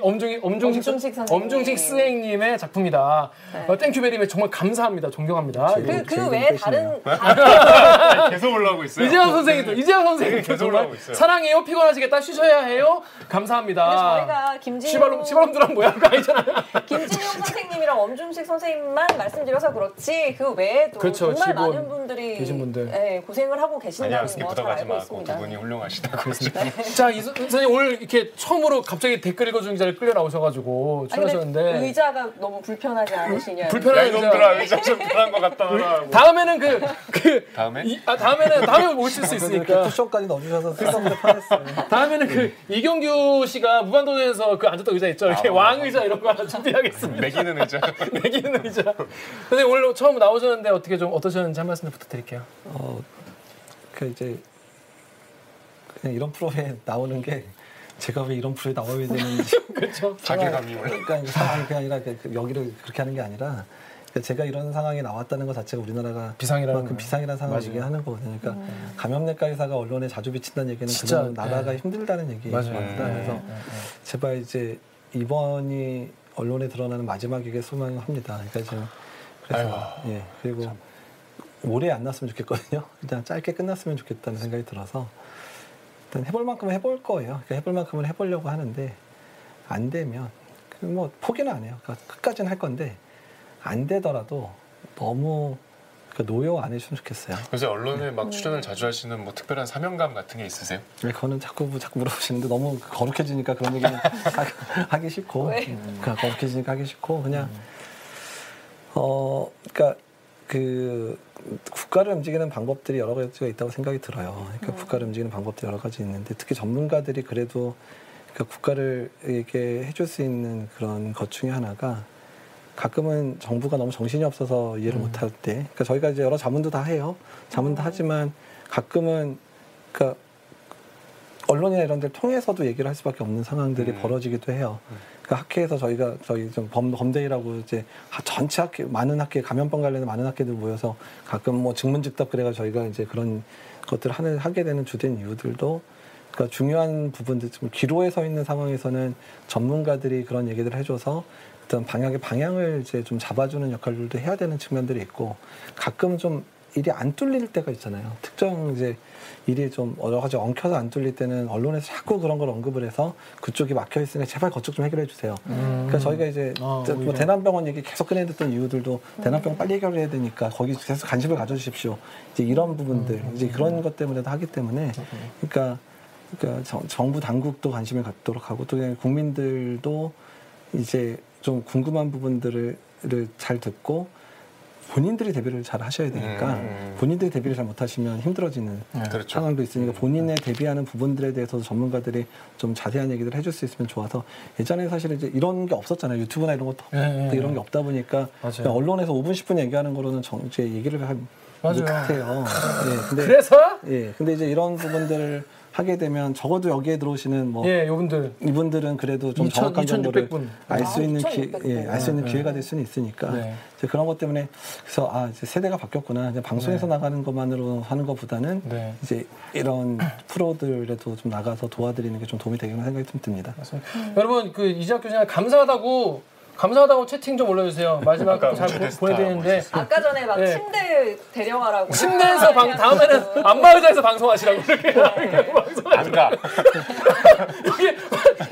엄중히 엄중식 엄중식 선생님의 작품이다. 네. 어, 정말 감사합니다. 존경합니다. 제일- 그, 그 외에. 다른 계속 올라오고 있어요. 이재현 선생님도 이재현 선생님 네, 계속 올라오고 있어요. 사랑해요 피곤하시겠다 쉬셔야 해요 감사합니다. 저희가 김진용 그거 아니잖아요. 김진용 선생님이랑 엄중식 선생님만 말씀드려서 그렇지 그 외에도 그렇죠. 정말 많은 분들이 계신 분들. 예, 고생을 하고 계신다는 뭐 묻어가지 마고. 두 분이 훌륭하시다고. 자, 이 선- 선생님 오늘 이렇게 처음으로 갑자기 댓글 읽어주는 기자를 끌려 나오셔가지고 출연하셨는데 의자가 너무 불편하지 않으시냐? 불편한 야 이놈들아 의자 좀 편한 것 같다 하라고. 다음에는 그, 그, 다음에? 이, 아, 다음에는, 다음에 모실 수 있으니까. 쿠션까지 넣어주셔서 쓸데없는 편했어요. 다음에는 그, 이경규 씨가 무한도전에서 그 앉았던 의자 있죠? 이렇게 아, 왕 의자 이런 거 하나 준비하겠습니다. 매기는 의자. 매기는 의자. 선생님 오늘 처음 나오셨는데 어떻게 좀 어떠셨는지 한 말씀 부탁드릴게요. 어, 그 이제 그냥 이런 프로에 나오는 게 제가 왜 이런 프로에 나와야 되는지 그렇죠. 자괴감이 올라. 그러니까 상황이 그게 아니라 그- 그 여기를 그렇게 하는 게 아니라 그러니까 제가 이런 상황에 나왔다는 것 자체가 우리나라가 비상이라는 그. 비상이라는 상황을 맞아요. 얘기하는 거거든요. 그러니까 감염내과 의사가 언론에 자주 비친다는 얘기는 진짜, 그냥 나라가 네. 힘들다는 얘기입니다. 그래서 네, 네, 제발 이제 이번이 언론에 드러나는 마지막이게 소망합니다. 그러니까 지금 그래서 예 그리고 오래 안 났으면 좋겠거든요. 그냥 짧게 끝났으면 좋겠다는 생각이 들어서 일단 해볼 만큼은 해볼 거예요. 그러니까 해볼 만큼은 해보려고 하는데 안 되면 그뭐 포기는 안 해요. 그러니까 끝까지는 할 건데 안 되더라도 너무 그 노여 안 해주면 좋겠어요. 요새 언론에 막 출연을 자주 하시는 뭐 특별한 사명감 같은 게 있으세요? 네, 그거는 자꾸 자꾸 물어보시는데 너무 거룩해지니까 그런 얘기는 하- 하기 싫고 왜? 음, 거룩해지니까 하기 싫고 그냥 어 그러니까 그 국가를 움직이는 방법들이 여러 가지가 있다고 생각이 들어요. 그러니까 국가를 움직이는 방법들이 여러 가지 있는데 특히 전문가들이 그래도 그러니까 국가를 이렇게 해줄 수 있는 그런 것 중에 하나가 가끔은 정부가 너무 정신이 없어서 이해를 못할 때, 그러니까 저희가 이제 여러 자문도 다 해요. 자문 도 하지만 가끔은 그러니까 언론이나 이런 데를 통해서도 얘기를 할 수밖에 없는 상황들이 음. 벌어지기도 해요. 그러니까 학회에서 저희가 저희 좀 범, 범대이라고 이제 하- 전체 학회 많은 학회 감염병 관련된 많은 학회들 모여서 가끔 뭐 증문즉답 그래가 저희가 이제 그런 것들을 하는 하게 되는 주된 이유들도 그러니까 중요한 부분들 좀 기로에 서 있는 상황에서는 전문가들이 그런 얘기들을 해줘서 어떤 방향의 방향을 이제 좀 잡아주는 역할들도 해야 되는 측면들이 있고 가끔 좀 일이 안 뚫릴 때가 있잖아요. 특정 이제 일이 좀 여러 가지 엉켜서 안 뚫릴 때는 언론에서 자꾸 그런 걸 언급을 해서 그쪽이 막혀 있으니까 제발 그쪽 좀 해결해 주세요. 그러니까 저희가 이제 아, 뭐. 대남병원 얘기 계속 꺼내듣던 이유들도 대남병 빨리 해결해야 되니까 거기 계속 관심을 가져주십시오. 이제 이런 부분들 이제 그런 것 때문에도 하기 때문에 그러니까, 그러니까 정, 정부 당국도 관심을 갖도록 하고 또 그냥 국민들도 이제 좀 궁금한 부분들을 잘 듣고 본인들이 대비를 잘 하셔야 되니까 음. 본인들이 대비를 잘 못하시면 힘들어지는 그렇죠. 상황도 있으니까 본인의 대비하는 부분들에 대해서도 전문가들이 좀 자세한 얘기를 해줄 수 있으면 좋아서 예전에 사실 이제 이런 게 없었잖아요 유튜브나 이런 것도 예, 예, 이런 예. 게 없다 보니까 언론에서 5분 10분 얘기하는 거로는 정, 이제 얘기를 할 맞아요. 못해요. 예, 근데 그래서 예, 근데 이제 이런 부분들을 하게 되면 적어도 여기에 들어오시는 뭐 예, 요분들 이분들은 그래도 좀 2,000, 정확한 정보를 2,600분. 알 수 아, 있는 기, 2,600 예, 알수 있는 네. 기회가 될 수는 있으니까 네. 이제 그런 것 때문에 그래서 아 이제 세대가 바뀌었구나 이제 방송에서 네. 나가는 것만으로 하는 것보다는 네. 이제 이런 프로들에도 좀 나가서 도와드리는 게 좀 도움이 되겠는 생각이 좀 듭니다. 여러분 그 이재학 교수님 감사하다고 감사하다고 채팅 좀 올려주세요. 마지막 잘 보- 보내드리는데 아까 전에 막 네. 침대 데려가라고. 침대에서 방 다음에는 안마의자에서 방송하시라고 이렇게 방송하시라고 안 가.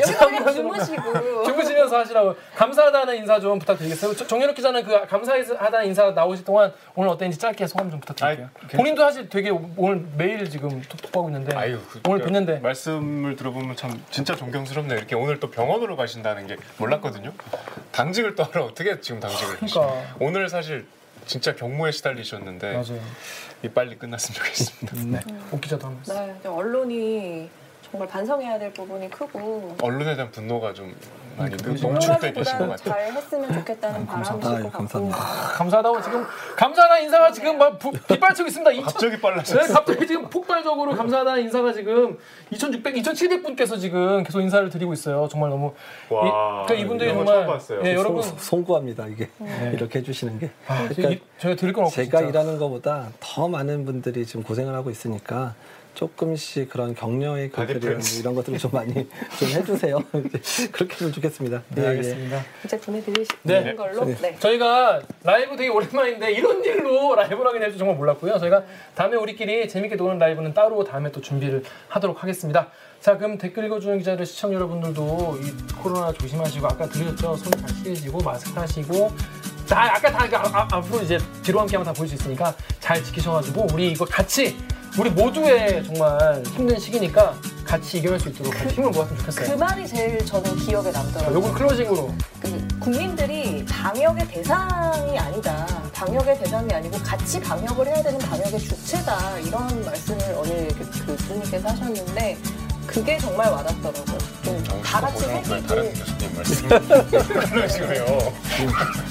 여기 주무시고. 주무시면서 하시라고 감사하다는 인사 좀 부탁드리겠어요. 저- 정현욱 기자는 그 감사하다는 인사 나오실 동안 오늘 어땠는지 짧게 소감 좀 부탁드릴게요. 아이, 본인도 사실 되게 오늘 매일 지금 톡톡하고 있는데 아유, 그- 오늘 뵀는데 말씀을 들어보면 참 진짜 존경스럽네요. 이렇게 오늘 또 병원으로 가신다는 게 몰랐거든요. 당직을 또 하러 어떻게 지금 당직을? 그러니까. 오늘 사실 진짜 경무에 시달리셨는데 맞아요. 이 빨리 끝났으면 좋겠습니다. 네. 옥 기자도 한 말씀. 네, 언론이 정말 반성해야 될 부분이 크고 언론에 대한 분노가 좀 많이 음, 농축돼 계신 것 같아요. 잘 했으면 좋겠다는 바람이실 아유, 것 같고. 감사합니다. 감사하다고 지금 감사하다는 인사가 지금 막 부- 빗발치고 있습니다. 이천- 갑자기 빨라졌어요. 네, 갑자기 지금 폭발적으로 감사하다는 인사가 지금 2,600, 2,700분께서 지금 계속 인사를 드리고 있어요. 정말 너무 와, 이, 그러니까 이분들이 정말. 예, 여러분 송- 송구합니다 이게 네. 이렇게 해주시는 게. 아, 그러니까 이- 저희가 드릴 건 없고 제가 진짜. 일하는 것보다 더 많은 분들이 지금 고생을 하고 있으니까 조금씩 그런 격려의 바디 글들이나 프렌즈. 이런 것들을 좀 많이 좀 해주세요. 그렇게 좀 좋겠습니다. 네, 예, 예. 알겠습니다. 이제 보내드리는 네. 걸로. 네. 네. 저희가 라이브 되게 오랜만인데 이런 일로 라이브를 하게 될 줄 정말 몰랐고요. 저희가 다음에 우리끼리 재밌게 노는 라이브는 따로 다음에 또 준비를 하도록 하겠습니다. 자, 그럼 댓글 읽어주는 기자들 시청 여러분들도 이 코로나 조심하시고 아까 들으셨죠? 손 잘 씻으시고 마스크 하시고 다 아까 다 아, 아, 앞으로 이제 뒤로 함께 하면 다 보일 수 있으니까 잘 지키셔가지고 우리 이거 같이 우리 모두의 정말 힘든 시기니까 같이 이겨낼 수 있도록 힘을 모았으면 그 좋겠어요. 말이 제일 저는 기억에 자, 남더라고요. 요걸 클로징으로 그 국민들이 방역의 대상이 아니다. 방역의 대상이 아니고 같이 방역을 해야 되는 방역의 주체다. 이런 말씀을 오늘 그, 그 교수님께서 하셨는데 그게 정말 와닿더라고요. 좀다 같이 새기고 교수님 말씀 그런 식으로요.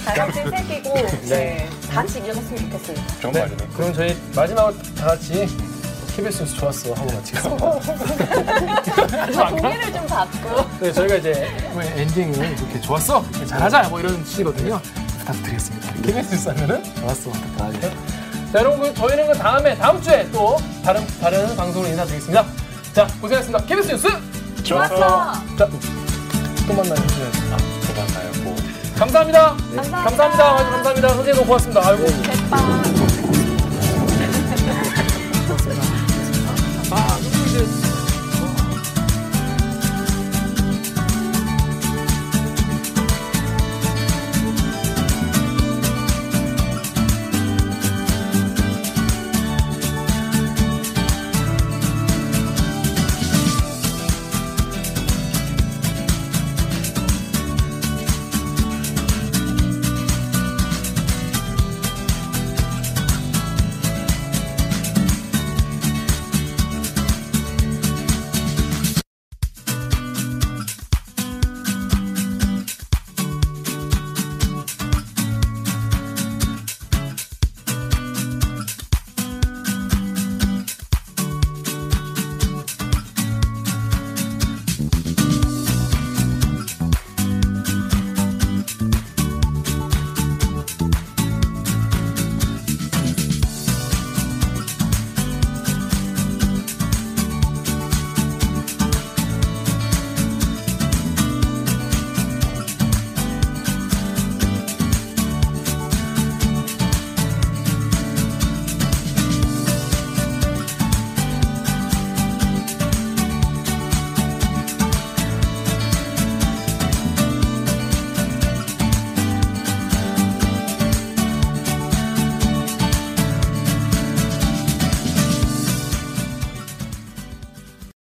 다 같이 새기고 네, 다 같이 이겨냈으면 좋겠습니다. 좋은 네. 그럼 저희 마지막으로 다 같이 KBS 뉴스 좋았어 하고 마치겠습니다. 아, 동의를 좀 받고 네, 저희가 이제 엔딩을 이렇게 좋았어, 이렇게 잘하자 뭐 이런 취지거든요. 부탁드리겠습니다. KBS 뉴스 하면은 좋았어 부탁드립니다. 자, 여러분 그 저희는 그 다음에 다음 주에 또 다른 다른 방송으로 인사드리겠습니다. 자, 고생하셨습니다. KBS 뉴스. 좋았어. 자, 또 만나요. 또 만나요. 뭐. 감사합니다. 감사합니다. 감사합니다. 아주 감사합니다. 선생님 너무 고맙습니다. 아이고. 됐다.